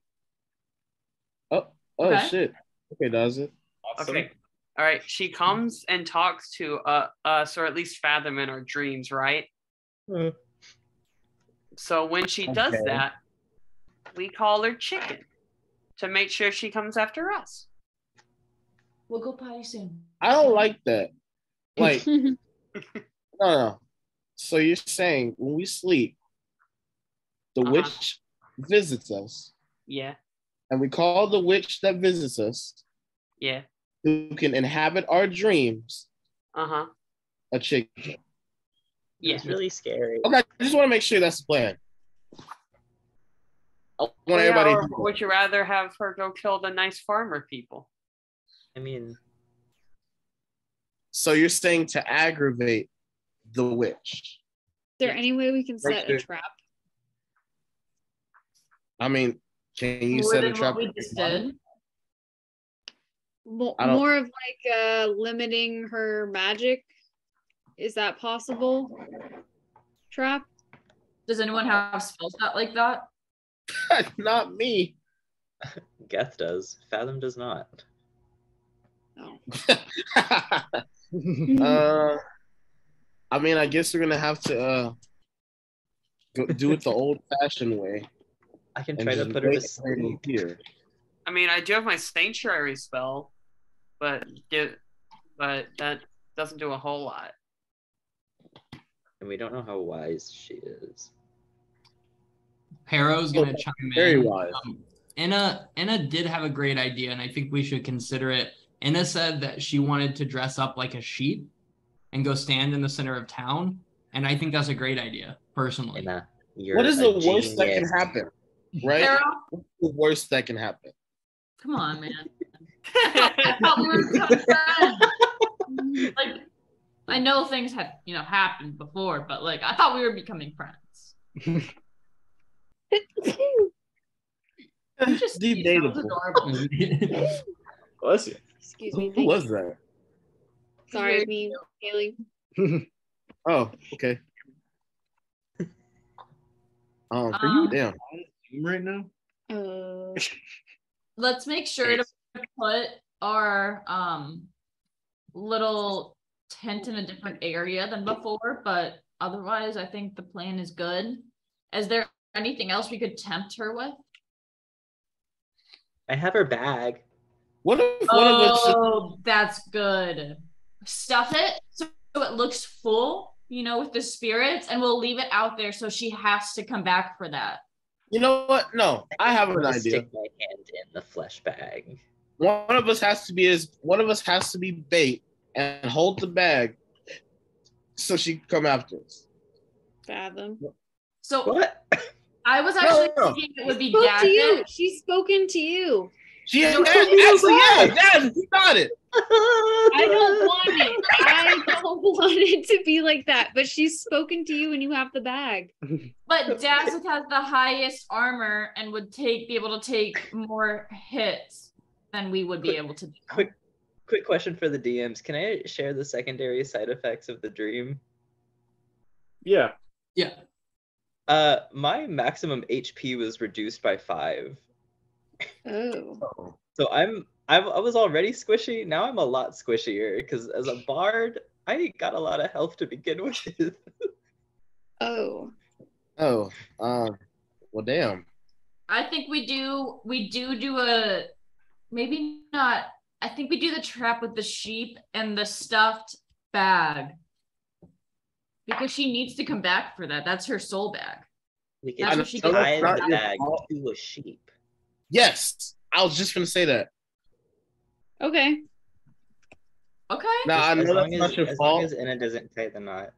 oh okay. shit. Okay, does it? Awesome. Okay. All right. She comes and talks to uh, us, or at least Fathom in our dreams, right? Hmm. So when she does that, we call her Chicken to make sure she comes after us. We'll go potty soon. I don't like that. Like, no, no. So you're saying when we sleep, the Uh-huh. witch visits us, Yeah. and we call the witch that visits us, Yeah. who can inhabit our dreams, Uh huh. a chicken. Yeah. It's really scary. Okay, I just want to make sure that's the plan. I want yeah, everybody. or would you rather have her go kill the nice farmer people? I mean, So you're saying to aggravate the witch? Is there any way we can set a trap? I mean, can you More set a trap? what we just did. Mo- more of like uh limiting her magic. Is that possible? Trap? Does anyone have spells that like that? Not me. Geth does. Fathom does not. No. uh, I mean, I guess we're gonna have to uh, go, do it the old-fashioned way. I can try to put her to wait for her to sleep. appear. I mean, I do have my sanctuary spell, but get, but that doesn't do a whole lot. and we don't know how wise she is. Pero's gonna Oh, chime Very in. wise. Um, Anna Anna did have a great idea, and I think we should consider it. Anna said that she wanted to dress up like a sheep and go stand in the center of town, and I think that's a great idea, personally. And you're What is a the worst that can happen? Right? Pero, What's the worst that can happen? come on, man. I thought we were becoming friends. like, I know things have you know happened before, but like I thought we were becoming friends. You just you sounds Debatable. adorable. Bless you. Excuse me. Who was you. that? Sorry, me, Haley. Oh, okay. Um, for Um, you, damn. Right now? Uh, Let's make sure to put our um little tent in a different area than before, but otherwise I think the plan is good. Is there anything else we could tempt her with? I have her bag. What if one of us? Just, Oh, that's good. Stuff it so it looks full, you know, with the spirits, and we'll leave it out there so she has to come back for that. you know what? No, I have I'm an idea. Stick my hand in the flesh bag. One of us has to be as one of us has to be bait and hold the bag, so she can come after us. fathom. So What? I was actually No, no. thinking it would be Spoke to you. Dazeth. She's spoken to you. She No, yeah, no, actually, yeah, Dad, you got it. I don't want it. I don't want it to be like that. But she's spoken to you and you have the bag. But Dazeth has the highest armor and would take be able to take more hits than we would be able to do. Quick, quick question for the DMs. Can I share the secondary side effects of the dream? Yeah. yeah. Uh, my maximum HP was reduced by five, Oh. so I'm I've, I was already squishy. Now I'm a lot squishier because as a bard, I got a lot of health to begin with. Oh. Oh, um, well, damn. I think we do we do do a maybe not I think we do the trap with the sheep and the stuffed bag. Because she needs to come back for that. That's her soul bag. we That's can what she tie the bag to a sheep. Yes, I was just gonna say that. Okay. Okay. Now I as know long that's as, not your as long fault. as Anna doesn't tie the knot.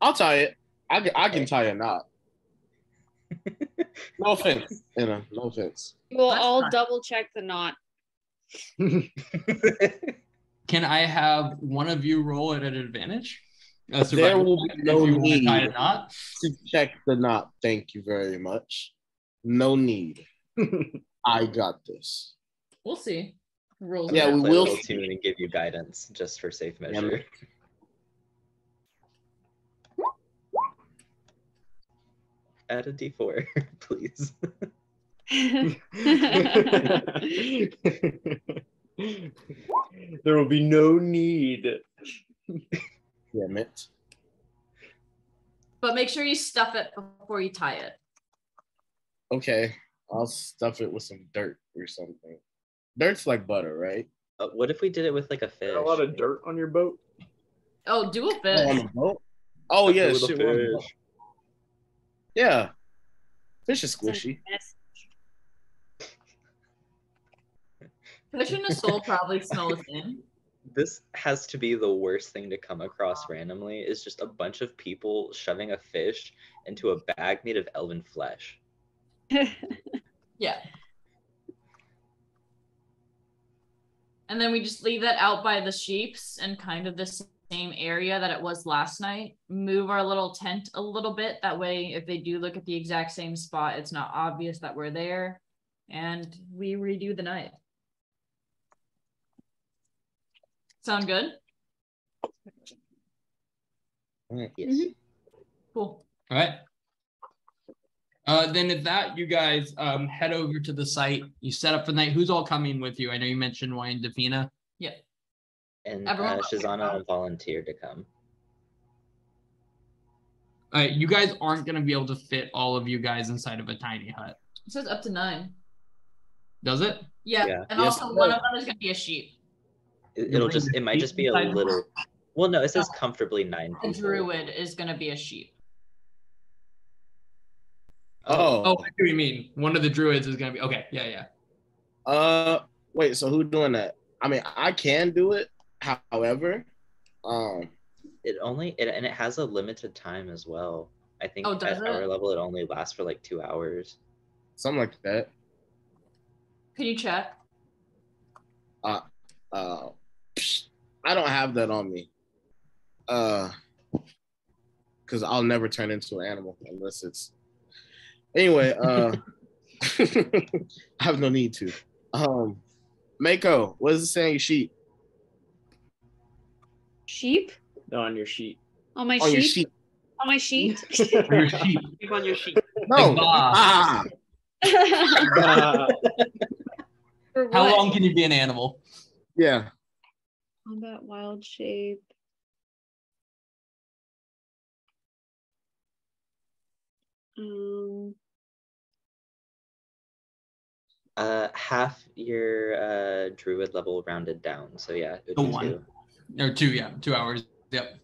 I'll tie it. I can, I can Okay. tie a knot. No offense, Anna. No offense. Well, That's I'll fine. double check the knot. Can I have one of you roll at an advantage? A There will be no if you want to tie a need. knot. To check the knot. Thank you very much. No need. I got this. We'll see. Rules. Yeah, we will little tune and give you guidance just for safe Yeah. measure. Add a D4, please. there will be no need. Damn it. But make sure you stuff it before you tie it. Okay, I'll stuff it with some dirt or something. Dirt's like butter, right? Uh, what if we did it with like a fish? Got a lot of dirt on your boat. Oh, do a Oh, on fish. the boat? Oh Like a yeah, shit. we're on the boat. fish. Yeah. Fish is squishy. Fish in a soul probably smell us in. This has to be the worst thing to come across randomly is just a bunch of people shoving a fish into a bag made of elven flesh. Yeah. And then we just leave that out by the sheeps and kind of the same area that it was last night. Move our little tent a little bit. That way, if they do look at the exact same spot, it's not obvious that we're there. And we redo the night. Sound good? Yes. Mhm. Cool. All right. Uh, then if that, you guys um, head over to the site. You set up for the night. Who's all coming with you? I know you mentioned Wayne Defina. Yep. And Everyone uh, but Shazana volunteered to come. All right, you guys aren't gonna be able to fit all of you guys inside of a tiny hut, It says up to nine. does it? Yeah. Yeah. And Yes. also, one of them is going to be a sheep. It, You it'll just, it might just be a little Well, no, it says comfortably nine The people. druid is gonna be a sheep. Oh, Oh, I see you mean. One of the druids is gonna be okay. Yeah, yeah. uh, wait. So who doing that? I mean, I can do it. However, um, It only it, and it has a limited time as well. I think Oh, does at our it? level it only lasts for like two hours. something like that. Can you check? Uh, uh, I don't have that on me. Uh, because I'll never turn into an animal unless it's. Anyway, uh, I have no need to. Um, Mako, what is it saying? Sheep sheep No, on your sheet. on my sheep. on your sheet. On my sheet. Your sheep. Keep on your sheet. No. Bah. Ah, Uh, How long can you be an animal? yeah. Combat wild shape. Um, Uh, half your uh druid level rounded down. So yeah, it would The be one. two. Or two, yeah, two hours. Yep.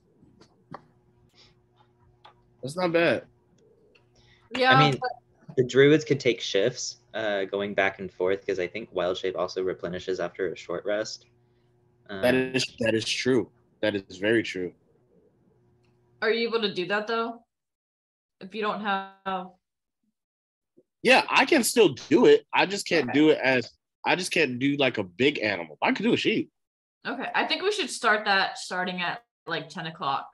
That's not bad. Yeah. I mean, the druids could take shifts, uh, going back and forth because I think wild shape also replenishes after a short rest. Um, That is that is true. That is very true. are you able to do that though? If you don't have Yeah, I can still do it. I just can't do it as I just can't do like a big animal. I could do a sheep. Okay, I think we should start that starting at like 10 o'clock.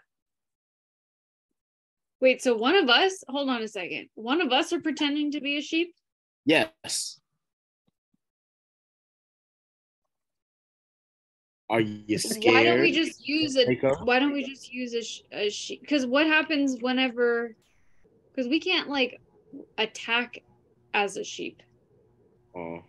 wait, so one of us, hold on a second. One of us are pretending to be a sheep? Yes. Are you scared? Why don't we just use a Mako? why don't we just use a, sh- a sheep? Because what happens whenever because we can't like attack as a sheep. Oh.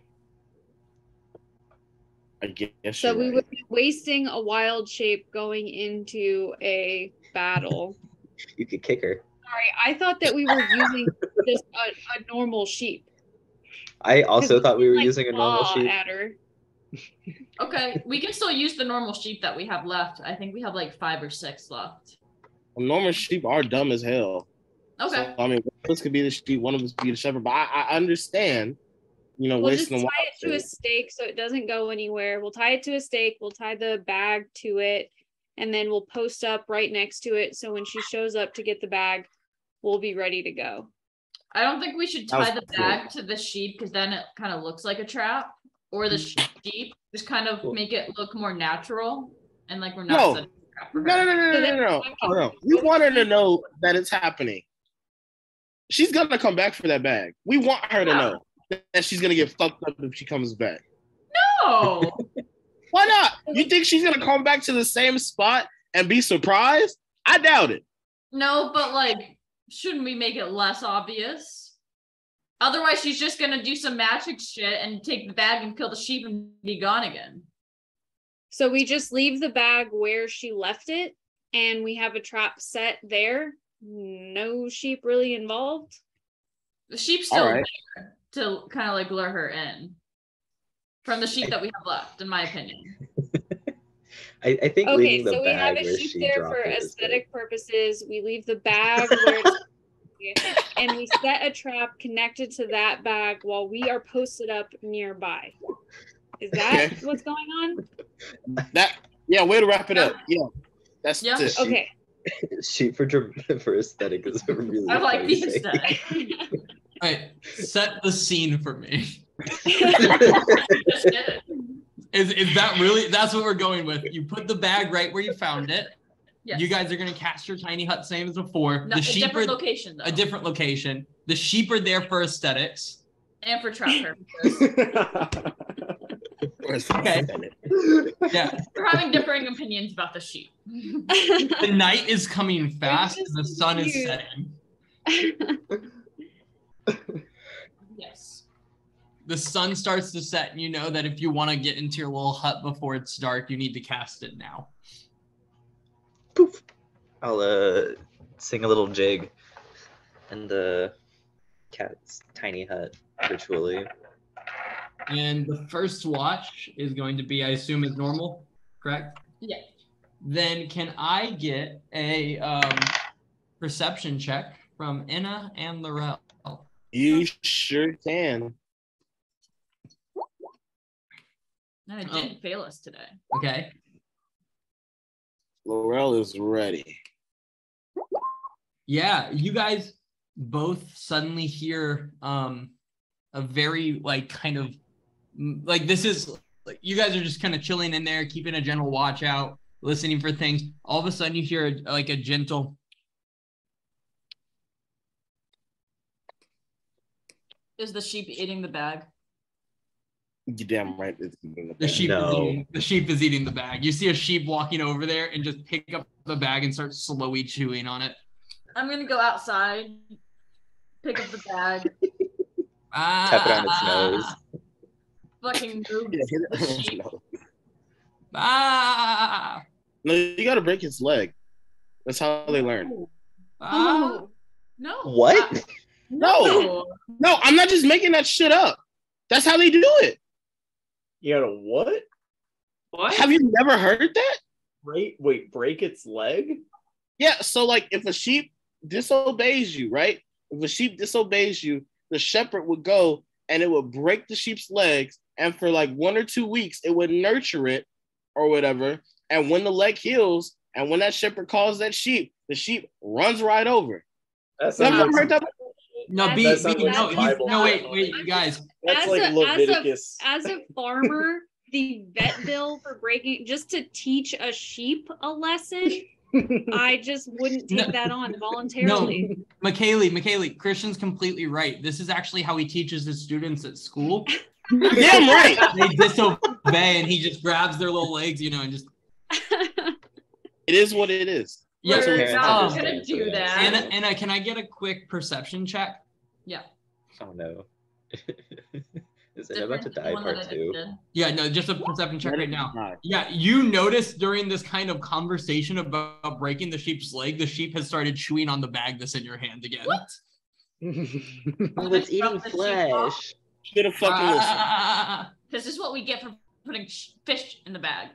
I guess So we right. would be wasting a wild shape going into a battle. you could kick her. Sorry, I thought that we were using just a, a normal sheep. I also thought we can, were like, using a normal claw sheep. At her. Okay, we can still use the normal sheep that we have left. I think we have like five or six left. Well, normal sheep are dumb as hell. Okay. So, I mean, this could be the sheep, one of us could be the shepherd. But I, I understand, you know, We'll just tie a it to a stake so it doesn't go anywhere. We'll tie it to a stake. We'll tie the bag to it, and then we'll post up right next to it. So when she shows up to get the bag, we'll be ready to go. I don't think we should tie the cool. bag to the sheep because then it kind of looks like a trap. Or the mm-hmm. sheep, just kind of Cool. make it look more natural and like we're not No. setting a trap for No, no, no, no, no, no, no, no, no. We want her to know that it's happening. She's gonna come back for that bag. We want her to Yeah. know that she's gonna get fucked up if she comes back. No. Why not? You think she's gonna come back to the same spot and be surprised? I doubt it. No, but like, shouldn't we make it less obvious? Otherwise, she's just gonna do some magic shit and take the bag and kill the sheep and be gone again. So we just leave the bag where she left it, and we have a trap set there. No sheep really involved. The sheep's All still right. there to kind of like lure her in from the sheep that we have left, in my opinion. I, I think Okay, leaving the so we have a sheep there for it is good. aesthetic purposes. We leave the bag where it's and we set a trap connected to that bag while we are posted up nearby. Is that Okay. what's going on? That yeah, way to wrap it up. Yeah. That's Yeah. it. Okay. Sheep for for aesthetic is a really I like funny the saying. aesthetic. All right, set the scene for me. Just did it. Is is that really? That's what we're going with. You put the bag right where you found it. Yes. You guys are gonna cast your tiny hut same as before. No, the a sheep different are location though, a different location. The sheep are there for aesthetics. and for trap purposes. Okay. Yeah. We're having differing opinions about the sheep. The night is coming fast and the just sun is setting. Yes. The sun starts to set, and you know that if you want to get into your little hut before it's dark, you need to cast it now. Poof. I'll uh sing a little jig in the cat's tiny hut virtually. And the first watch is going to be, I assume, is normal, correct? Yeah. then can I get a um, perception check from Inna and Laurel? You sure can. And it Oh. didn't fail us today. Okay. Laurel is ready. Yeah, you guys both suddenly hear um a very like kind of m- like this is like you guys are just kind of chilling in there, keeping a general watch out, listening for things. All of a sudden you hear like a gentle Is the sheep eating the bag? You damn right. It's eating the the bag. sheep is eating, the sheep is eating the bag. You see a sheep walking over there and just pick up the bag and start slowly chewing on it. I'm gonna go outside, pick up the bag, Ah, Tap it on its nose. Fucking move Yeah, hit the it. sheep. no. Ah, no, you gotta break its leg. That's how they learn. ah. Oh, no. What? Uh, no. No, I'm not just making that shit up. That's how they do it. You gotta what? What? Have you never heard that? Break wait, break its leg? Yeah. So, like, if a sheep disobeys you, right? If a sheep disobeys you, the shepherd would go and it would break the sheep's legs, and for like one or two weeks, it would nurture it or whatever. And when the leg heals, and when that shepherd calls that sheep, the sheep runs right over. That's Have like, ever heard that? No, That B, sounds B, like no, a no, wait, wait, you guys. that's As like a- as a- As a farmer, the vet bill for breaking just to teach a sheep a lesson, I just wouldn't take No. that on voluntarily. McKaylee, McKaylee, Christian's completely right. This is actually how he teaches his students at school. Damn right. They disobey and he just grabs their little legs, you know, and just It is what it is. yeah. We're parents not um, gonna do that. that. Anna, Anna, can I get a quick perception check? yeah. Oh no. Is it about to die the one that part two? Yeah, no, just a perception check right now. Right. Yeah, you notice during this kind of conversation about breaking the sheep's leg, the sheep has started chewing on the bag that's in your hand again. What? Oh, it's eating Drop the sheep off. flesh. Should have fucking listened. Ah, This is what we get for putting fish in the bag.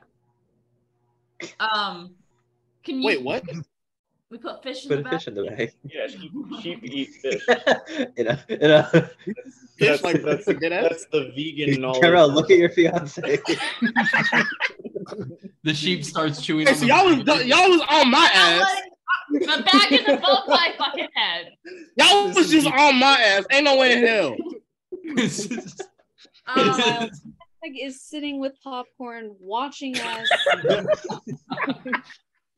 Um, can you? Wait, what? We put fish in Put the a bag. fish in the bag. yeah, sheep, sheep eat fish. in a, in a, Fish That's, like that's, dead ass? that's the vegan knowledge. Carol, look at your fiance. the sheep starts chewing Hey, on so the y'all was bag. y'all was on my ass. The bag is above my fucking head. Y'all was just on my ass. Ain't no way in hell. Um, like is sitting with popcorn, watching us.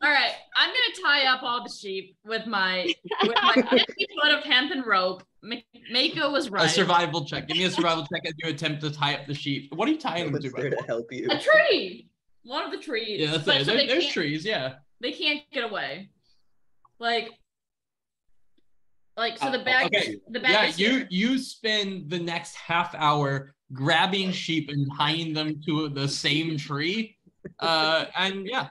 all right, I'm gonna tie up all the sheep with my with my 50 foot of hemp and rope. Ma- Mako was right. a survival check. Give me a survival check as you attempt to tie up the sheep. What are you tying them to? there the to help you? A tree. One of the trees. Yeah, that's But it. so There- they there's trees. Yeah. They can't get away. Like, like so the Uh, bag. okay. The bag. Yeah, is you here. you spend the next half hour grabbing sheep and tying them to the same tree. Uh, and yeah.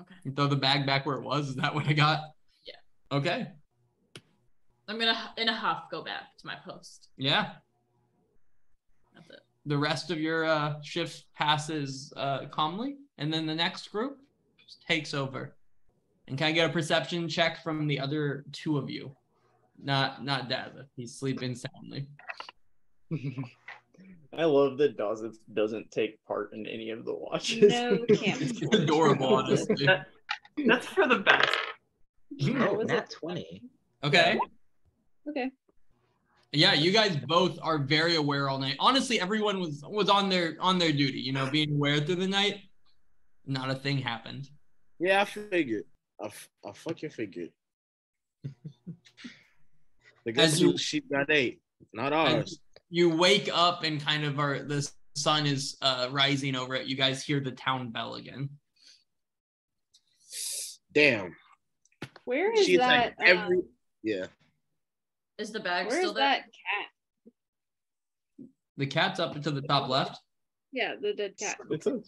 Okay. You throw the bag back where it was. Is that what I got? Yeah. Okay. I'm gonna in a huff go back to my post. Yeah. That's it. The rest of your uh, shift passes uh, calmly, and then the next group takes over. And can I get a perception check from the other two of you? Not not Daza. He's sleeping soundly. I love that Dawson doesn't take part in any of the watches. No camp. It's adorable, honestly. That's for the best. Oh, was nat 20. Okay. Okay. Yeah, you guys both are very aware all night. Honestly, everyone was was on their on their duty, you know, being aware through the night. Not a thing happened. Yeah, I figured. I, f- I fucking figured. The As guess you- you sheep got eight, not ours. You wake up and kind of are the sun is uh rising over it. You guys hear the town bell again. Damn. Where is She's that? like every uh, yeah. Is the bag where still is there? that cat? The cat's up to the top left. Yeah, the dead cat. It's a,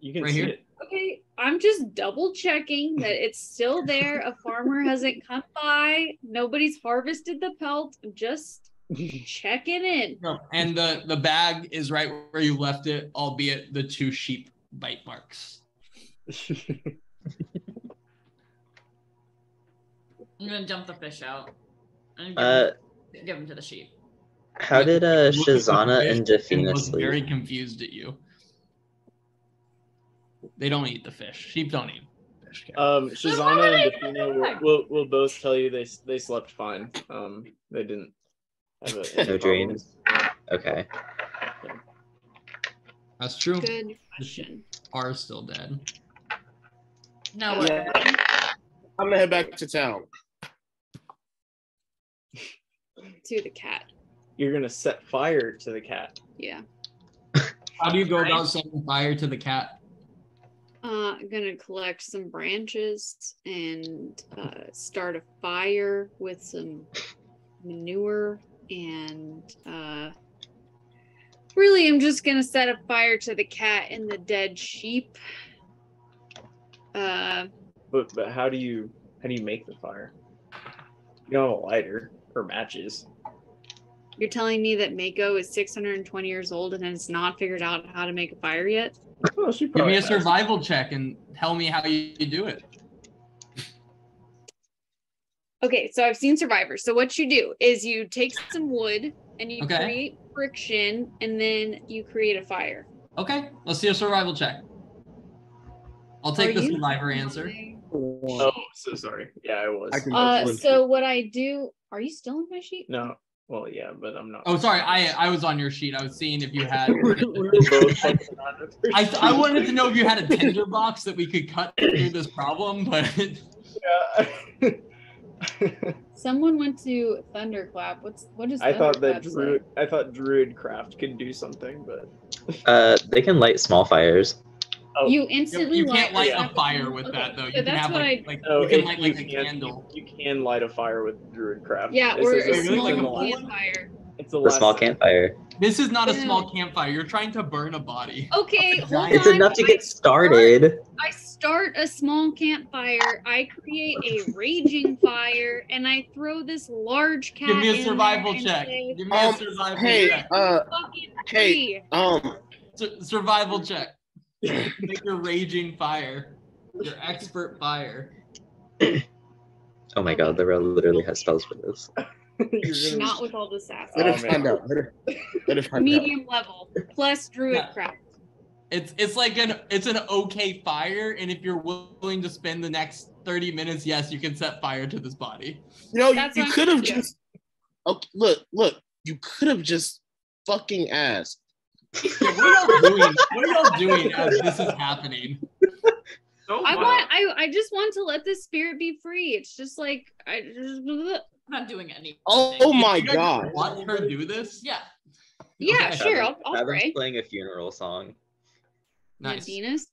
you can Right see here? it. Okay, I'm just double checking that it's still there. A farmer hasn't come by. Nobody's harvested the pelt. I'm just checking in. And the the bag is right where you left it, albeit the two sheep bite marks. I'm gonna dump the fish out. And give, Uh, him, give him to the sheep. how did uh Look at the Shazana fish and Defina was sleep? very confused at you. They don't eat the fish. Sheep don't eat fish. Karen. Um, why Shazana and I- Defina will, will, will both tell you they they slept fine. Um, they didn't have a, no problems. dreams. Okay. That's true. Good question. Are still dead. No, what? Yeah. I'm gonna head back to town. To the cat. You're gonna set fire to the cat. Yeah. How do you go about setting fire to the cat? Uh, I'm gonna collect some branches and uh, start a fire with some manure and uh, really, I'm just gonna set a fire to the cat and the dead sheep. Uh, But but how do you how do you make the fire? You don't have a lighter or matches. you're telling me that Mako is 620 years old and has not figured out how to make a fire yet? Oh, she Give me a has. survival check and tell me how you, you do it. Okay, so I've seen Survivor. So what you do is you take some wood and you Okay. create friction and then you create a fire. Okay, let's see a survival check. I'll take Are the you- survivor answer. Oh, so sorry. Yeah, I was. I Uh, so what I do? Are you still in my sheet? No. Well, yeah, but I'm not. Oh, sorry, I I was on your sheet. I was seeing if you had. we were both fucking on it. I, I wanted to know if you had a tinder box that we could cut through this problem, but Yeah. Someone went to Thunderclap. What's what is? I thought that Thunderclap say? Druid, I thought Druidcraft could do something, but Uh, they can light small fires. Oh, You you, instantly you can't light yeah. a fire with Okay, that though. You so can that's have what like, I- like oh, you can light you like a candle. You, you can light a fire with Druidcraft. Yeah, This or is a really small like a campfire. It's the The small campfire. This is not a small campfire. You're trying to burn a body. Okay, hold It's on. enough to I get started. I start a small campfire. I create a raging fire, and I throw this large cat. Give me a survival check. say, Give me Um, a survival Hey, check. uh, hey, um, Sur- survival check. Make your raging fire. Your expert fire. Oh my god, the row literally has spells for this. You're Not with all the sass. let Oh, find out. Let her, let her find out. Medium level plus druidcraft. It's it's like an it's an okay fire, and if you're willing to spend the next 30 minutes, yes, you can set fire to this body. You know, you, That's you what I'm could have saying. just. Okay, look, look. You could have just fucking asked. Yeah, what are y'all doing? What are y'all doing as this is happening? So I want. I. I just want to let this spirit be free. It's just like I. Just, I'm not doing anything. Oh my You god. Watch her do this. Yeah. yeah, Okay. sure. I'll, I'll pray. playing a funeral song. Nice. Venus,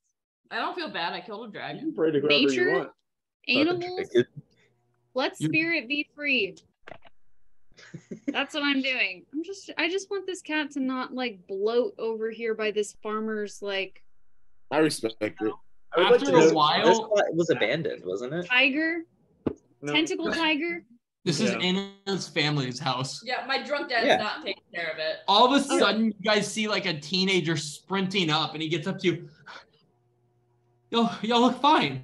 I don't feel bad. I killed a You dragon. can pray to whoever Nature? you want. animals. Let spirit be free. That's what I'm doing. I'm just. I just want this cat to not like bloat over here by this farmer's like I respect it. I would like After a know- This while, spot was abandoned, wasn't it? tiger, no. tentacle tiger. this is Yeah. Anna's family's house. Yeah, my drunk dad's Yeah. not taking care of it. All of a oh. sudden, you guys see like a teenager sprinting up, and he gets up to you. Yo, y'all look fine.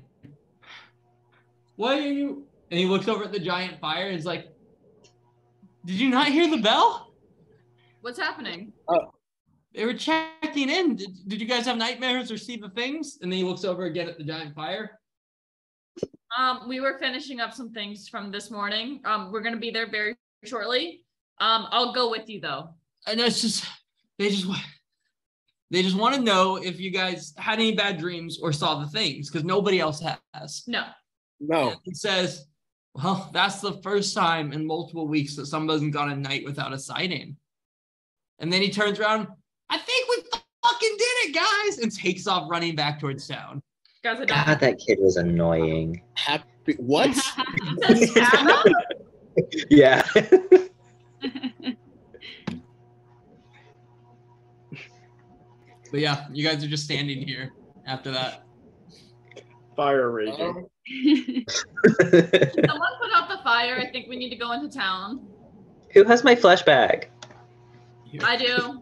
Why are you? And he looks over at the giant fire and is like, "Did you not hear the bell? What's happening? They were checking in. Did, did you guys have nightmares or see the things?" And then he looks over again at the giant fire. Um, we were finishing up some things from this morning. Um, we're gonna be there very shortly. Um, I'll go with you though. And it's just, they just want, they just want to know if you guys had any bad dreams or saw the things because nobody else has. No. No. He says, Well, that's the first time in multiple weeks that somebody's gone a night without a sighting. And then he turns around, I think we fucking did it, guys, and takes off running back towards town. I God, that kid was annoying. Happy. What? Yeah. But yeah, you guys are just standing here after that. Fire raging. Oh. Someone put out the fire. I think we need to go into town. Who has my flesh bag? I do.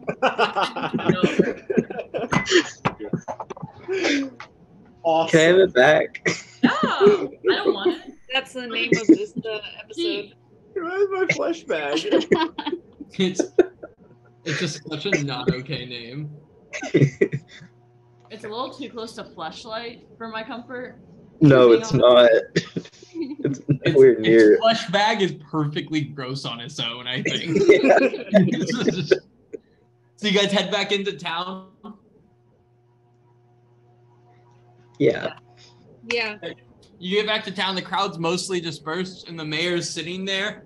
awesome. Can I have it back? No, I don't want it. That's the name of this uh, episode. Where's my flesh bag? It's it's just such a not okay name. It's a little too close to fleshlight for my comfort. No, it's not. It's It's, nowhere its near. flesh bag is perfectly gross on its own, I think. so you guys head back into town. Yeah. yeah. You get back to town, the crowd's mostly dispersed, and the mayor's sitting there.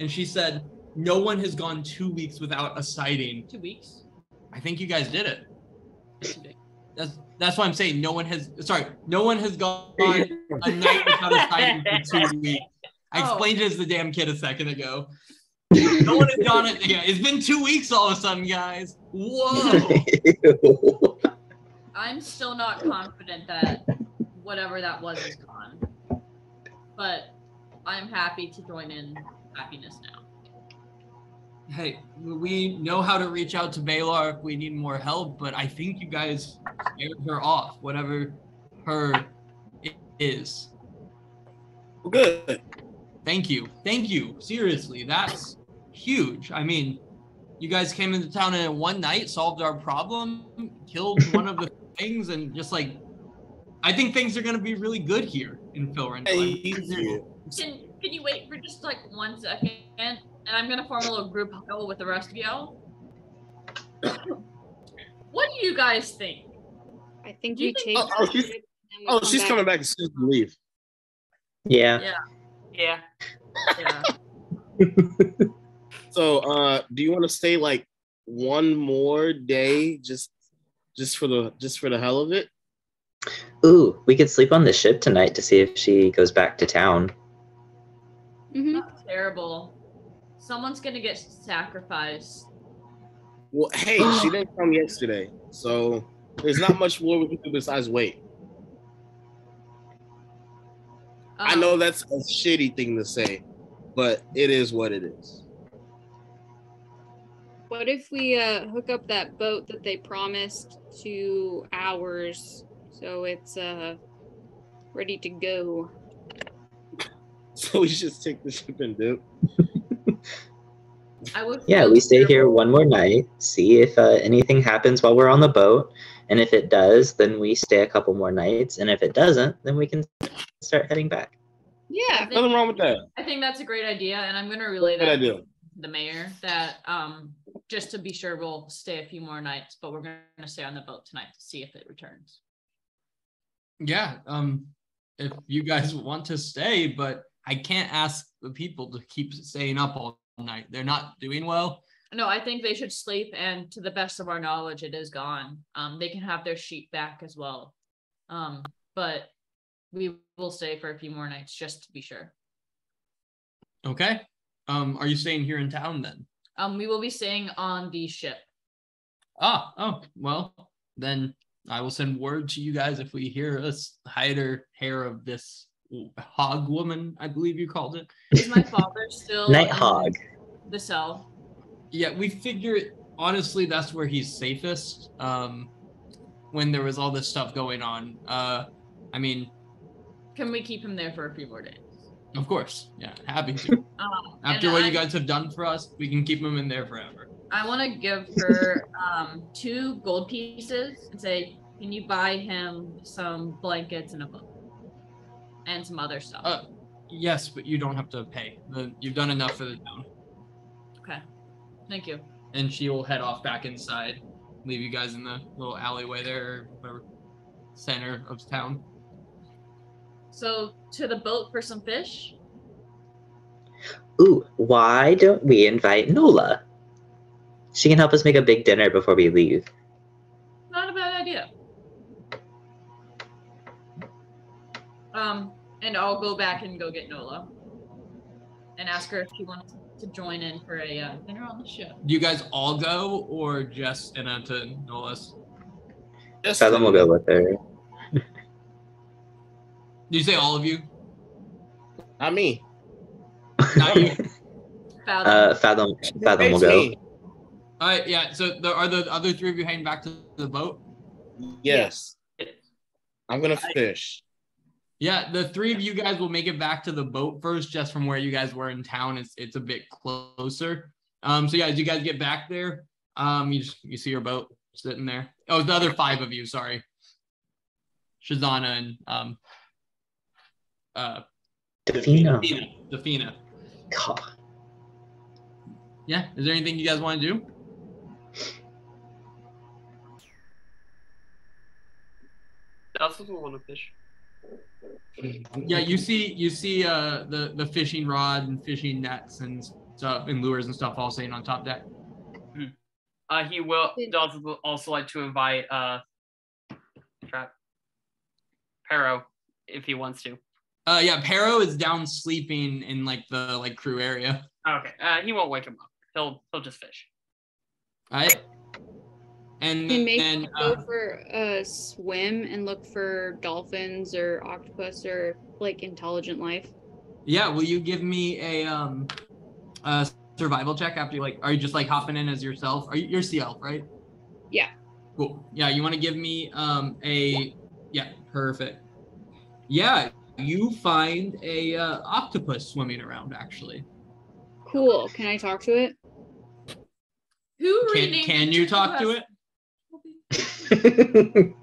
And she said, No one has gone two weeks without a sighting. Two weeks. I think you guys did it. Two days. That's that's why I'm saying no one has sorry, no one has gone a night without a sighting for two weeks. I Oh. explained it as the damn kid a second ago. No one has done it. Yeah, it's been two weeks all of a sudden, guys. Whoa. I'm still not confident that whatever that was is gone. But I'm happy to join in happiness now. Hey, we know how to reach out to Baylor if we need more help, but I think you guys scared her off, whatever her i- is. Good. Thank you. Thank you. Seriously, that's huge. I mean, you guys came into town and in one night solved our problem, killed one of the things, and just like, I think things are going to be really good here in Philrindle. Thank you. Can can you wait for just like one second? And I'm gonna form a little group huddle with the rest of y'all. what do you guys think? I think Do you we think- take. Oh, oh, she's- Oh, she's back. coming back as soon as we leave. yeah. Yeah. Yeah. So, uh, do you want to stay like one more day, just, just for the, just for the hell of it? Ooh, we could sleep on the ship tonight to see if she goes back to town. Mm-hmm. That's terrible. Someone's gonna get sacrificed. Well, hey, she didn't come yesterday, so there's not much more we can do besides wait. I Um, know that's a shitty thing to say, but it is what it is. What if we uh, hook up that boat that they promised to ours, so it's uh ready to go? So we just take the ship and dip. I would Yeah, we stay here terrible. one more night, see if uh, anything happens while we're on the boat. And if it does, then we stay a couple more nights. And if it doesn't, then we can start heading back. Yeah. Nothing wrong with that. I think that's a great idea, and I'm gonna relay that to the mayor that um just to be sure we'll stay a few more nights, but we're gonna stay on the boat tonight to see if it returns. Yeah, um, if you guys want to stay, but I can't ask the people to keep staying up all night. They're not doing well. No, I think they should sleep, and to the best of our knowledge, it is gone. Um, they can have their sheep back as well. Um, but we will stay for a few more nights just to be sure. Okay. Um, are you staying here in town then? Um, we will be staying on the ship. Ah, oh, well, then I will send word to you guys if we hear us hide or hair of this hog woman, I believe you called it. Is my father still Night hog. the cell? Yeah, we figure honestly that's where he's safest. Um, when there was all this stuff going on. Uh, I mean, Can we keep him there for a few more days? of course, yeah, happy to. Um, After what I- you guys have done for us, we can keep him in there forever. I want to give her um, two gold pieces and say, "Can you buy him some blankets and a book and some other stuff?" Uh, yes, but you don't have to pay. The, you've done enough for the town. okay, thank you. And she will head off back inside, leave you guys in the little alleyway there, or whatever, center of town. So to the boat for some fish. Ooh, why don't we invite Nola? She can help us make a big dinner before we leave. Not a bad idea. Um, and I'll go back and go get Nola and ask her if she wants to join in for a uh, dinner on the ship. Do you guys all go, or just Anna to Nolas? Just Fathom will go with her. Did you say all of you? Not me. Not you. Fathom. Uh, Fathom, Fathom will go. me. All right, yeah. So there are the other three of you heading back to the boat. Yes. I'm gonna fish. Yeah, the three of you guys will make it back to the boat first, just from where you guys were in town. It's it's a bit closer. Um, so yeah, as you guys get back there, um, you just you see your boat sitting there. Oh, the other five of you, sorry. Shazana and um uh Defina. Defina. Defina. God. Yeah. Is there anything you guys want to do? That's what we want to fish. Yeah, you see you see uh the the fishing rod and fishing nets and stuff and lures and stuff all sitting on top deck. Uh, he will does also like to invite uh, Trap Pero if he wants to. Uh yeah, Pero is down sleeping in like the like crew area. Okay, uh, he won't wake him up. He'll he'll just fish. All right. And Can make and go uh, for a swim and look for dolphins or octopus or like intelligent life. yeah, will you give me a um a survival check after you like are you just like hopping in as yourself? Are you you're sea elf, right? Yeah. Cool. Yeah, you want to give me um a yeah, perfect. Yeah, you find a uh, octopus swimming around actually. Cool. Can I talk to it? Who Can can you talk to us? it?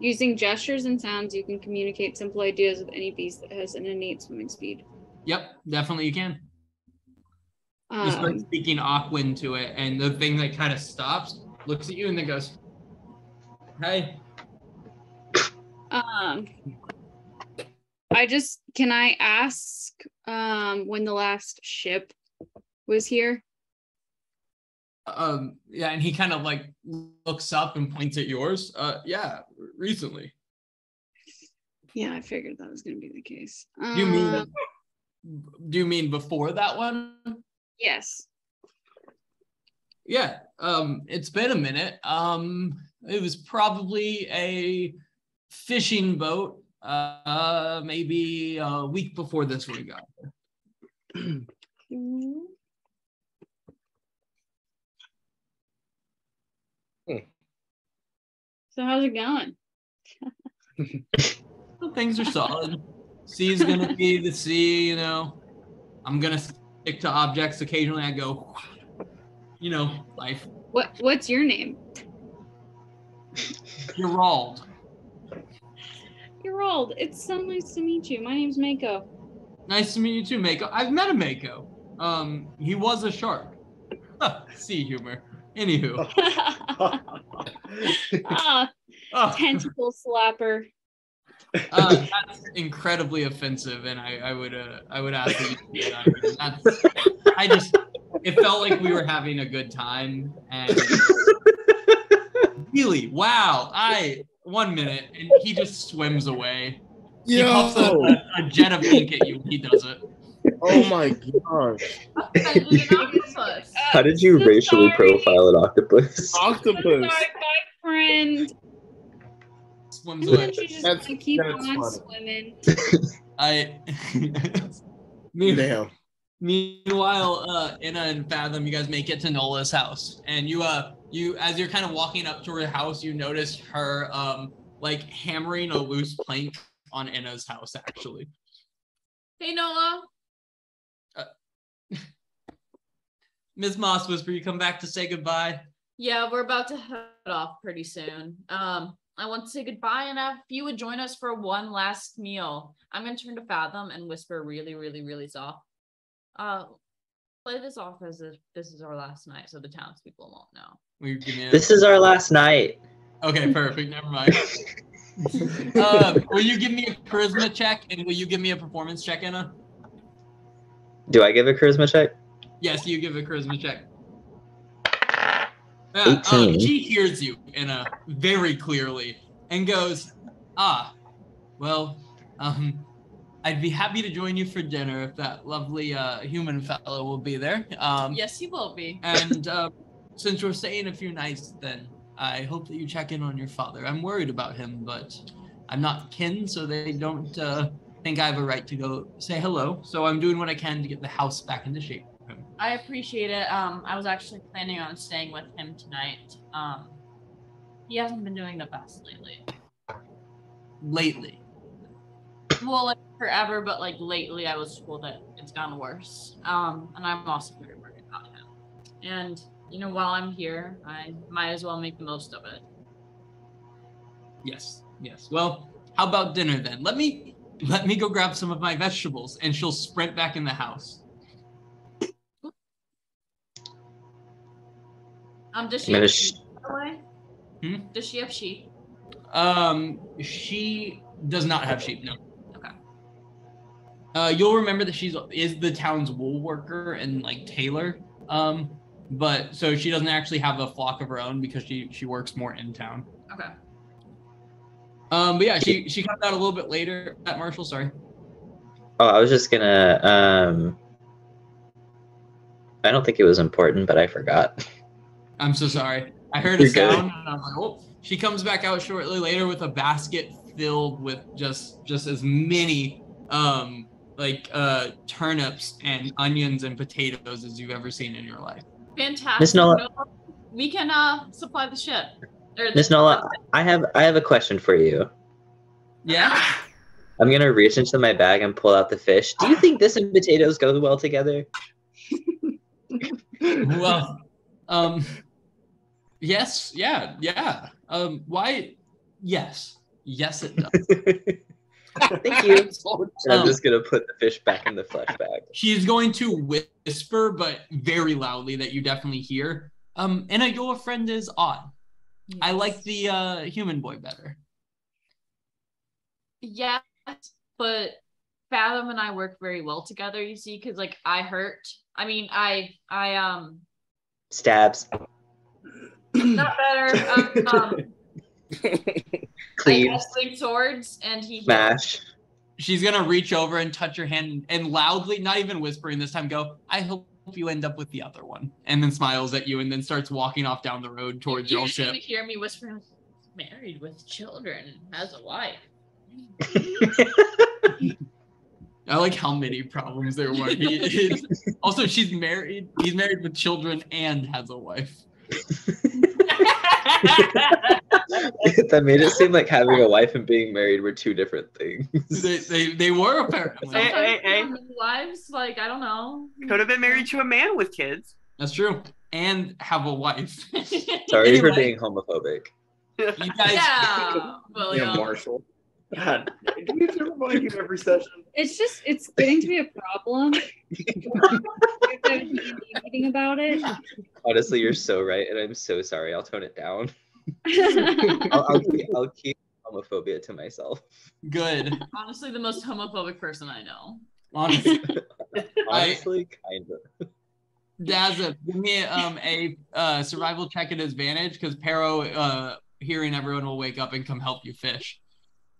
Using gestures and sounds, you can communicate simple ideas with any beast that has an innate swimming speed. Yep, definitely you can. You start Um, speaking Aquan to it, and the thing that kind of stops, looks at you, and then goes, "Hey." um, I just can I ask um when the last ship was here? Um, yeah, and he kind of like looks up and points at yours. Uh, yeah, recently. Yeah, I figured that was gonna be the case. You mean? Um, Do you mean before that one? yes. Yeah. Um, it's been a minute. Um, it was probably a fishing boat. Uh, maybe a week before this we got. So how's it going? Well, things are solid. Sea's gonna be the sea, you know. I'm gonna stick to objects. Occasionally, I go, you know, life. What what's your name? Gerald. Old. It's so nice to meet you. My name's Mako. Nice to meet you too, Mako. I've met a Mako. Um, he was a shark. sea humor. Anywho. ah, Oh, tentacle slapper. uh, that's incredibly offensive, and I, I would uh, I would ask that you keep that in. That's I just it felt like we were having a good time, and really, wow! I one minute, and he just swims away. He puffs a, a, a jet of ink at you. He does it. Oh my gosh. Octopus. How did you So racially sorry. profile an octopus? I'm Octopus. sorry, my friend. Swims And away. then she just That's- gonna keep that's on funny. swimming. I. Me- Damn. Meanwhile, uh, Inna and Fathom, you guys make it to Nola's house, and you, uh, you as you're kind of walking up to her house, you notice her, um, like hammering a loose plank on Inna's house. Actually, Hey Noah. Ms. Moss Whisper, you come back to say goodbye. Yeah, we're about to head off pretty soon. Um, I want to say goodbye, and if you would join us for one last meal, I'm gonna turn to Fathom and whisper really, really, really soft. Uh, play this off as if this is our last night, so the townspeople won't know. Will you give me a- This is our last night. okay, perfect. Never mind. uh, will you give me a charisma check, and will you give me a performance check, Inna? Do I give a charisma check? Yes, you give a charisma check. Yeah, um, she hears you in a very clearly and goes, "Ah, well, um, I'd be happy to join you for dinner if that lovely uh, human fellow will be there. Um, Yes, he will be. and uh, since we're staying a few nights, then I hope that you check in on your father. I'm worried about him, but I'm not kin, so they don't uh, think I have a right to go say hello. So I'm doing what I can to get the house back into shape for him. I appreciate it. Um, I was actually planning on staying with him tonight. Um, he hasn't been doing the best lately. lately. Well, like forever, but like lately, I was told that it's gotten worse. Um, and I'm also very worried about him. And you know, while I'm here, I might as well make the most of it. Yes, yes. Well, how about dinner then? Let me let me go grab some of my vegetables, and she'll sprint back in the house. Um, does she have sh- sheep, by the way? Hmm? Does she have sheep? Um, she does not have sheep. No. Okay. Uh, you'll remember that she's is the town's wool worker and like tailor. Um, but so she doesn't actually have a flock of her own because she she works more in town. Okay. Um, but yeah, she she comes out a little bit later. At Marshall, sorry. Oh, I was just gonna. Um, I don't think it was important, but I forgot. I'm so sorry. I heard a You're good. sound and I was like, oh. She comes back out shortly later with a basket filled with just just as many um like uh turnips and onions and potatoes as you've ever seen in your life. Fantastic. Miss Nola- we can uh supply the ship. Miss Nola, I have I have a question for you. Yeah. I'm gonna reach into my bag and pull out the fish. Do you think this and potatoes go well together? well, um, yes, yeah, yeah. Um, why? Yes, yes, it does. Thank you. And I'm Um, just gonna put the fish back in the flesh bag. She's going to whisper, but very loudly that you definitely hear. Um, Anna, your friend is odd. I like the uh human boy better. Yes, but Fathom and I work very well together. You see, because like I hurt. I mean, I I um Stabs, not better. Um, um I cleaves, swing swords, and he smash. She's gonna reach over and touch your hand and loudly, not even whispering this time, go, I hope you end up with the other one. And then smiles at you and then starts walking off down the road towards You're your just gonna ship. hear me whispering, married with children, has a wife. I like how many problems there were. He is also she's married, he's married with children and has a wife. That made it seem like having a wife and being married were two different things. They they, they were apparently. Hey, hey, hey. Wives, like I don't know. Could have been married to a man with kids. That's true. And have a wife. Sorry for being homophobic. You guys yeah, William. Yeah, Marshall. God, do we have to remind you every session? It's just it's getting to be a problem. Meeting about it. Honestly, you're so right, and I'm so sorry. I'll tone it down. I'll, I'll, keep, I'll keep homophobia to myself. good. Honestly, the most homophobic person I know. Honestly. Honestly, kind of. Dazza, give me um a uh survival check at advantage because Pero uh hearing everyone will wake up and come help you fish.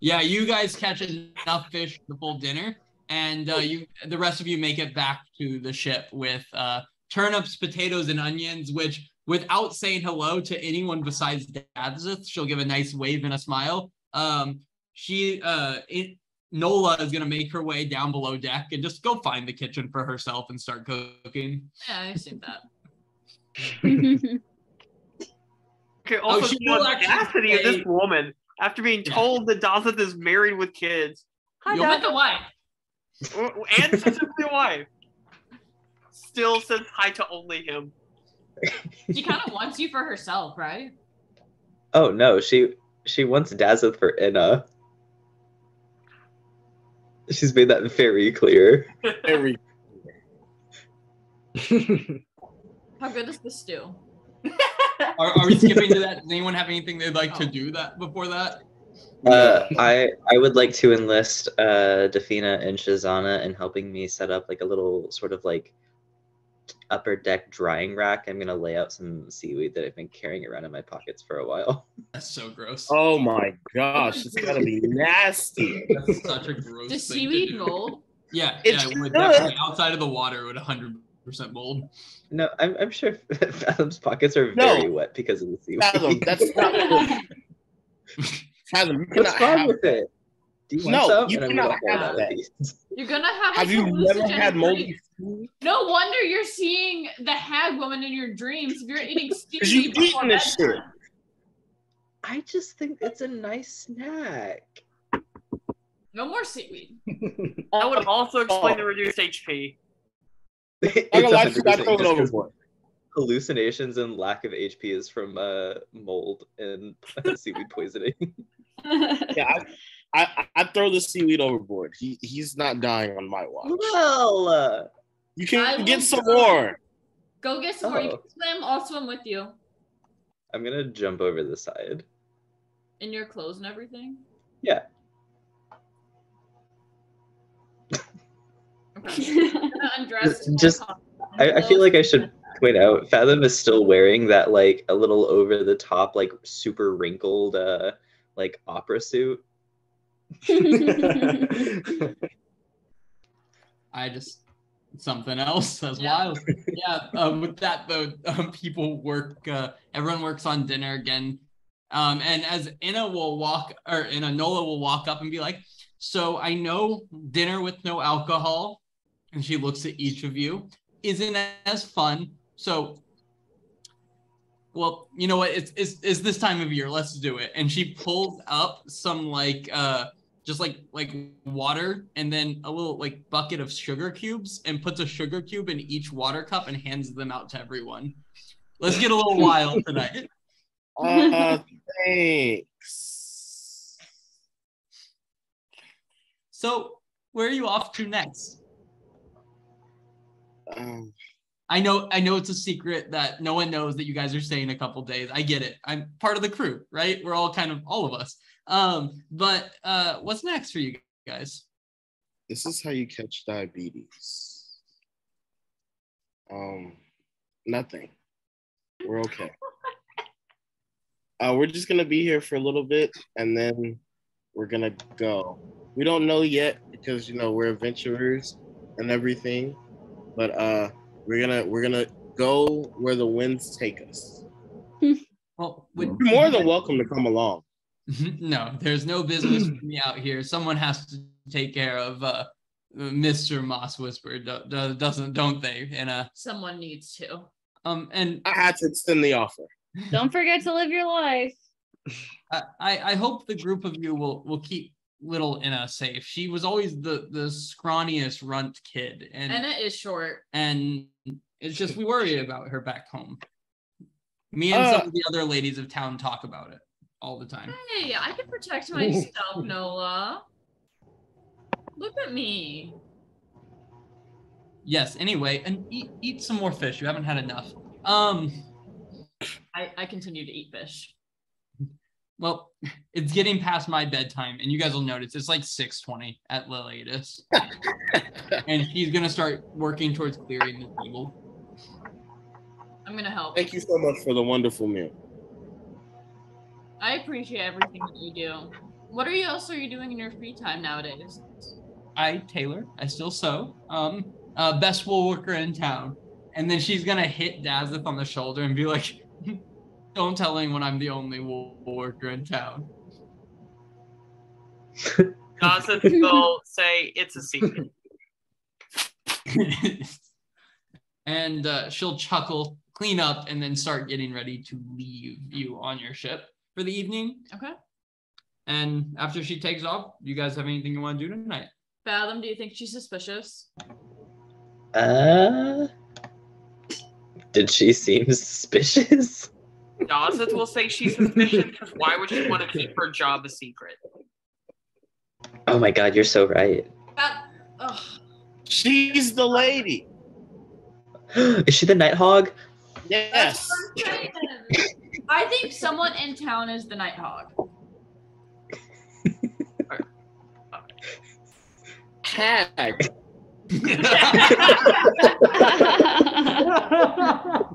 Yeah, you guys catch enough fish for the full dinner, and uh, you the rest of you make it back to the ship with uh turnips, potatoes, and onions, which without saying hello to anyone besides Dazeth, she'll give a nice wave and a smile. Um she uh it, Nola is gonna make her way down below deck and just go find the kitchen for herself and start cooking. Yeah, I assume that. Okay, also she the audacity of this woman after being told that Dazeth is married with kids. Hi, You'll With the wife. and specifically wife. Still says hi to only him. She kind of wants you for herself, right? Oh no, she she wants Dazeth for Inna. She's made that very clear. Very How good is the stew? Are, are we skipping to that? Does anyone have anything they'd like to do that before that? Uh, I I would like to enlist uh Dafina and Shazana in helping me set up like a little sort of like upper deck drying rack. I'm gonna lay out some seaweed that I've been carrying around in my pockets for a while. That's so gross. Oh my gosh, it's gotta be nasty. That's such a gross Does seaweed do. mold? Yeah, It yeah, it would definitely outside of the water it would 100 percent mold. No, I'm I'm sure Fathom's pockets are No. very wet because of the seaweed. Fathom, that's not Fathom, you What's wrong have with it? Do no, you cannot have that. You're gonna have. Have you never had moldy drink. food? No wonder you're seeing the hag woman in your dreams. If you're eating Because you seaweed before eating this shit. I just think it's a nice snack. No more seaweed. That would also explain the reduced HP. I It's gonna lie, I it just 'cause overboard. Hallucinations and lack of HP is from uh, mold and seaweed poisoning. Yeah, I, I, I throw the seaweed overboard. He he's not dying on my watch. well, uh, You can will get some go- more. Go get some more. You Oh. can swim. I'll swim with you. I'm gonna jump over the side. In your clothes and everything. Yeah. Okay. I'm gonna undress. in my Just- I, I feel like I should point out Fathom is still wearing that like a little over the top, like super wrinkled uh like opera suit. I just something else. That's Yeah. wild. yeah. Um, with that though, um, people work. Uh, everyone works on dinner again. Um, and as Inna will walk, or Inna Nola will walk up and be like, "So I know dinner with no alcohol," and she looks at each of you. Isn't as fun. So, well, you know what? It's it's, it's this time of year. Let's do it. And she pulls up some like uh just like like water and then a little like bucket of sugar cubes and puts a sugar cube in each water cup and hands them out to everyone. Let's get a little wild tonight. Uh, thanks. So, where are you off to next? Um, I know I know it's a secret that no one knows that you guys are staying a couple days. I get it. I'm part of the crew, right? We're all kind of all of us. Um, but uh what's next for you guys? this is how you catch diabetes. Um, nothing. We're okay. Uh, we're just gonna be here for a little bit, and then we're gonna go. We don't know yet because you know we're adventurers and everything, but uh, we're gonna we're gonna go where the winds take us. Well, would, You're more than welcome to come along. no, there's no business for me out here. Someone has to take care of uh Mr. Moss Whisper, do, do, doesn't don't they? And uh Someone needs to. um and I had to extend the offer. Don't forget to live your life. I, I I hope the group of you will will keep little Inna safe. She was always the the scrawniest runt kid, and And is short. and it's just we worry about her back home. Me and Uh. some of the other ladies of town talk about it all the time. Hey, I can protect myself, Nola. Look at me. Yes. Anyway, and eat eat some more fish. You haven't had enough. Um. I, I continue to eat fish. Well, it's getting past my bedtime, and you guys will notice it's like 6:20 at the latest, and she's gonna start working towards clearing the table. I'm gonna help. Thank you so much for the wonderful meal. I appreciate everything that you do. What are you else are you doing in your free time nowadays? I tailor. I still sew. Um, uh, best wool worker in town. And then she's gonna hit Dazeth on the shoulder and be like, "Don't tell anyone I'm the only wool worker in town." Gossip will say it's a secret. and uh, she'll chuckle, clean up, and then start getting ready to leave you on your ship for the evening. Okay. And after she takes off, you guys have anything you want to do tonight? Fathom, do you think she's suspicious? Uh, did she seem suspicious? Dawson will say she's suspicious because why would she want to keep her job a secret? Oh my god, you're so right. That, ugh. She's the lady. Is she the Nighthawk? Yes. I'm saying. I think someone in town is the Nighthawk. Hag.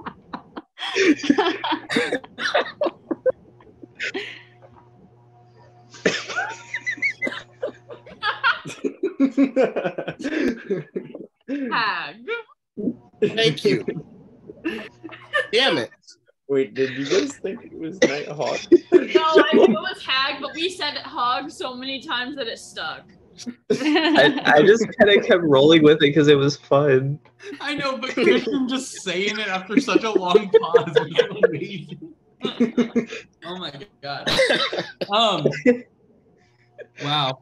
Hag. Thank you. Damn it. Wait, did you guys think it was night Nighthawk? No, I knew it was Hag, but we said hog so many times that it stuck. I, I just kind of kept rolling with it because it was fun. I know, but Christian just saying it after such a long pause was amazing. oh my god. Um. Wow.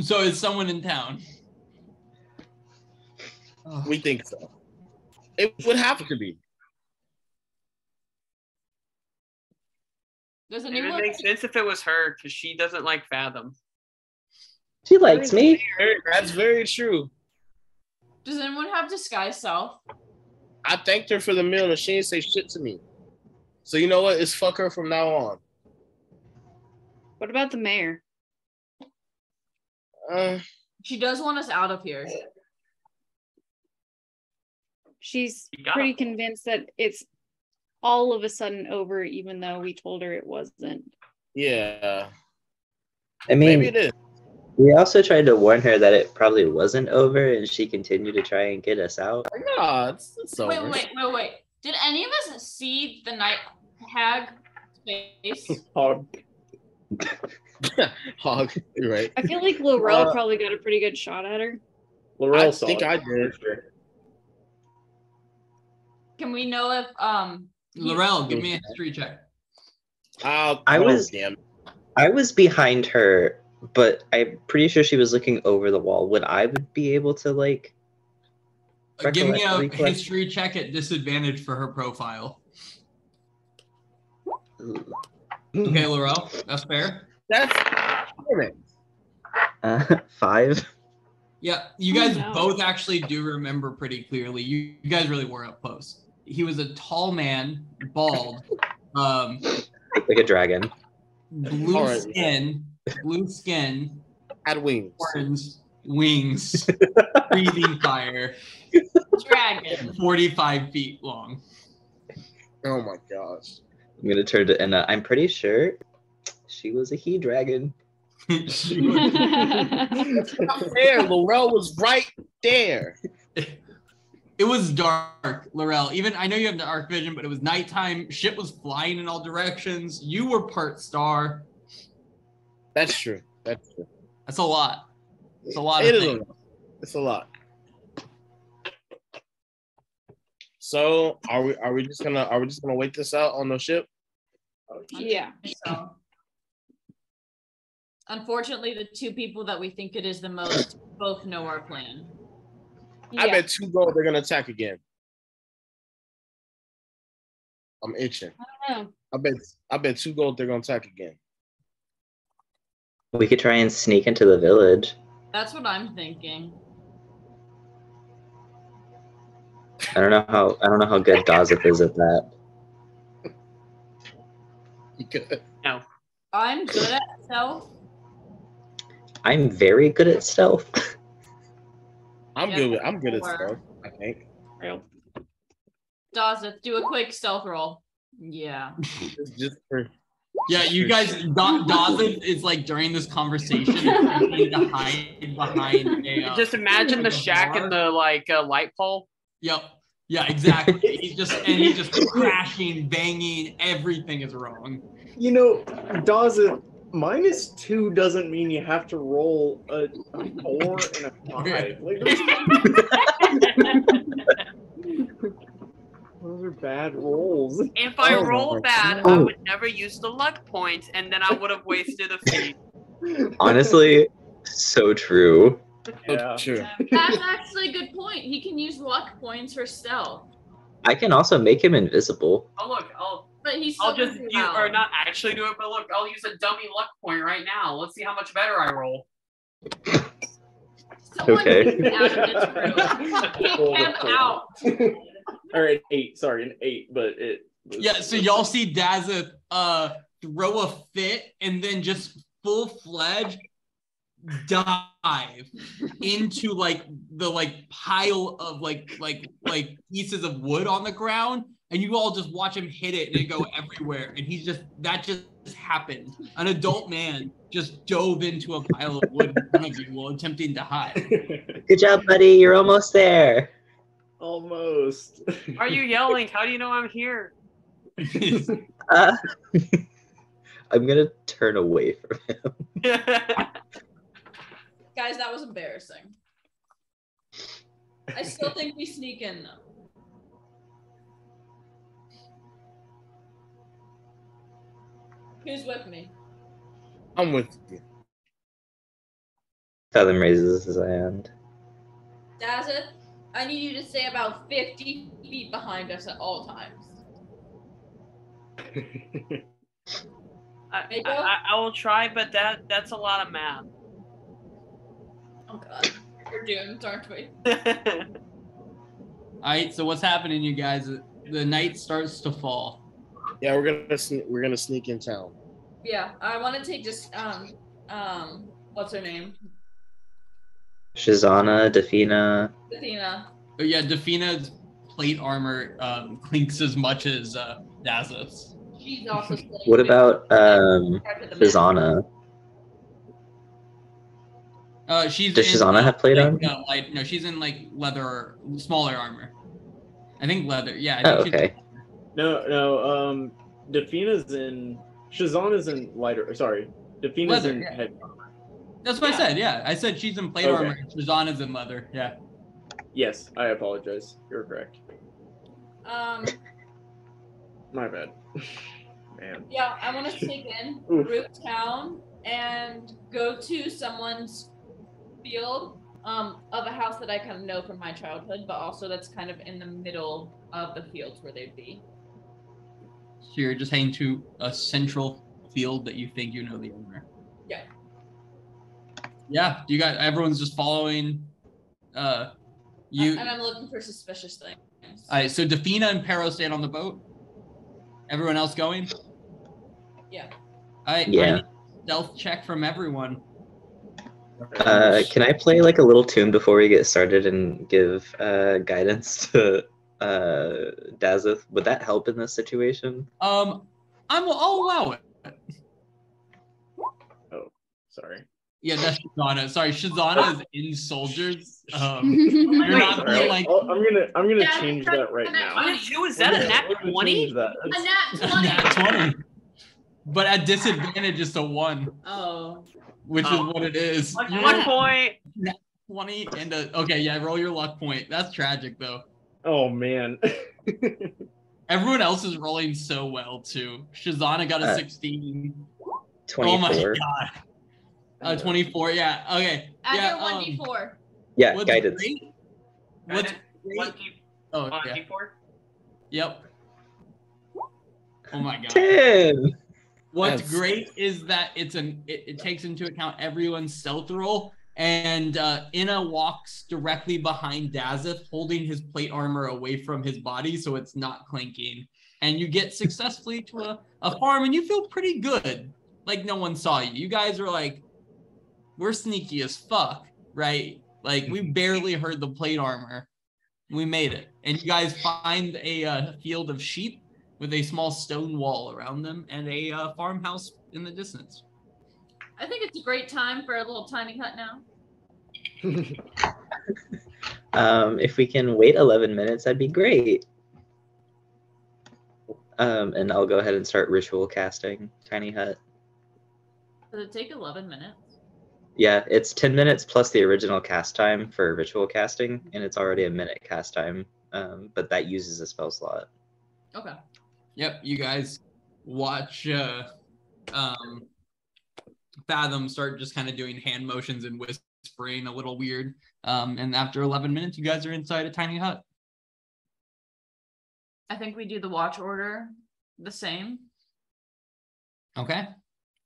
So is someone in town? We think so. It would have to be. Does And it anyone? makes sense if it was her because she doesn't like Fathom. She likes me. That's very true. Does anyone have disguise self? I thanked her for the meal and she didn't say shit to me. So you know what? It's fuck her from now on. What about the mayor? Uh, She does want us out of here. She's pretty it. convinced that it's all of a sudden over, even though we told her it wasn't. yeah. I mean, Maybe it is. We also tried to warn her that it probably wasn't over, and she continued to try and get us out. Nah, it's, it's over. Wait, wait, wait, wait. Did any of us see the night hag face? Hog. Hog, right. I feel like Laurel Uh, probably got a pretty good shot at her. Laurel I saw think it, I for did. Can we know if um Laurel, give me a history check. Uh, I oh, was- damn. I was behind her, but I'm pretty sure she was looking over the wall. Would I would be able to like? Uh, Give me a Recollect- recollect- history check at disadvantage for her profile. Okay, Laurel, that's fair. That's damn it. Uh, five. Yeah, you Oh, guys no. both actually do remember pretty clearly. You, you guys really were up close. He was a tall man, bald, um, Like a dragon. blue Alright. skin, blue skin, Had wings. horns, wings, breathing fire, dragon? 45 feet long. Oh my gosh. I'm gonna turn to Enna. I'm pretty sure she was a he dragon. She was- Not fair. Laurel was right there. it was dark, Laurel. Even I know you have the arc vision, but it was nighttime. Shit was flying in all directions. You were part star. That's true. That's true. That's a lot. It's a lot It of is a lot. It's a lot. So are we are we just gonna are we just gonna wait this out on the ship? Yeah. So, unfortunately, the two people that we think it is the most both know our plan. I Yeah. bet two gold they're gonna attack again. I'm itching. I don't know. I bet I bet two gold they're gonna attack again. We could try and sneak into the village. That's what I'm thinking. I don't know how I don't know how good Dazeth is at that. You could- I'm good at stealth. I'm very good at stealth. I'm Yeah, good with I'm good at four. stuff, I think. Dazeth, do a quick stealth roll. Yeah. Just, just for Yeah, you guys, Da- Dawson is like during this conversation attempting to hide behind a. Uh, Just imagine the shack and the like uh, light pole. Yep. Yeah, exactly. He's just and he's just crashing, banging. Everything is wrong. You know, Dawson, minus two doesn't mean you have to roll a, a four and a five. Like, those, those are bad rolls. If I Oh, roll my bad, I would never use the luck points, point, and then I would have wasted a feat. Honestly, so true. Yeah. sure. That's actually a good point. He can use luck points for stealth. I can also make him invisible. Oh look, I'll But he's I'll just gonna use, be or not actually do it, but look, I'll use a dummy luck point right now. Let's see how much better I roll. Someone Okay. kick him out of this room. Kick him out. Or an eight, sorry, an eight, but it. was- Yeah, so y'all see Dazeth uh throw a fit and then just full fledged dive into like the like pile of like like like pieces of wood on the ground and you all just watch him hit it and it go everywhere and he's just that just happened an adult man just dove into a pile of wood in front of you while attempting to hide Good job, buddy. You're almost there. Almost. Are you yelling? How do you know I'm here? Uh, I'm gonna turn away from him. Guys, that was embarrassing. I still think we sneak in though. Who's with me? I'm with you. Fathom raises his hand. Dazeth, I need you to stay about 50 feet behind us at all times. I, I, I- I will try, but that that's a lot of math. Oh god. We're doomed, aren't we? All right, so what's happening, you guys? The night starts to fall. Yeah, we're gonna sne- we're gonna sneak in town. Yeah, I want to take just um um what's her name? Shizana, Defina. Athena. Oh yeah, Defina's plate armor um, clinks as much as uh, Dazeth's. She's also. staying What about um compared to the map. Shizana? Uh, she's Does in, Shizana uh, have plate like, armor? uh, light, no, she's in like leather smaller armor. I think leather. Yeah. I Oh, think she's- okay. no, no. Um, Defina's in. Shazana's in lighter. Sorry, Defina's Leather, in yeah. head. That's what I said. Yeah, I said she's in plate Okay. armor. Shizana's in leather. Yeah. Yes, I apologize. You're correct. Um. My bad. Man. Yeah, I want to sneak in, Oof. root town, and go to someone's field um, of a house that I kind of know from my childhood, but also that's kind of in the middle of the fields where they'd be. So you're just heading to a central field that you think you know the owner. Yeah. Yeah. You got everyone's just following. Uh, you. and I'm looking for suspicious things. All right. So Defina and Pero stand on the boat. Everyone else going. Yeah. All right. Yeah. need stealth check from everyone. Uh, can I play like a little tune before we get started and give uh, guidance to uh, Dazeth? Would that help in this situation? Um, I'm. I'll allow it. Oh, sorry. Yeah, that's Shazana. Sorry, Shazana is in soldiers. Um, you're not Sorry, I'll- like I'll- I'm gonna I'm gonna Yeah, change that right try now. funny. Who is that? A nat we're gonna 20? that. A That's- nat 20. nat 20. But at disadvantage is to one, Oh. which Oh. is what it is. One, You one roll point. 20 and a, okay, yeah, roll your luck point. That's tragic though. Oh man. Everyone else is rolling so well too. Shazana got a Uh, 16. 24. Oh my god. Uh, 24, yeah. Okay. Add yeah, your um, 1d4. Yeah, what's guidance. great? What's Guidance, great? D, Oh, one yeah. D4. Yep. Oh my god. 10. What's Yes. great is that it's an it, it takes into account everyone's stealth roll, and uh, Inna walks directly behind Dazeth, holding his plate armor away from his body so it's not clinking. And you get successfully to a, a farm, and you feel pretty good. Like no one saw you. You guys are like, we're sneaky as fuck, right? Like we barely heard the plate armor. We made it, and you guys find a uh, field of sheep with a small stone wall around them and a uh, farmhouse in the distance. I think it's a great time for a little tiny hut now. Um, if we can wait 11 minutes, that'd be great. Um, and I'll go ahead and start ritual casting Tiny Hut. Does it take 11 minutes? Yeah, it's 10 minutes plus the original cast time for ritual casting, and it's already a minute cast time, um, but that uses a spell slot. Okay. Yep, you guys watch uh, um, Fathom start just kind of doing hand motions and whispering a little weird. Um, and after 11 minutes, you guys are inside a tiny hut. I think we do the watch order the same. Okay.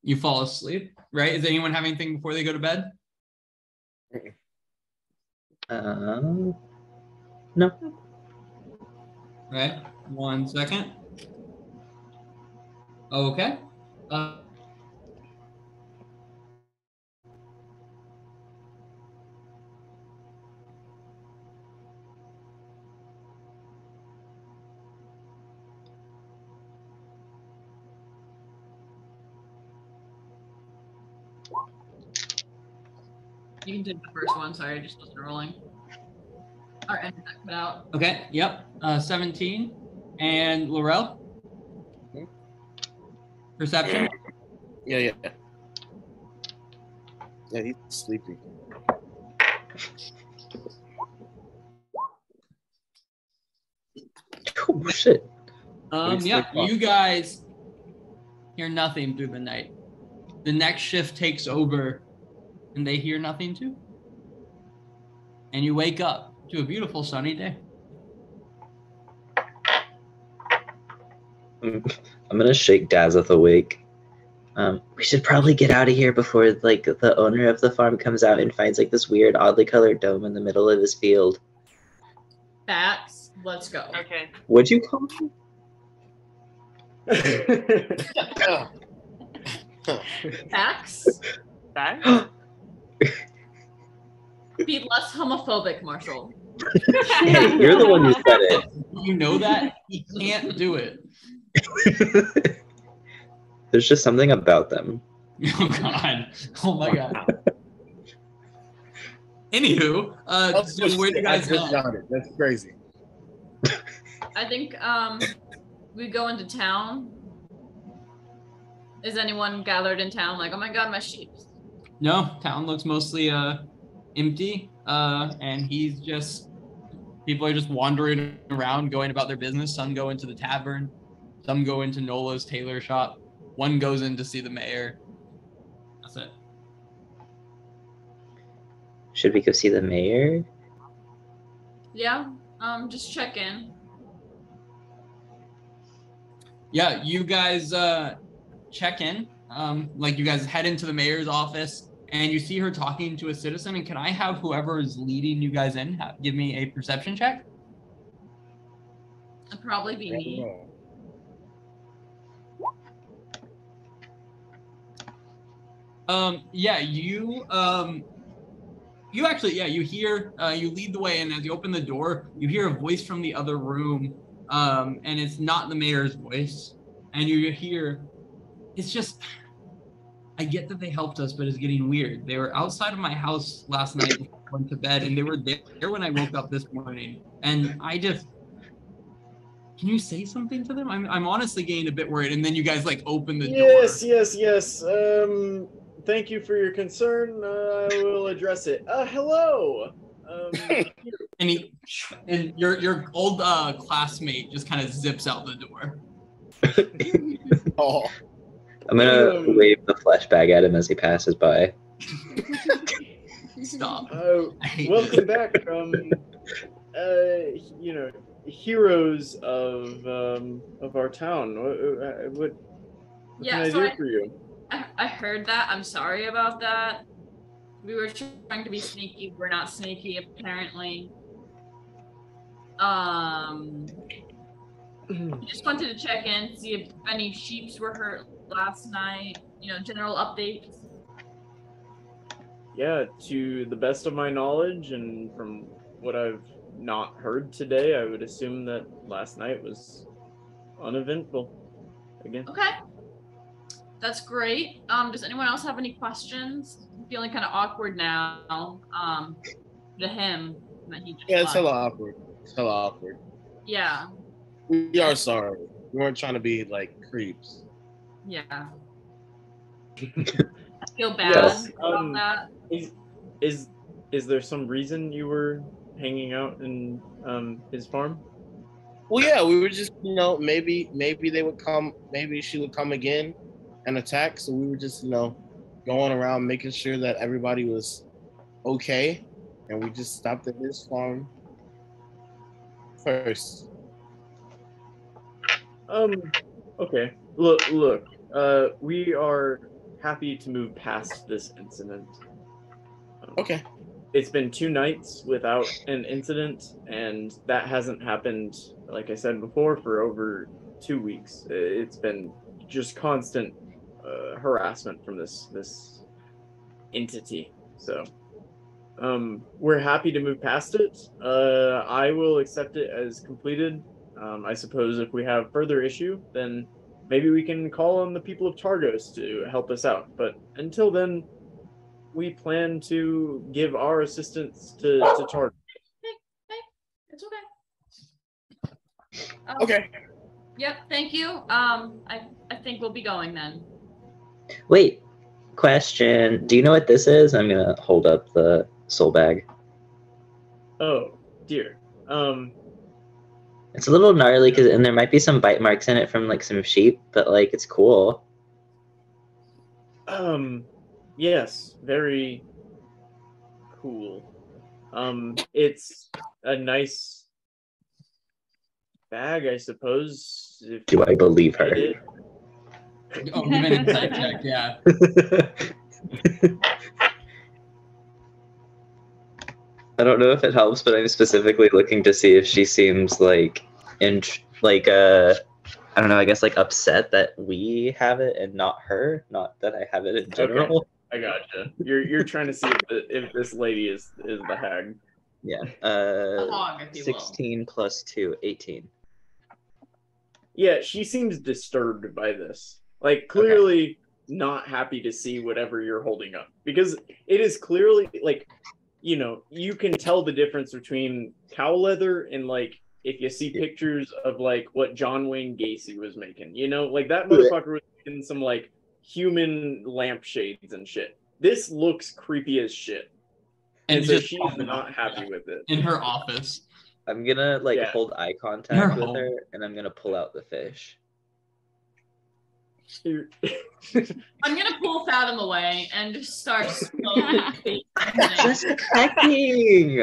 You fall asleep, right? Is anyone having anything before they go to bed? Um, no. Right. One second. Okay. Uh, You can take the first one. Sorry, I just wasn't rolling. All right, and that cut out. okay. Yep. Uh, 17. And Laurel? Perception? Yeah, yeah. Yeah, Yeah, he's sleepy. Oh, shit. Um, yeah, off. you guys hear nothing through the night. The next shift takes over, and they hear nothing too. And you wake up to a beautiful sunny day. I'm gonna shake Dazeth awake. Um, we should probably get out of here before like the owner of the farm comes out and finds like this weird, oddly colored dome in the middle of his field. Facts. Let's go. Okay. What'd you call him? Facts. That? Be less homophobic, Marshall. Hey, you're the one who said it. You know that he can't do it. There's just something about them. Oh God! Oh my God! Anywho, uh, so where do you I guys just go? it. That's crazy. I think um we go into town. Is anyone gathered in town like, oh my god, my sheep? No, town looks mostly uh empty. Uh, and he's just people are just wandering around, going about their business. Some go into the tavern, some go into Nola's tailor shop. One goes in to see the mayor. That's it. Should we go see the mayor? Yeah. Um, just check in. Yeah, you guys uh check in. Um, like you guys head into the mayor's office and you see her talking to a citizen. And can I have whoever is leading you guys in have, give me a perception check? It'd probably be me. Um, yeah, you um you actually yeah, you hear uh you lead the way and as you open the door, you hear a voice from the other room. Um, and it's not the mayor's voice. And you hear it's just I get that they helped us, but it's getting weird. They were outside of my house last night before I went to bed, and they were there when I woke up this morning. And I just can you say something to them? I'm I'm honestly getting a bit worried. And then you guys like open the yes, door. yes, yes. Yes. Um, thank you for your concern. Uh, I will address it. Uh, hello. Um, and he and your your old uh classmate just kind of zips out the door. Oh, I'm gonna Um, wave the flesh bag at him as he passes by. Stop. uh, welcome back. Um, uh, you know, heroes of um of our town. What uh, what, what Yeah, can I so do I- for you? I, I heard that. I'm sorry about that. We were trying to be sneaky. We're not sneaky, apparently. Um, just wanted to check in, see if any sheeps were hurt last night. You know, general updates. Yeah, to the best of my knowledge and from what I've not heard today, I would assume that last night was uneventful. Again. Okay, that's great. Um, does anyone else have any questions? I'm feeling kind of awkward now. Um, to him that he just yeah, it's left. hella awkward. It's hella awkward. Yeah, We are sorry. We weren't trying to be like creeps. Yeah. I feel bad Yes, about um, that. Is is is there some reason you were hanging out in um his farm? Well, yeah, we were just, you know, maybe maybe they would come, maybe she would come again and attack. So we were just, you know, going around making sure that everybody was okay, and we just stopped at his farm first. Um okay. Look look. Uh we are happy to move past this incident. Um, Okay. It's been two nights without an incident and that hasn't happened like I said before for over 2 weeks. It's been just constant uh, harassment from this this entity. So um, we're happy to move past it. Uh, I will accept it as completed. Um, I suppose if we have further issue, then maybe we can call on the people of Targos to help us out. But until then, we plan to give our assistance to, to Targos. It's okay. Um, Okay. Yep. Thank you. Um, I I think we'll be going then. Wait, question. Do you know what this is? I'm gonna hold up the soul bag. Oh dear. Um, It's a little gnarly because, and there might be some bite marks in it from like some sheep, but like it's cool. um, yes, very cool. Um, it's a nice bag, I suppose. if Do I believe her? it- Oh, give an insight check. Yeah. I don't know if it helps, but I'm specifically looking to see if she seems like in like uh I don't know, I guess like upset that we have it and not her, not that I have it in general. I gotcha. You're you're trying to see if, the, if this lady is is the hag. Yeah. Uh hog, if you will. 16 plus 2, 18. Yeah, she seems disturbed by this. Like clearly not happy to see whatever you're holding up because it is clearly like you know, you can tell the difference between cow leather and like if you see pictures of like what John Wayne Gacy was making, you know, like that motherfucker was making some like human lampshades and shit. This looks creepy as shit. And, And so she's not happy with it. in her office. I'm gonna like Yeah. hold eye You're contact with home. her and I'm gonna pull out the fish. I'm gonna pull Fathom away and just start slowly. Just checking.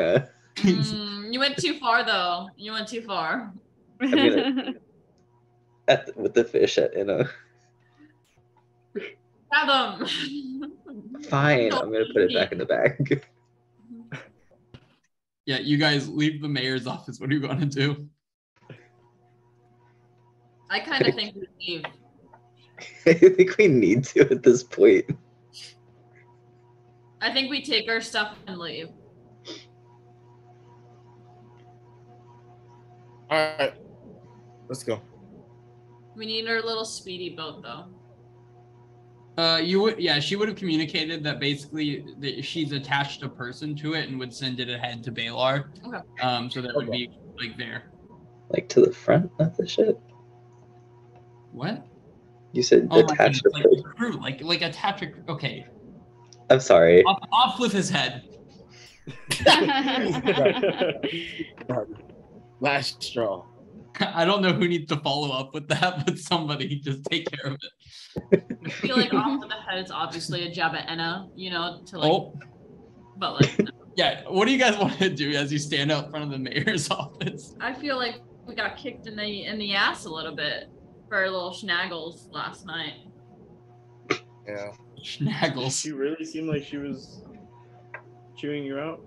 Mm, you went too far though. You went too far. gonna- At the, with the fish at Inna. Fathom. Fine, I'm gonna put it back in the bag. Yeah, you guys leave the mayor's office. What are you gonna do? I kind of think we leave. I think we need to at this point. I think we take our stuff and leave. All right, let's go. We need our little speedy boat though. Uh, you would, yeah, she would have communicated that basically that she's attached a person to it and would send it ahead to Balar. Okay. Um, so that would be like there. Like to the front of the ship. What? You said Oh my attach goodness, like fish. the crew, like like attach a. Okay, I'm sorry. off, off with his head. Last straw. I don't know who needs to follow up with that, but somebody just take care of it. I feel like off with the head is obviously a jab at Enna, you know, to like, Oh, but like, no. yeah. What do you guys want to do as you stand out front of the mayor's office? I feel like we got kicked in the in the ass a little bit for our little schnaggles last night. Yeah. Schnaggles. she really seemed like she was chewing you out.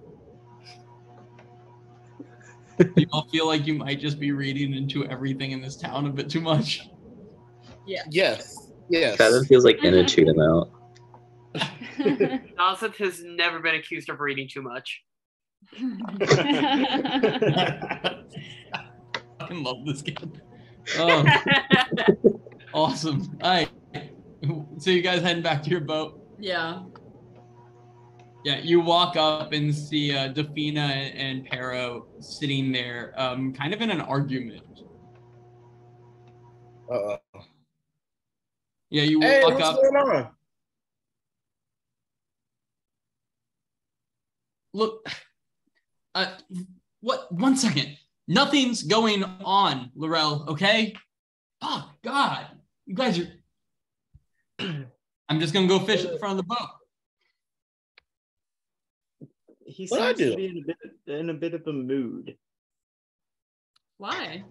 Do you all feel like you might just be reading into everything in this town a bit too much? Yeah. Yes. Yes. Fathom feels like Inna chewed him out. Nazith has never been accused of reading too much. fucking love this kid. Oh, awesome. All right. So you guys heading back to your boat? yeah. Yeah, you walk up and see uh, Defina and Pero sitting there, um, kind of in an argument. Uh-oh. Yeah, you Hey, walk up. going on? Look, uh, what? One second. Nothing's going on, Laurel. Okay. Oh God, you guys are. I'm just gonna go fish at the front of the boat. He What'd seems to be in a bit in a bit of a mood. Why?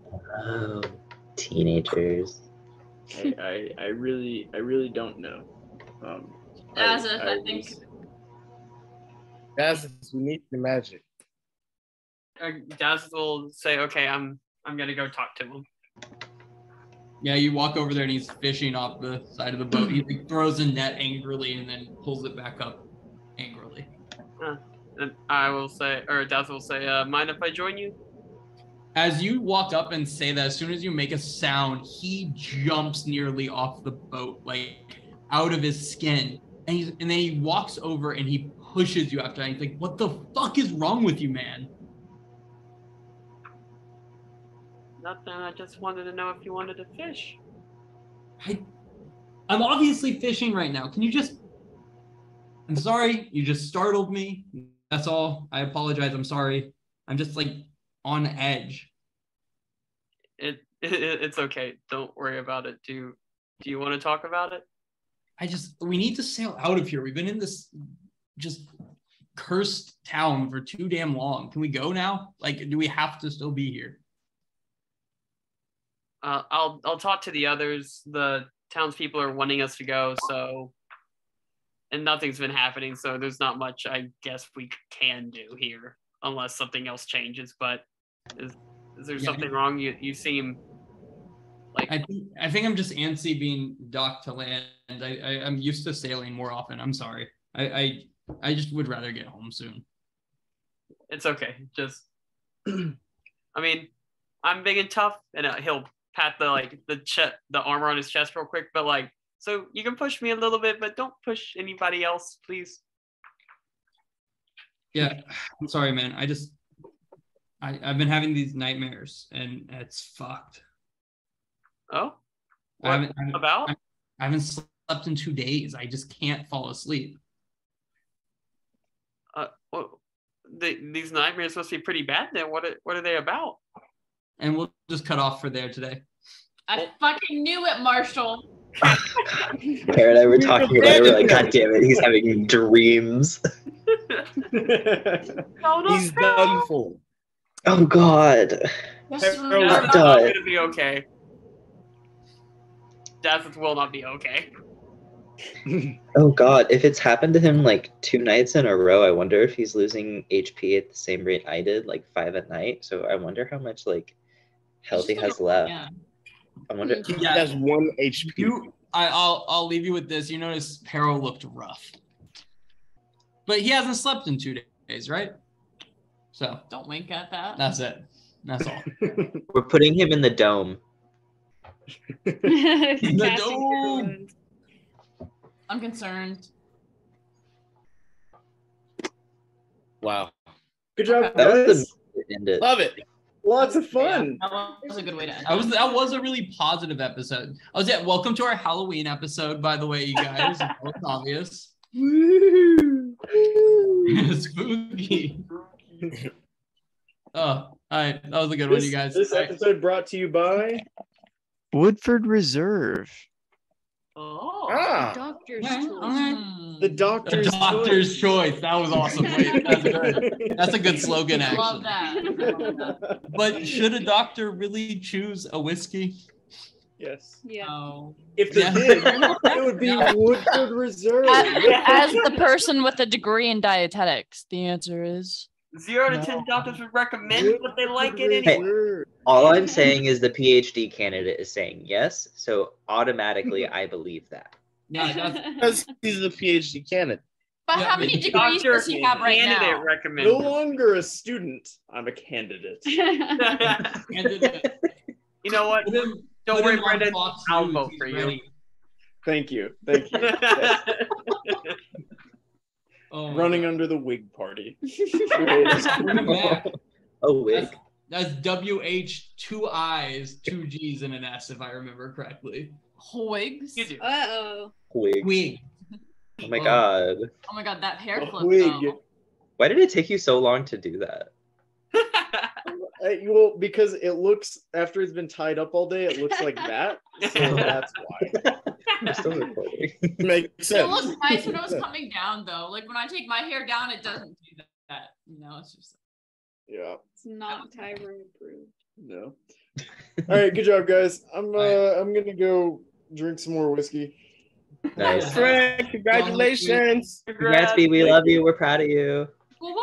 Oh, teenagers. I, I, I really I really don't know. Um, Azith, I think- was- Guys, we need the magic. Uh, Daz will say, "Okay, I'm I'm gonna go talk to him." Yeah, you walk over there and he's fishing off the side of the boat. He like, throws a net angrily and then pulls it back up angrily. And I will say, or Daz will say, uh, "Mind if I join you?" As you walk up and say that, as soon as you make a sound, he jumps nearly off the boat, like out of his skin. And, he's, and then he walks over and he pushes you after that. He's like, What the fuck is wrong with you, man? Nothing. I just wanted to know if you wanted to fish. I, I'm obviously fishing right now. Can you just. I'm sorry. You just startled me. That's all. I apologize. I'm sorry. I'm just like on edge. It, it it's okay. Don't worry about it. Do do you want to talk about it? I just we need to sail out of here. We've been in this just cursed town for too damn long. Can we go now? Like, do we have to still be here? Uh, I'll I'll talk to the others. The townspeople are wanting us to go, so and nothing's been happening, so there's not much I guess we can do here unless something else changes. But is is there Yeah. something wrong? You you seem like I think I think I'm just antsy being docked to land. I, I I'm used to sailing more often. I'm sorry. I I, I just would rather get home soon. it's okay. Just I mean, I'm big and tough, and uh, he'll pat the like the che- the armor on his chest real quick. But like, so you can push me a little bit, but don't push anybody else, please. Yeah, I'm sorry, man. I just I I've been having these nightmares and it's fucked. Oh, I haven't, I haven't- about? I haven't slept in two days. I just can't fall asleep. Uh, well, the, these nightmares must be pretty bad. Then what? Are, what are they about? And we'll just cut off for there today. I fucking knew it, Marshall. Kara and I were talking about it. We're like, God damn it, he's having dreams. No, no, He's done for. Oh God. Yes, Harold- That's Done. not gonna be okay. Death will not be okay. Oh God. If it's happened to him like two nights in a row, I wonder if he's losing HP at the same rate I did, like five at night. So I wonder how much like health he Just like has left. Yeah. I wonder. He Yeah. has one HP. You, I, I'll I'll leave you with this. You notice Peril looked rough, but he hasn't slept in two days, right? So Don't wink at that. that's it. That's all. We're putting him in the dome. Casting dome. I'm concerned. Wow. Good job, That was the. Love it. Lots of fun. That was a good way to end. That was that was a really positive episode. I was at welcome to our Halloween episode, by the way, you guys. It's obvious. Woo. Spooky. Oh, all right. That was a good one, you guys. this All right. episode brought to you by Woodford Reserve. Oh. Ah. Doctor's Yeah, choice. all right. Hmm. the The Doctor's doctor's choice. That was awesome. Wait, that's good. That's a good slogan, actually. Love that. But should a doctor really choose a whiskey? yes. Yeah. Oh. If they Yeah. did, it would be Woodford Reserve. As the person with a degree in dietetics, the answer is Zero to No. ten doctors would recommend, but they like it Woodford anyway. Reserve. All I'm saying is the PhD candidate is saying yes, so automatically I believe that. Yeah, that's, Because he's a PhD candidate. But Yeah, how many degrees Doctor does he have right candidate now? recommend. No longer a student. I'm a candidate. candidate. you know what? Him- Don't put worry, him Brendan. I'll vote for you. ready. Thank you. Thank you. Yes. Oh Running God. under the wig party. Bring him back. Oh. That's, that's W H two I's, two G's, and an S, if I remember correctly. Wigs. Uh oh. Wig. Wig. Oh my Oh. god. Oh my god, that hair A clip wig. though. Why did it take you so long to do that? Uh, well, because it looks after it's been tied up all day, it looks like that. So that's why. I'm still recording. Makes It sense. looks nice when it was coming down though. Like when I take my hair down, it doesn't do that. You know, it's just Yeah. It's not Tyrone approved. No. All right. Good job, guys. I'm uh I'm gonna go drink some more whiskey. nice. Fred, congratulations. Gatsby, we love you. We're proud of you. woo woo.